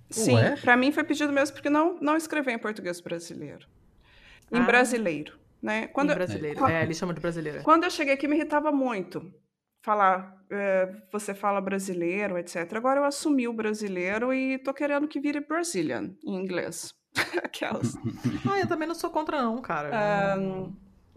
sim. Para mim foi pedido mesmo porque não não escrever em português brasileiro, em Ah. brasileiro, né? Quando em eu- brasileiro. Quando- É, eles chamam de brasileira. Quando eu cheguei aqui, me irritava muito falar, eh, você fala brasileiro, etc. Agora eu assumi o brasileiro e tô querendo que vire Brazilian em inglês. Aquelas. Ah, eu também não sou contra, não, cara. Ah,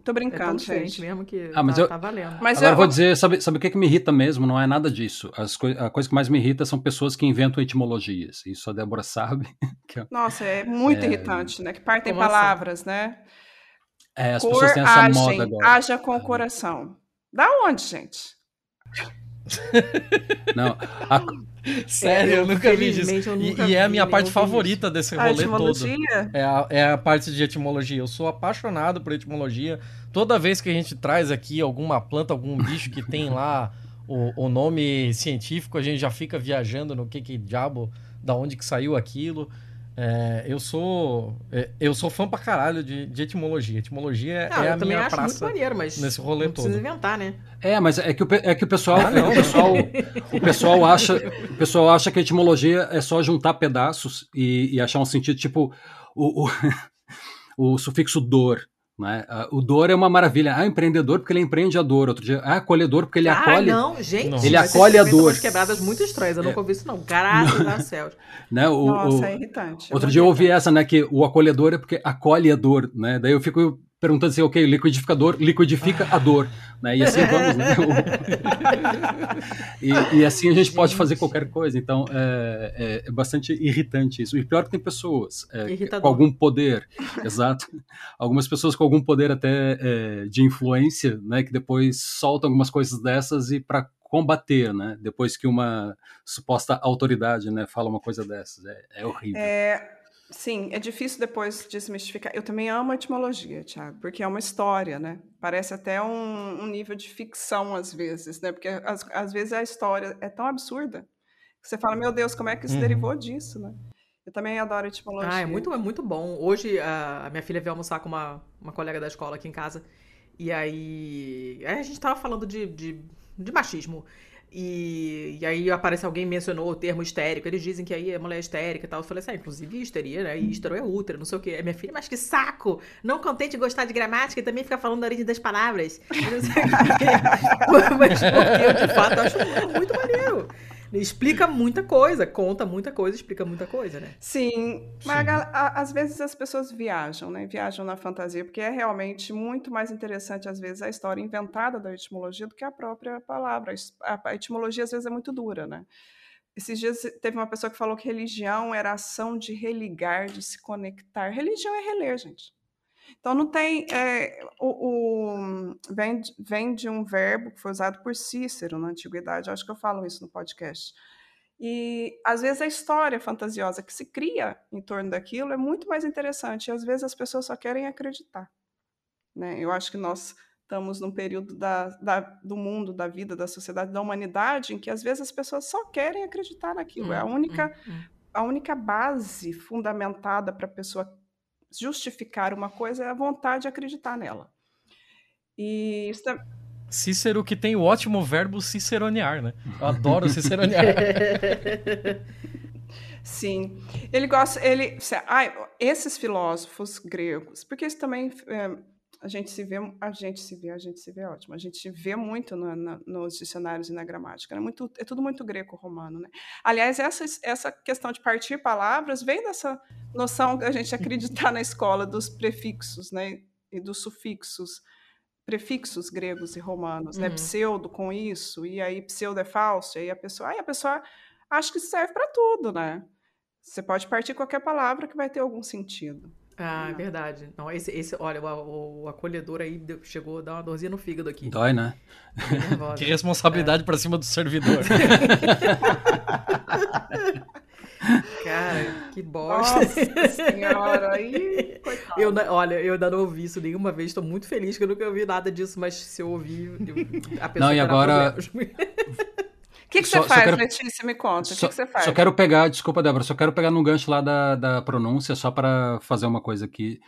tô é brincando, diferente gente. mesmo que Ah, mas tá, eu- tá valendo. Mas Agora eu eu vou dizer, sabe, sabe o que, que me irrita mesmo? Não é nada disso. As coi- a coisa que mais me irrita são pessoas que inventam etimologias. Isso a Débora sabe. que é- Nossa, é muito É. irritante, né? Que partem Como assim? palavras, né? É, as Cor, pessoas têm essa moda agem, agora. haja com o coração. Da onde, gente? Não, a- Sério, É, eu nunca vi eu E, e é a minha parte favorita desse A rolê todo. É a, é a parte de etimologia. Eu sou apaixonado por etimologia. Toda vez que a gente traz aqui alguma planta, algum bicho que tem lá o, o nome científico, a gente já fica viajando no que que diabo, da onde que saiu aquilo. É, eu sou é, eu sou fã pra caralho de, de etimologia. Etimologia é eu a também minha acho muito praça maneiro, mas nesse rolê não precisa todo. inventar, né? É, mas é que o, é que o pessoal, Ah, não. o pessoal, o pessoal acha, o pessoal acha que a etimologia é só juntar pedaços e, e achar um sentido tipo o, o, o sufixo dor, né? Ah, O dor é uma maravilha. Ah, empreendedor porque ele empreende a dor. Outro dia, ah, acolhedor porque ele ah, acolhe, não, gente. Não. Ele acolhe a dor. umas quebradas muito estranhas, eu nunca ouvi isso, não. Graças a céus. né? O, Nossa, o- é irritante. é outro muito dia eu ouvi irritante. essa, né? Que o acolhedor é porque acolhe a dor, né? Daí eu fico perguntando assim, ok, liquidificador liquidifica a dor, né? E assim vamos, né? e, e assim a gente pode fazer qualquer coisa. Então é, é- é bastante irritante isso. E pior que tem pessoas é, com algum poder, exato. Algumas pessoas com algum poder até é, de influência, né? Que depois soltam algumas coisas dessas e para combater, né? Depois que uma suposta autoridade, né, fala uma coisa dessas, é, é horrível. É, sim, é difícil depois desmistificar. Eu também amo a etimologia, Thiago, porque é uma história, né? Parece até um, um nível de ficção às vezes, né? Porque às, às vezes a história é tão absurda que você fala, meu Deus, como é que isso Uhum. derivou disso, né? Eu também adoro etimologia. Ah, é muito, é muito bom. Hoje a, a minha filha veio almoçar com uma, uma colega da escola aqui em casa. E aí, aí a gente tava falando de, de, de machismo. E, e aí aparece alguém mencionou o termo histérico. Eles dizem que aí é mulher histérica e tal. Eu falei assim, ah, inclusive histeria, né? E histero é útero, não sei o quê. Aí minha filha, mas que saco! Não contente de gostar de gramática e também fica falando da origem das palavras. Não sei o quê. mas porque eu, de fato, acho muito maneiro. Explica muita coisa, conta muita coisa, explica muita coisa, né? Sim, mas a gal- a- às vezes as pessoas viajam, né? Viajam na fantasia, porque é realmente muito mais interessante, às vezes, a história inventada da etimologia do que a própria palavra. A a etimologia, às vezes, é muito dura, né? Esses dias teve uma pessoa que falou que religião era ação de religar, de se conectar. Religião é reler, gente. Então não tem. é, o, o- vem, de- vem de um verbo que foi usado por Cícero na antiguidade. Acho que eu falo isso no podcast. E às vezes a história fantasiosa que se cria em torno daquilo é muito mais interessante. E às vezes as pessoas só querem acreditar. Né? Eu acho que nós estamos num período da, da- do mundo, da vida, da sociedade, da humanidade, em que às vezes as pessoas só querem acreditar naquilo. é a Hum, única, hum, hum. a única base fundamentada para a pessoa justificar uma coisa é a vontade de acreditar nela. E isso é- Cícero que tem o ótimo verbo ciceronear, né? Eu adoro ciceronear. Sim, ele gosta, ele, ai, esses filósofos gregos, porque isso também é, a gente se vê, a gente se vê, a gente se vê é ótimo, a gente vê muito na- nos dicionários e na gramática, né? muito, é tudo muito greco-romano, né? Aliás, essa, essa questão de partir palavras vem dessa noção que a gente acreditar na escola dos prefixos, né, e dos sufixos, prefixos gregos e romanos, né? Uhum. Pseudo com isso, e aí pseudo é falso, e aí a pessoa, aí a pessoa acha que serve para tudo, né? Você pode partir qualquer palavra que vai ter algum sentido. Ah, é verdade. Não, esse, esse, olha, o, o acolhedor aí chegou a dar uma dorzinha no fígado aqui. Dói, né? Que responsabilidade pra cima do servidor. Cara, que bosta. Nossa senhora, aí, coitado. Eu, na- olha, eu ainda não ouvi isso nenhuma vez, tô muito feliz que eu nunca ouvi nada disso, mas se eu ouvir, eu- a pessoa Não, e agora- que, que Só- você faz, quero- Letícia? Me conta. O que, que você faz? só quero pegar, desculpa, Débora, só quero pegar no gancho lá da, da pronúncia, só para fazer uma coisa aqui.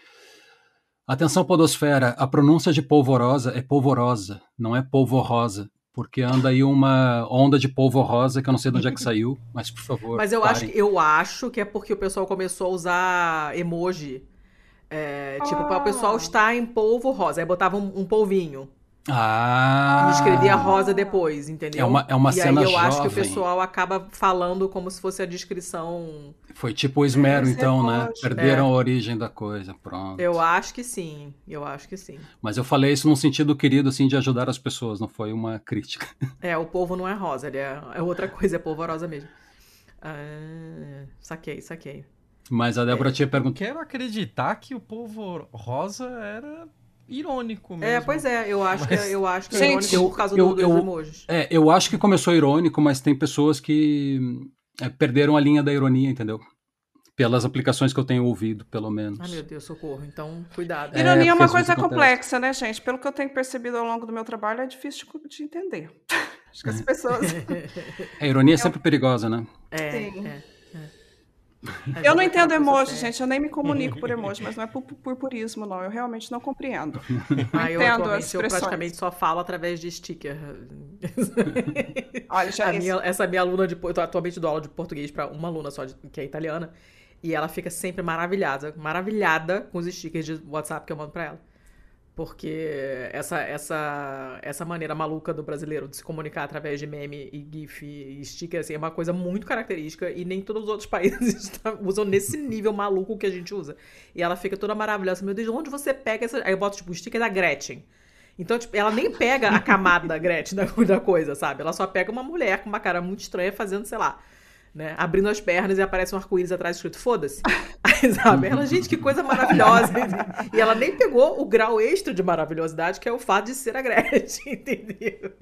Atenção, Podosfera, a pronúncia de polvorosa é polvorosa, não é polvorosa, porque anda aí uma onda de polvorosa que eu não sei de onde é que saiu, mas por favor. Mas eu acho, parem. eu acho que é porque o pessoal começou a usar emoji. É, tipo, para o pessoal estar em polvo rosa. Aí botava um, um polvinho. Ah! E escrevia rosa depois, entendeu? É uma- é uma e cena aí eu acho que o jovem. pessoal acaba falando como se fosse a descrição. Foi tipo o esmero, Esse então, né? emoji. Perderam É. a origem da coisa, pronto. Eu acho que sim. Eu acho que sim. Mas eu falei isso num sentido querido, assim, de ajudar as pessoas, não foi uma crítica. É, o polvo não é rosa, ele é, é outra coisa, é polvorosa mesmo. Ah, saquei, saquei. Mas a Débora tinha perguntado. Quero acreditar que o povo rosa era irônico mesmo. É, pois é, eu acho que, Mas- eu acho que é Gente, irônico por causa eu- do, dos eu- emojis. É, eu acho que começou irônico, mas tem pessoas que é, perderam a linha da ironia, entendeu? Pelas aplicações que eu tenho ouvido, pelo menos. Ai, meu Deus, socorro. Então, cuidado. Ironia é, porque uma coisa complexa, né, gente? Pelo que eu tenho percebido ao longo do meu trabalho, é difícil de, de entender. Acho que as pessoas. A ironia é sempre perigosa, né? É, Sim. É. Eu não entendo emoji, gente. Eu nem me comunico por emoji, mas não é por purpurismo, não. Eu realmente não compreendo. Ah, eu entendo as atualmente eu expressões. praticamente só falo através de sticker. Olha, já minha- essa minha aluna de. Eu atualmente dou aula de português pra uma aluna só, de- que é italiana. E ela fica sempre maravilhada, maravilhada com os stickers de WhatsApp que eu mando pra ela. Porque essa, essa, essa maneira maluca do brasileiro de se comunicar através de meme e GIF e sticker assim, é uma coisa muito característica e nem todos os outros países tá- usam nesse nível maluco que a gente usa. E ela fica toda maravilhosa. Meu Deus, onde você pega essa. Aí eu boto tipo o sticker da Gretchen. Então, tipo, ela nem pega a camada da Gretchen da, da coisa, sabe? Ela só pega uma mulher com uma cara muito estranha fazendo, sei lá, né? Abrindo as pernas e aparece um arco-íris atrás escrito foda-se. Sabe? Ela, gente, que coisa maravilhosa. E ela nem pegou o grau extra de maravilhosidade, que é o fato de ser a Gretchen, entendeu?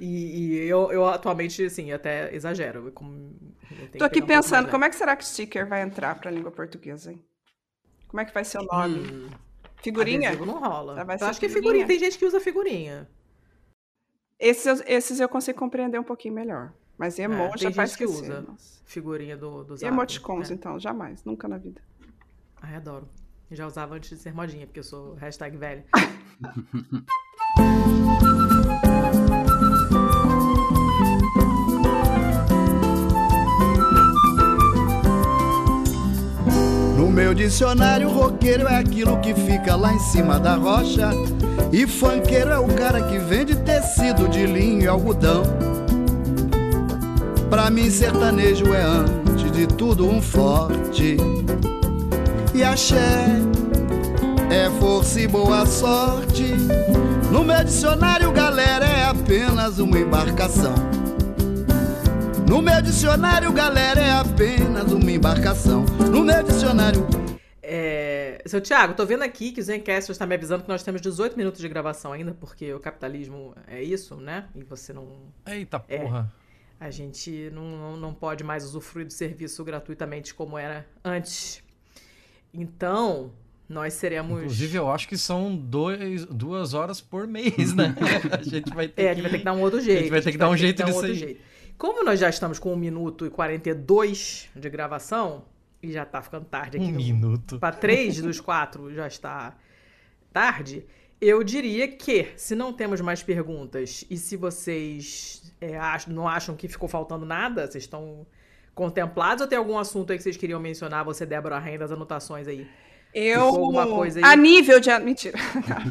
E, e eu, eu atualmente, assim, até exagero. Como, Tô aqui um pensando, como é que será que sticker vai entrar pra língua portuguesa, hein? Como é que vai ser o nome? Figurinha? Adesivo não rola. Vai eu acho que figurinha. Tem gente que usa figurinha. Esses, esses eu consigo compreender um pouquinho melhor. Mas É, emoji já tem vai gente que esquecer. usa nossa. figurinha do, do E Zap. emoticons, É. então? Jamais. Nunca na vida. Ai, adoro. Eu já usava antes de ser modinha, porque eu sou hashtag velha. No meu dicionário, roqueiro é aquilo que fica lá em cima da rocha. E funkeiro é o cara que vende tecido de linho e algodão. Pra mim, sertanejo é antes de tudo um forte. E axé é força e boa sorte. No meu dicionário, galera, é apenas uma embarcação. No meu dicionário, galera, é apenas uma embarcação. No meu dicionário. É... Seu Thiago, tô vendo aqui que o Zencast está me avisando que nós temos 18 minutos de gravação ainda, porque o capitalismo é isso, né? E você não. Eita É. porra. A gente não, não, pode mais usufruir do serviço gratuitamente como era antes. Então, nós seremos. Inclusive, eu acho que são dois, duas horas por mês, né? A gente vai ter É, a gente vai ter que dar um outro jeito. A gente vai ter que dar um jeito dar nisso outro aí. jeito. Como nós já estamos com 1 minuto e 42 de gravação, e já tá ficando tarde aqui. Um minuto. Para três dos quatro já está tarde. Eu diria que, se não temos mais perguntas e se vocês é, não acham que ficou faltando nada, vocês estão contemplados ou tem algum assunto aí que vocês queriam mencionar? Você, Débora Rain, das anotações aí. Eu. Alguma coisa aí? A nível de. Mentira.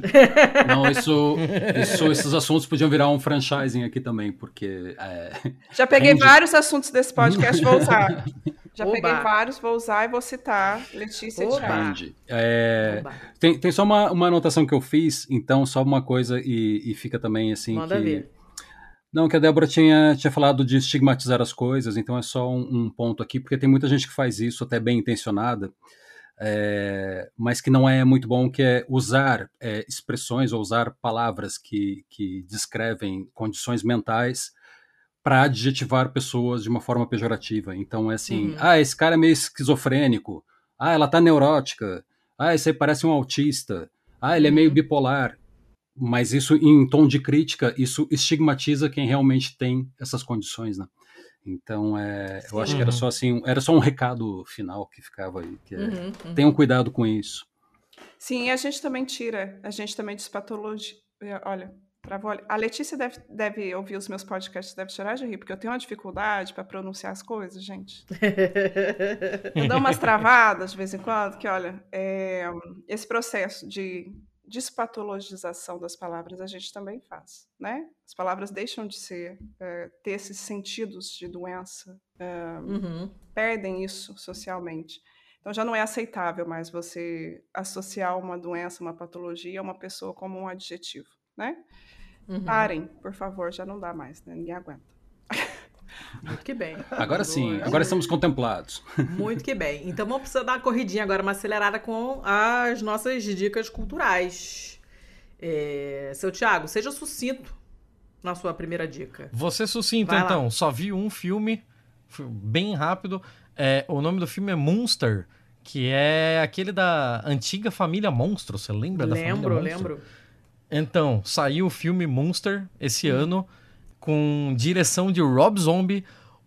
Não, isso, isso- esses assuntos podiam virar um franchising aqui também, porque. é, Já peguei rende- vários assuntos desse podcast, vou usar. Já Oba. peguei vários, vou usar e vou citar Letícia e Oba. Thiago. Rende. É, tem, tem só uma, uma anotação que eu fiz, então só uma coisa e, e fica também assim Manda que. ver. Não, que a Débora tinha, tinha falado de estigmatizar as coisas, então é só um, um ponto aqui, porque tem muita gente que faz isso, até bem intencionada, é, mas que não é muito bom, que é usar é, expressões ou usar palavras que, que descrevem condições mentais para adjetivar pessoas de uma forma pejorativa. Então é assim, Uhum. ah, esse cara é meio esquizofrênico, ah, ela tá neurótica, ah, esse aí parece um autista, ah, ele é meio bipolar. Mas isso, em tom de crítica, isso estigmatiza quem realmente tem essas condições, né? Então, é, eu acho que era Uhum. só assim, era só um recado final que ficava aí, que é, Uhum, uhum. tenham cuidado com isso. Sim, e a gente também tira, a gente também despatologia. Olha, travou. A Letícia deve, deve ouvir os meus podcasts, deve chorar de rir, porque eu tenho uma dificuldade para pronunciar as coisas, gente. Eu dou umas travadas de vez em quando, que olha, é, esse processo de despatologização das palavras a gente também faz, né? As palavras deixam de ser, é, ter esses sentidos de doença, é, Uhum. perdem isso socialmente. Então já não é aceitável mais você associar uma doença, uma patologia a uma pessoa como um adjetivo, né? Uhum. Parem, por favor, já não dá mais, né? Ninguém aguenta. Muito que bem. Agora sim, agora estamos contemplados. Muito que bem. Então vamos precisar dar uma corridinha agora, uma acelerada com as nossas dicas culturais. É, Seu Thiago, seja sucinto na sua primeira dica. Você sucinto, Vai lá. então. Só vi um filme, bem rápido. É, o nome do filme é Monster, que é aquele da antiga família Monstro. Você lembra da família Lembro, Monstro? lembro. Então, saiu o filme Monster esse ano, com direção de Rob Zombie.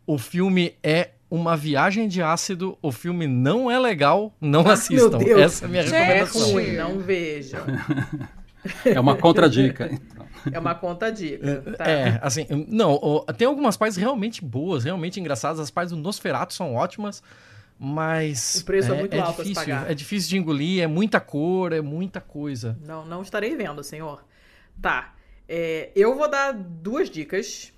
O filme é uma viagem de ácido. O filme não é legal, não Ah, assistam. meu Deus. Essa é a minha Gente, recomendação. ruim, não vejam. É uma contradica. É uma conta dica. Tá. É, assim, não, tem algumas partes realmente boas, realmente engraçadas. As partes do Nosferatu são ótimas, mas. O preço é muito alto a se difícil, pagar. É difícil de engolir, é muita cor, é muita coisa. Não, não estarei vendo, senhor. Tá. É, eu vou dar duas dicas.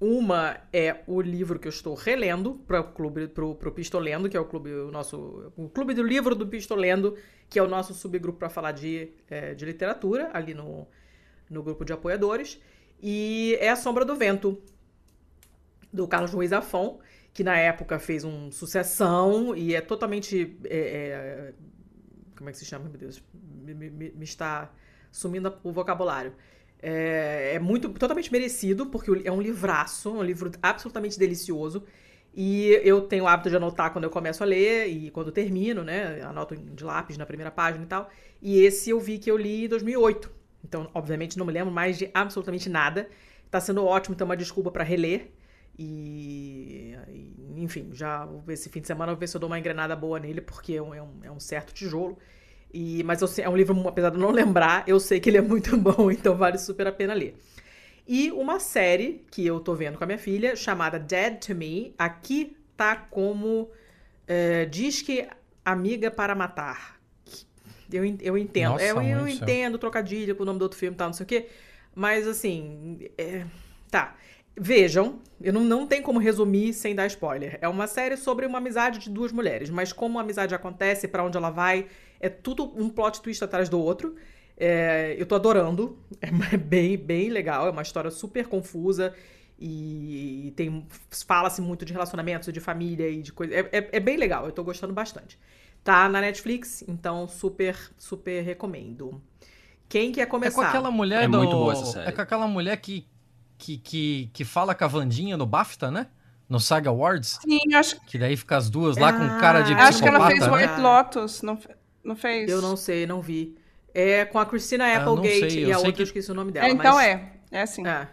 Uma é o livro que eu estou relendo para o clube, pro, pro Pistolendo, que é o clube, o nosso, o clube do livro do Pistolendo, que é o nosso subgrupo para falar de, é, de literatura ali no, no grupo de apoiadores. E é A Sombra do Vento, do Carlos Ruiz Afon, que na época fez um sucessão e é totalmente. é, é, como é que se chama, meu Deus? Me, me- me- me está sumindo o vocabulário. É, é muito totalmente merecido, porque é um livraço, um livro absolutamente delicioso. E eu tenho o hábito de anotar quando eu começo a ler e quando termino, né? Anoto de lápis na primeira página e tal. E esse eu vi que eu li em 2008. Então, obviamente, não me lembro mais de absolutamente nada. Tá sendo ótimo ter uma desculpa para reler. E, enfim, já esse fim de semana eu vou ver se eu dou uma engrenada boa nele, porque é um, é um, é um certo tijolo. E, mas eu é um livro, apesar de eu não lembrar, eu sei que ele é muito bom, então vale super a pena ler. E uma série que eu tô vendo com a minha filha, chamada Dead to Me, aqui tá como é, Disque Amiga para Matar. Eu, eu entendo. Nossa, É, eu, eu entendo trocadilho com o nome do outro filme e tal, não sei o quê. Mas assim. é, tá. Vejam, eu não, não tem como resumir sem dar spoiler. É uma série sobre uma amizade de duas mulheres, mas como a amizade acontece, pra onde ela vai, é tudo um plot twist atrás do outro. É, eu tô adorando, é bem, bem legal, é uma história super confusa e tem fala-se muito de relacionamentos, de família e de coisa. É, é, é bem legal, eu tô gostando bastante. Tá na Netflix, então super, super recomendo. Quem quer começar? É com aquela mulher É do... muito boa essa série. É com aquela mulher que, que, que, que fala com a Vandinha no BAFTA, né? No Saga Awards. Sim, acho, Que daí fica as duas lá com cara de acho que ela fez né? White Lotus, não, não fez? Eu não sei, não vi. É com a Christina Ah, Applegate sei, eu e a outra que- eu esqueci o nome dela. É, então mas- é, é assim. É.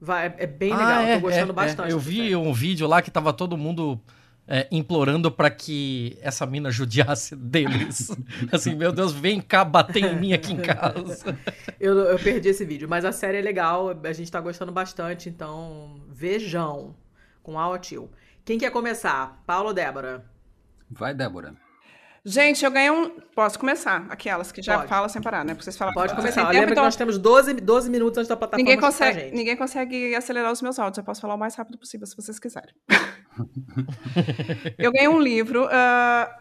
Vai, é, é bem Ah, legal, é, tô gostando é, bastante. é. Eu dessa vi série. um vídeo lá que tava todo mundo é, implorando pra que essa mina judiasse deles. assim, meu Deus, vem cá bater em mim aqui em casa. Eu, eu perdi esse vídeo, mas a série é legal, a gente tá gostando bastante, então vejam com a Tio. Quem quer começar? Paulo ou Débora? Vai, Débora. Gente, eu ganhei um. Posso começar? Aquelas que já Pode. falam sem parar, né? Porque vocês falam Pode começar. tempo, Lembra então que nós temos 12, 12 minutos antes da plataforma ninguém consegue, gente. ninguém consegue acelerar os meus áudios. Eu posso falar o mais rápido possível, se vocês quiserem. eu ganhei um livro ah,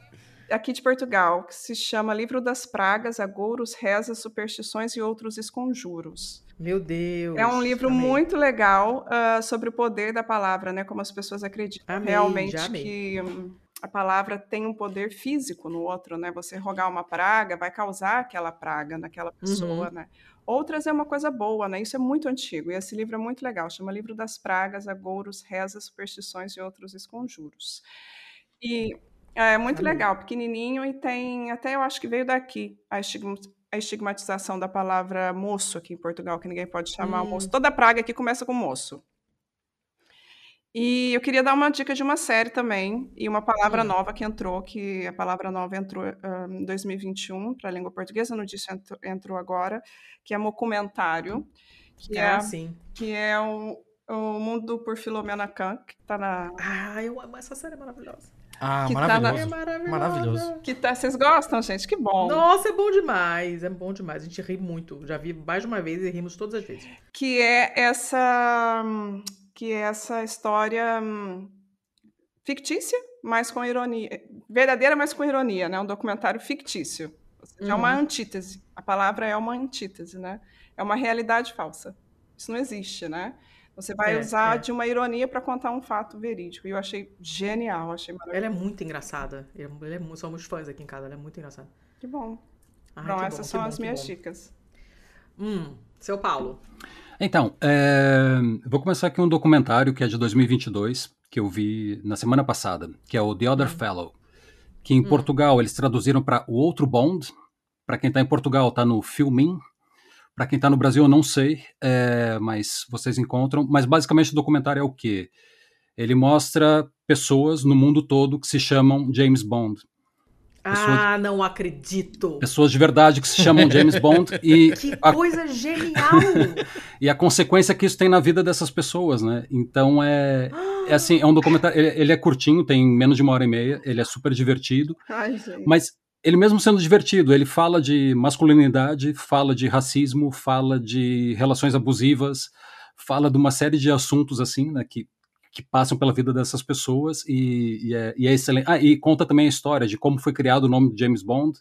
aqui de Portugal que se chama Livro das Pragas, Agouros, Rezas, Superstições e Outros Esconjuros. Meu Deus. É um livro amei. muito legal ah, sobre o poder da palavra, né? Como as pessoas acreditam Amei, realmente amei. Hum, a palavra tem um poder físico no outro, né? Você rogar uma praga vai causar aquela praga naquela pessoa, Uhum. né? Outras é uma coisa boa, né? Isso é muito antigo e esse livro é muito legal. Chama Livro das Pragas, Agouros, Rezas, Superstições e Outros Esconjuros. E é muito Amei. legal, pequenininho e tem, até eu acho que veio daqui, a, estigma- a estigmatização da palavra moço aqui em Portugal, que ninguém pode chamar o moço. Hum. Toda praga aqui começa com moço. E eu queria dar uma dica de uma série também, e uma palavra Hum. nova que entrou, que a palavra nova entrou em 2021 para a língua portuguesa, não disse entrou, entrou agora, que é mocumentário, que Ah, é, sim. que é o, o Mundo por Filomena Kang, que está na... Ah, eu amo essa série maravilhosa. Ah, que tá na- maravilhoso. É maravilhosa. Maravilhoso. Que tá, vocês gostam, gente? Que bom. Nossa, é bom demais. É bom demais. A gente ri muito. Já vi mais de uma vez e rimos todas as vezes. que é essa hum, que é essa história hum, fictícia, mas com ironia, verdadeira, mas com ironia, né? Um documentário fictício. Seja, É uma Uhum. antítese. A palavra é uma antítese, né? É uma realidade falsa. Isso não existe, né? Você vai É, usar é. de uma ironia para contar um fato verídico. E eu achei genial, achei maravilhoso. Ela é muito engraçada. Ela é mu- somos fãs aqui em casa. Ela é muito engraçada. Que bom. Ai, Bom, que essas que são bom, as minhas bom. dicas. Hum, seu Paulo. Então, é, vou começar aqui um documentário que é de 2022, que eu vi na semana passada, que é o The Other Fellow, que em Portugal eles traduziram para O Outro Bond. Para quem está em Portugal, está no Filmin. Para quem está no Brasil, eu não sei, é, mas vocês encontram. Mas basicamente o documentário é o quê? Ele mostra pessoas no mundo todo que se chamam James Bond. Pessoas- Ah, não acredito. Pessoas de verdade que se chamam James Bond e Que a, coisa genial! e a consequência que isso tem na vida dessas pessoas, né? Então é, é assim, é um documentário, ele, ele é curtinho, tem menos de uma hora e meia, ele é super divertido, Ai, gente. mas ele mesmo sendo divertido, ele fala de masculinidade, fala de racismo, fala de relações abusivas, fala de uma série de assuntos assim, né, que, que passam pela vida dessas pessoas e, e é, e é excelente. Ah, e conta também a história de como foi criado o nome de James Bond,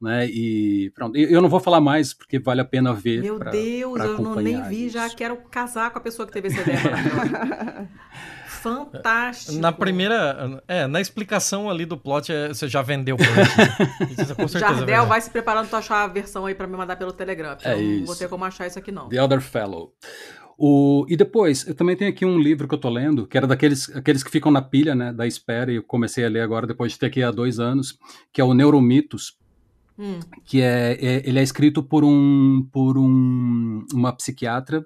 né? E pronto. Eu não vou falar mais porque vale a pena ver. Meu pra- Deus, pra eu não, nem vi, isso. já quero casar com a pessoa que teve essa ideia. Fantástico. Na primeira. É, na explicação ali do plot, é, você já vendeu. Isso com certeza. é Jardel, vai se preparando pra achar a versão aí pra me mandar pelo Telegram. É eu não vou isso. ter como achar isso aqui, não. The Other Fellow. O, e depois, eu também tenho aqui um livro que eu tô lendo, que era daqueles aqueles que ficam na pilha, né, da espera, e eu comecei a ler agora, depois de ter aqui há dois anos, que é o Neuromitos, Hum. que é, é- ele é escrito por um por um, uma psiquiatra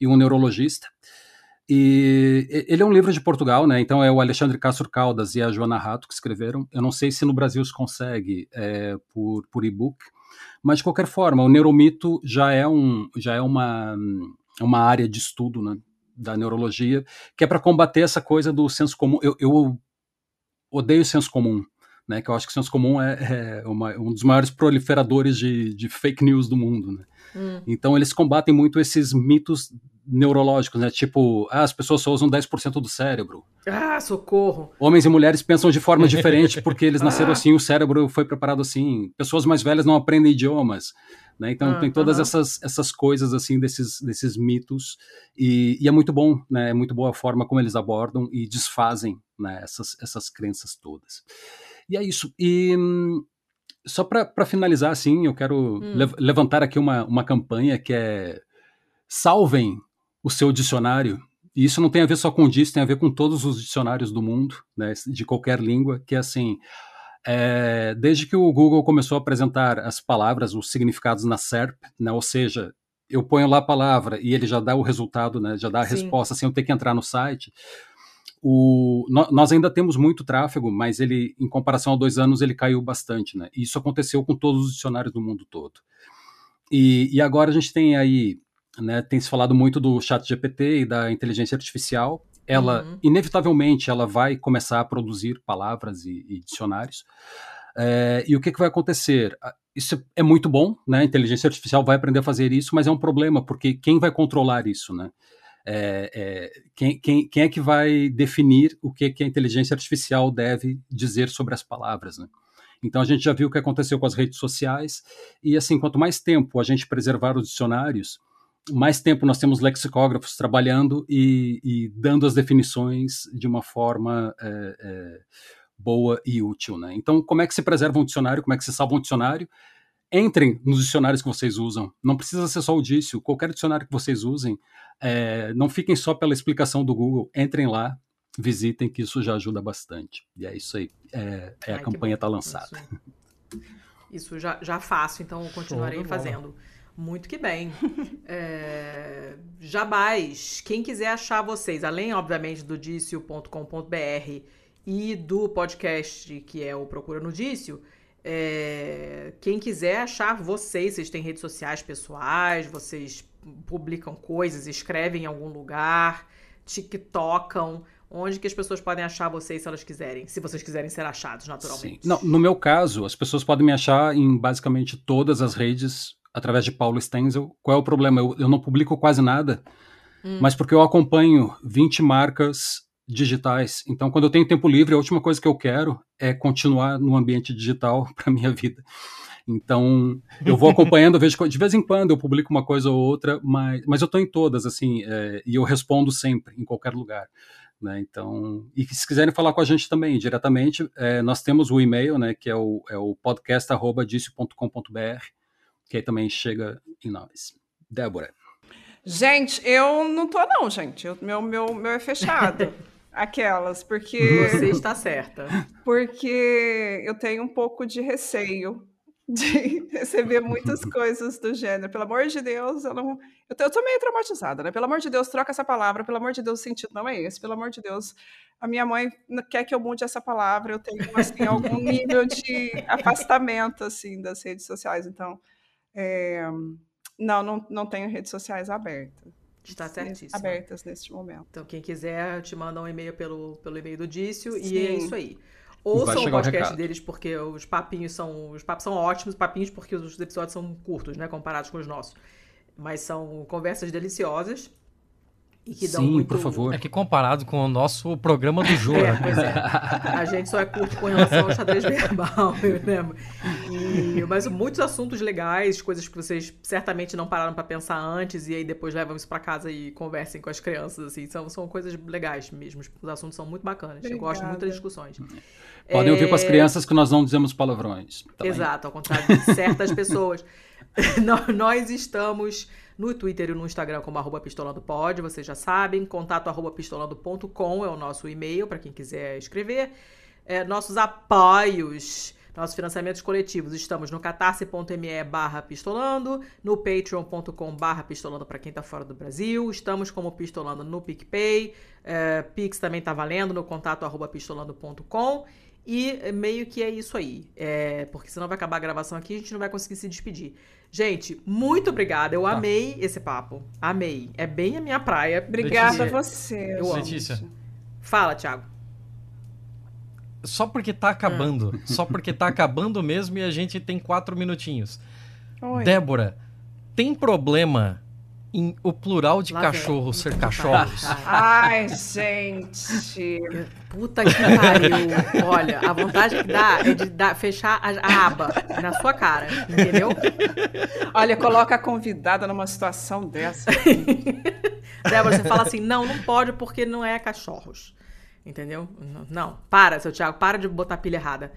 e um neurologista. E ele é um livro de Portugal, né? Então é o Alexandre Castro Caldas e a Joana Rato que escreveram. Eu não sei se no Brasil se consegue é, por, por e-book, mas de qualquer forma, o neuromito já é um já é uma uma área de estudo, né? Da neurologia que é para combater essa coisa do senso comum. Eu, eu odeio o senso comum né, que eu acho que o senso comum é, é uma- um dos maiores proliferadores de, de fake news do mundo. Né? Hum. Então eles combatem muito esses mitos neurológicos, né? tipo, ah, as pessoas só usam 10% do cérebro. Ah, socorro. Homens e mulheres pensam de forma diferente porque eles nasceram assim, o cérebro foi preparado assim. Pessoas mais velhas não aprendem idiomas. Né? Então Ah, tem todas aham. essas, essas coisas assim desses, desses mitos e, e é muito bom, né? É muito boa a forma como eles abordam e desfazem né? essas, essas crenças todas. E é isso. E hum, só para finalizar, assim, eu quero Hum. lev- levantar aqui uma, uma campanha que é salvem o seu dicionário. E isso não tem a ver só com disso, tem a ver com todos os dicionários do mundo, né, de qualquer língua, que é assim, é, desde que o Google começou a apresentar as palavras, os significados na SERP, né, ou seja, eu ponho lá a palavra e ele já dá o resultado, né, já dá a Sim. resposta sem eu ter que entrar no site. O, nó- nós ainda temos muito tráfego, mas ele, em comparação a dois anos, ele caiu bastante, né? E isso aconteceu com todos os dicionários do mundo todo. E, e agora a gente tem aí, né, tem se falado muito do chat GPT e da inteligência artificial. Ela, Uhum. inevitavelmente, ela vai começar a produzir palavras e, e dicionários. É, e o que, que vai acontecer? Isso é muito bom, né? A inteligência artificial vai aprender a fazer isso, mas é um problema, porque quem vai controlar isso, né? É, é, quem, quem, quem é que vai definir o que, que a inteligência artificial deve dizer sobre as palavras, né? Então a gente já viu o que aconteceu com as redes sociais, e assim, quanto mais tempo a gente preservar os dicionários, mais tempo nós temos lexicógrafos trabalhando e, e dando as definições de uma forma é, é, boa e útil, né? Então, como é que se preserva um dicionário? Como é que se salva um dicionário? Entrem nos dicionários que vocês usam. Não precisa ser só o dício. Qualquer dicionário que vocês usem, é, não fiquem só pela explicação do Google. Entrem lá, visitem, que isso já ajuda bastante. E é isso aí. É, é a Ai, que campanha está lançada. Isso já, já faço, então continuarei de bola. fazendo. Muito que bem. É, Jabás, quem quiser achar vocês, além, obviamente, do dício.com.br e do podcast, que é o Procura no Dício, é, quem quiser achar vocês, vocês têm redes sociais pessoais, vocês publicam coisas, escrevem em algum lugar, tiktokam, onde que as pessoas podem achar vocês se elas quiserem, se vocês quiserem ser achados naturalmente. Sim. Não, no meu caso, as pessoas podem me achar em basicamente todas as redes através de Paulo Stenzel. Qual é o problema? Eu, eu não publico quase nada, Hum. mas porque eu acompanho 20 marcas digitais. Então, quando eu tenho tempo livre, a última coisa que eu quero é continuar no ambiente digital para minha vida. Então, eu vou acompanhando, vejo de vez em quando eu publico uma coisa ou outra, mas, mas eu estou em todas, assim, é, e eu respondo sempre, em qualquer lugar. Né? Então, e se quiserem falar com a gente também diretamente, é, nós temos o e-mail, né, que é o, é o que aí também chega em nós. Débora. Gente, eu não tô não, gente. Eu- meu, meu, meu é fechado. Aquelas, porque... Você está certa. Porque eu tenho um pouco de receio de receber muitas coisas do gênero. Pelo amor de Deus, eu não. Eu tô, eu tô meio traumatizada, né? Pelo amor de Deus, troca essa palavra. Pelo amor de Deus, o sentido não é esse. Pelo amor de Deus, a minha mãe quer que eu mude essa palavra. Eu tenho, assim, algum nível de afastamento, assim, das redes sociais. Então, é, não, não, não tenho redes sociais abertas. Está certíssimo. Abertas neste momento. Então, quem quiser, te manda um e-mail pelo, pelo e-mail do Dício e Sim. é isso aí. Ouçam o podcast deles, porque os papinhos são. Os papos são ótimos, papinhos porque os episódios são curtos, né? Comparados com os nossos. Mas são conversas deliciosas e que dão Sim, muito. por favor. É que comparado com o nosso programa do Jô, É, né? pois é. A gente só é curto com relação ao xadrez verbal, eu lembro. E, mas muitos assuntos legais, coisas que vocês certamente não pararam pra pensar antes e aí depois levam isso pra casa e conversem com as crianças, assim. São, são coisas legais mesmo. Os assuntos são muito bacanas. Eu gosto muito das discussões. Podem ouvir com as É, crianças que nós não dizemos palavrões. também. Exato, ao contrário de certas pessoas. Nó- Nós estamos no Twitter e no Instagram como arroba pistolandopod, vocês já sabem. Contato arroba pistolando.com é o nosso e-mail para quem quiser escrever. É, nossos apoios, nossos financiamentos coletivos, estamos no catarse.me barra pistolando, no patreon.com barra pistolando para quem tá fora do Brasil, estamos como pistolando no PicPay, é, Pix também tá valendo no contato arroba pistolando.com e meio que é isso aí. É, porque senão vai acabar a gravação aqui e a gente não vai conseguir se despedir. Gente, muito obrigada. Eu amei esse papo. Amei. É bem a minha praia. Obrigada a você. Eu amo. Letícia. Fala, Thiago. Só porque tá acabando. Só porque tá acabando mesmo e a gente tem quatro minutinhos. Oi. Débora, tem problema em o plural de Lá cachorro ser cachorros? Ai, gente. Puta que pariu. Olha, a vontade que dá é de dar, fechar a, a aba na sua cara, entendeu? Olha, coloca a convidada numa situação dessa. Débora, você fala assim, não, não pode porque não é cachorros. Entendeu? Não, não. para, seu Thiago, para de botar pilha errada.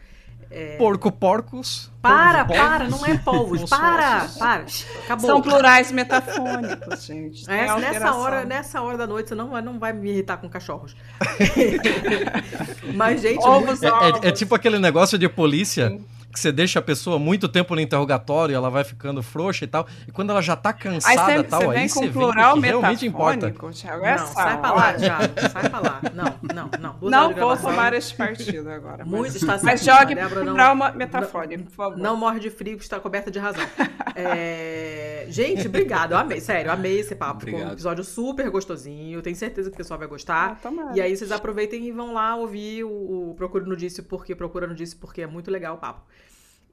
É, Porco porcos? para, para, polvos, não é polvos, os para, sócios. para. Acabou. São plurais metafônicos, gente. É, nessa, hora, nessa hora da noite você não, vai- não vai me irritar com cachorros. Mas, gente, Ovos, É, ovos. é- é tipo aquele negócio de polícia que você deixa a pessoa muito tempo no interrogatório e ela vai ficando frouxa e tal. E quando ela já tá Aí cansada você, e tal, você aí vem você o que realmente importa. Thiago. não, Essa sai pra lá. Thiago. Sai pra lá. Não, não, não. Duas Não vou tomar esse partido agora. Muito está mas jogue Débora, não- plural ma- metafônico, por favor. Não morre de frio, que está coberta de razão. É, Gente, obrigado. Eu amei, sério, eu amei esse papo. Ficou um episódio super gostosinho. Tenho certeza que o pessoal vai gostar. Ah, e aí vocês aproveitem e vão lá ouvir o, o Procura no Dício, porque Procura no Dício, porque é muito legal o papo.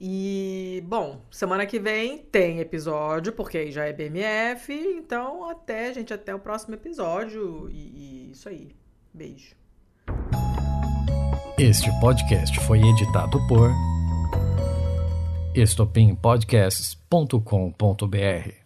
E, bom, semana que vem tem episódio, porque aí já é BMF. Então, até, gente, até o próximo episódio. E, e isso aí. Beijo. Este podcast foi editado por estopimpodcasts.com.br.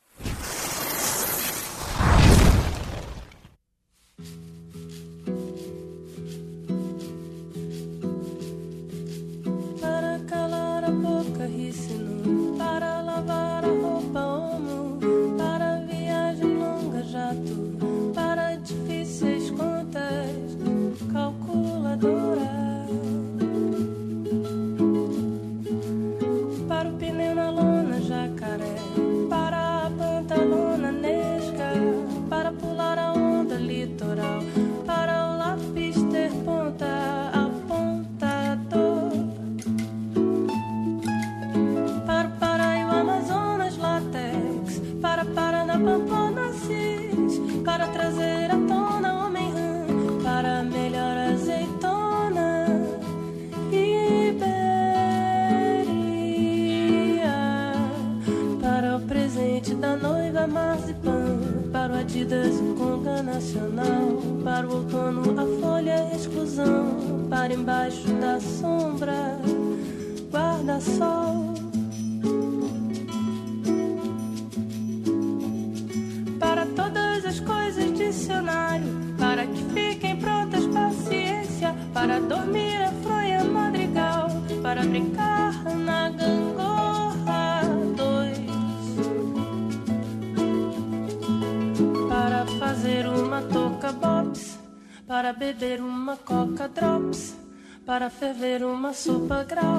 sopa graus,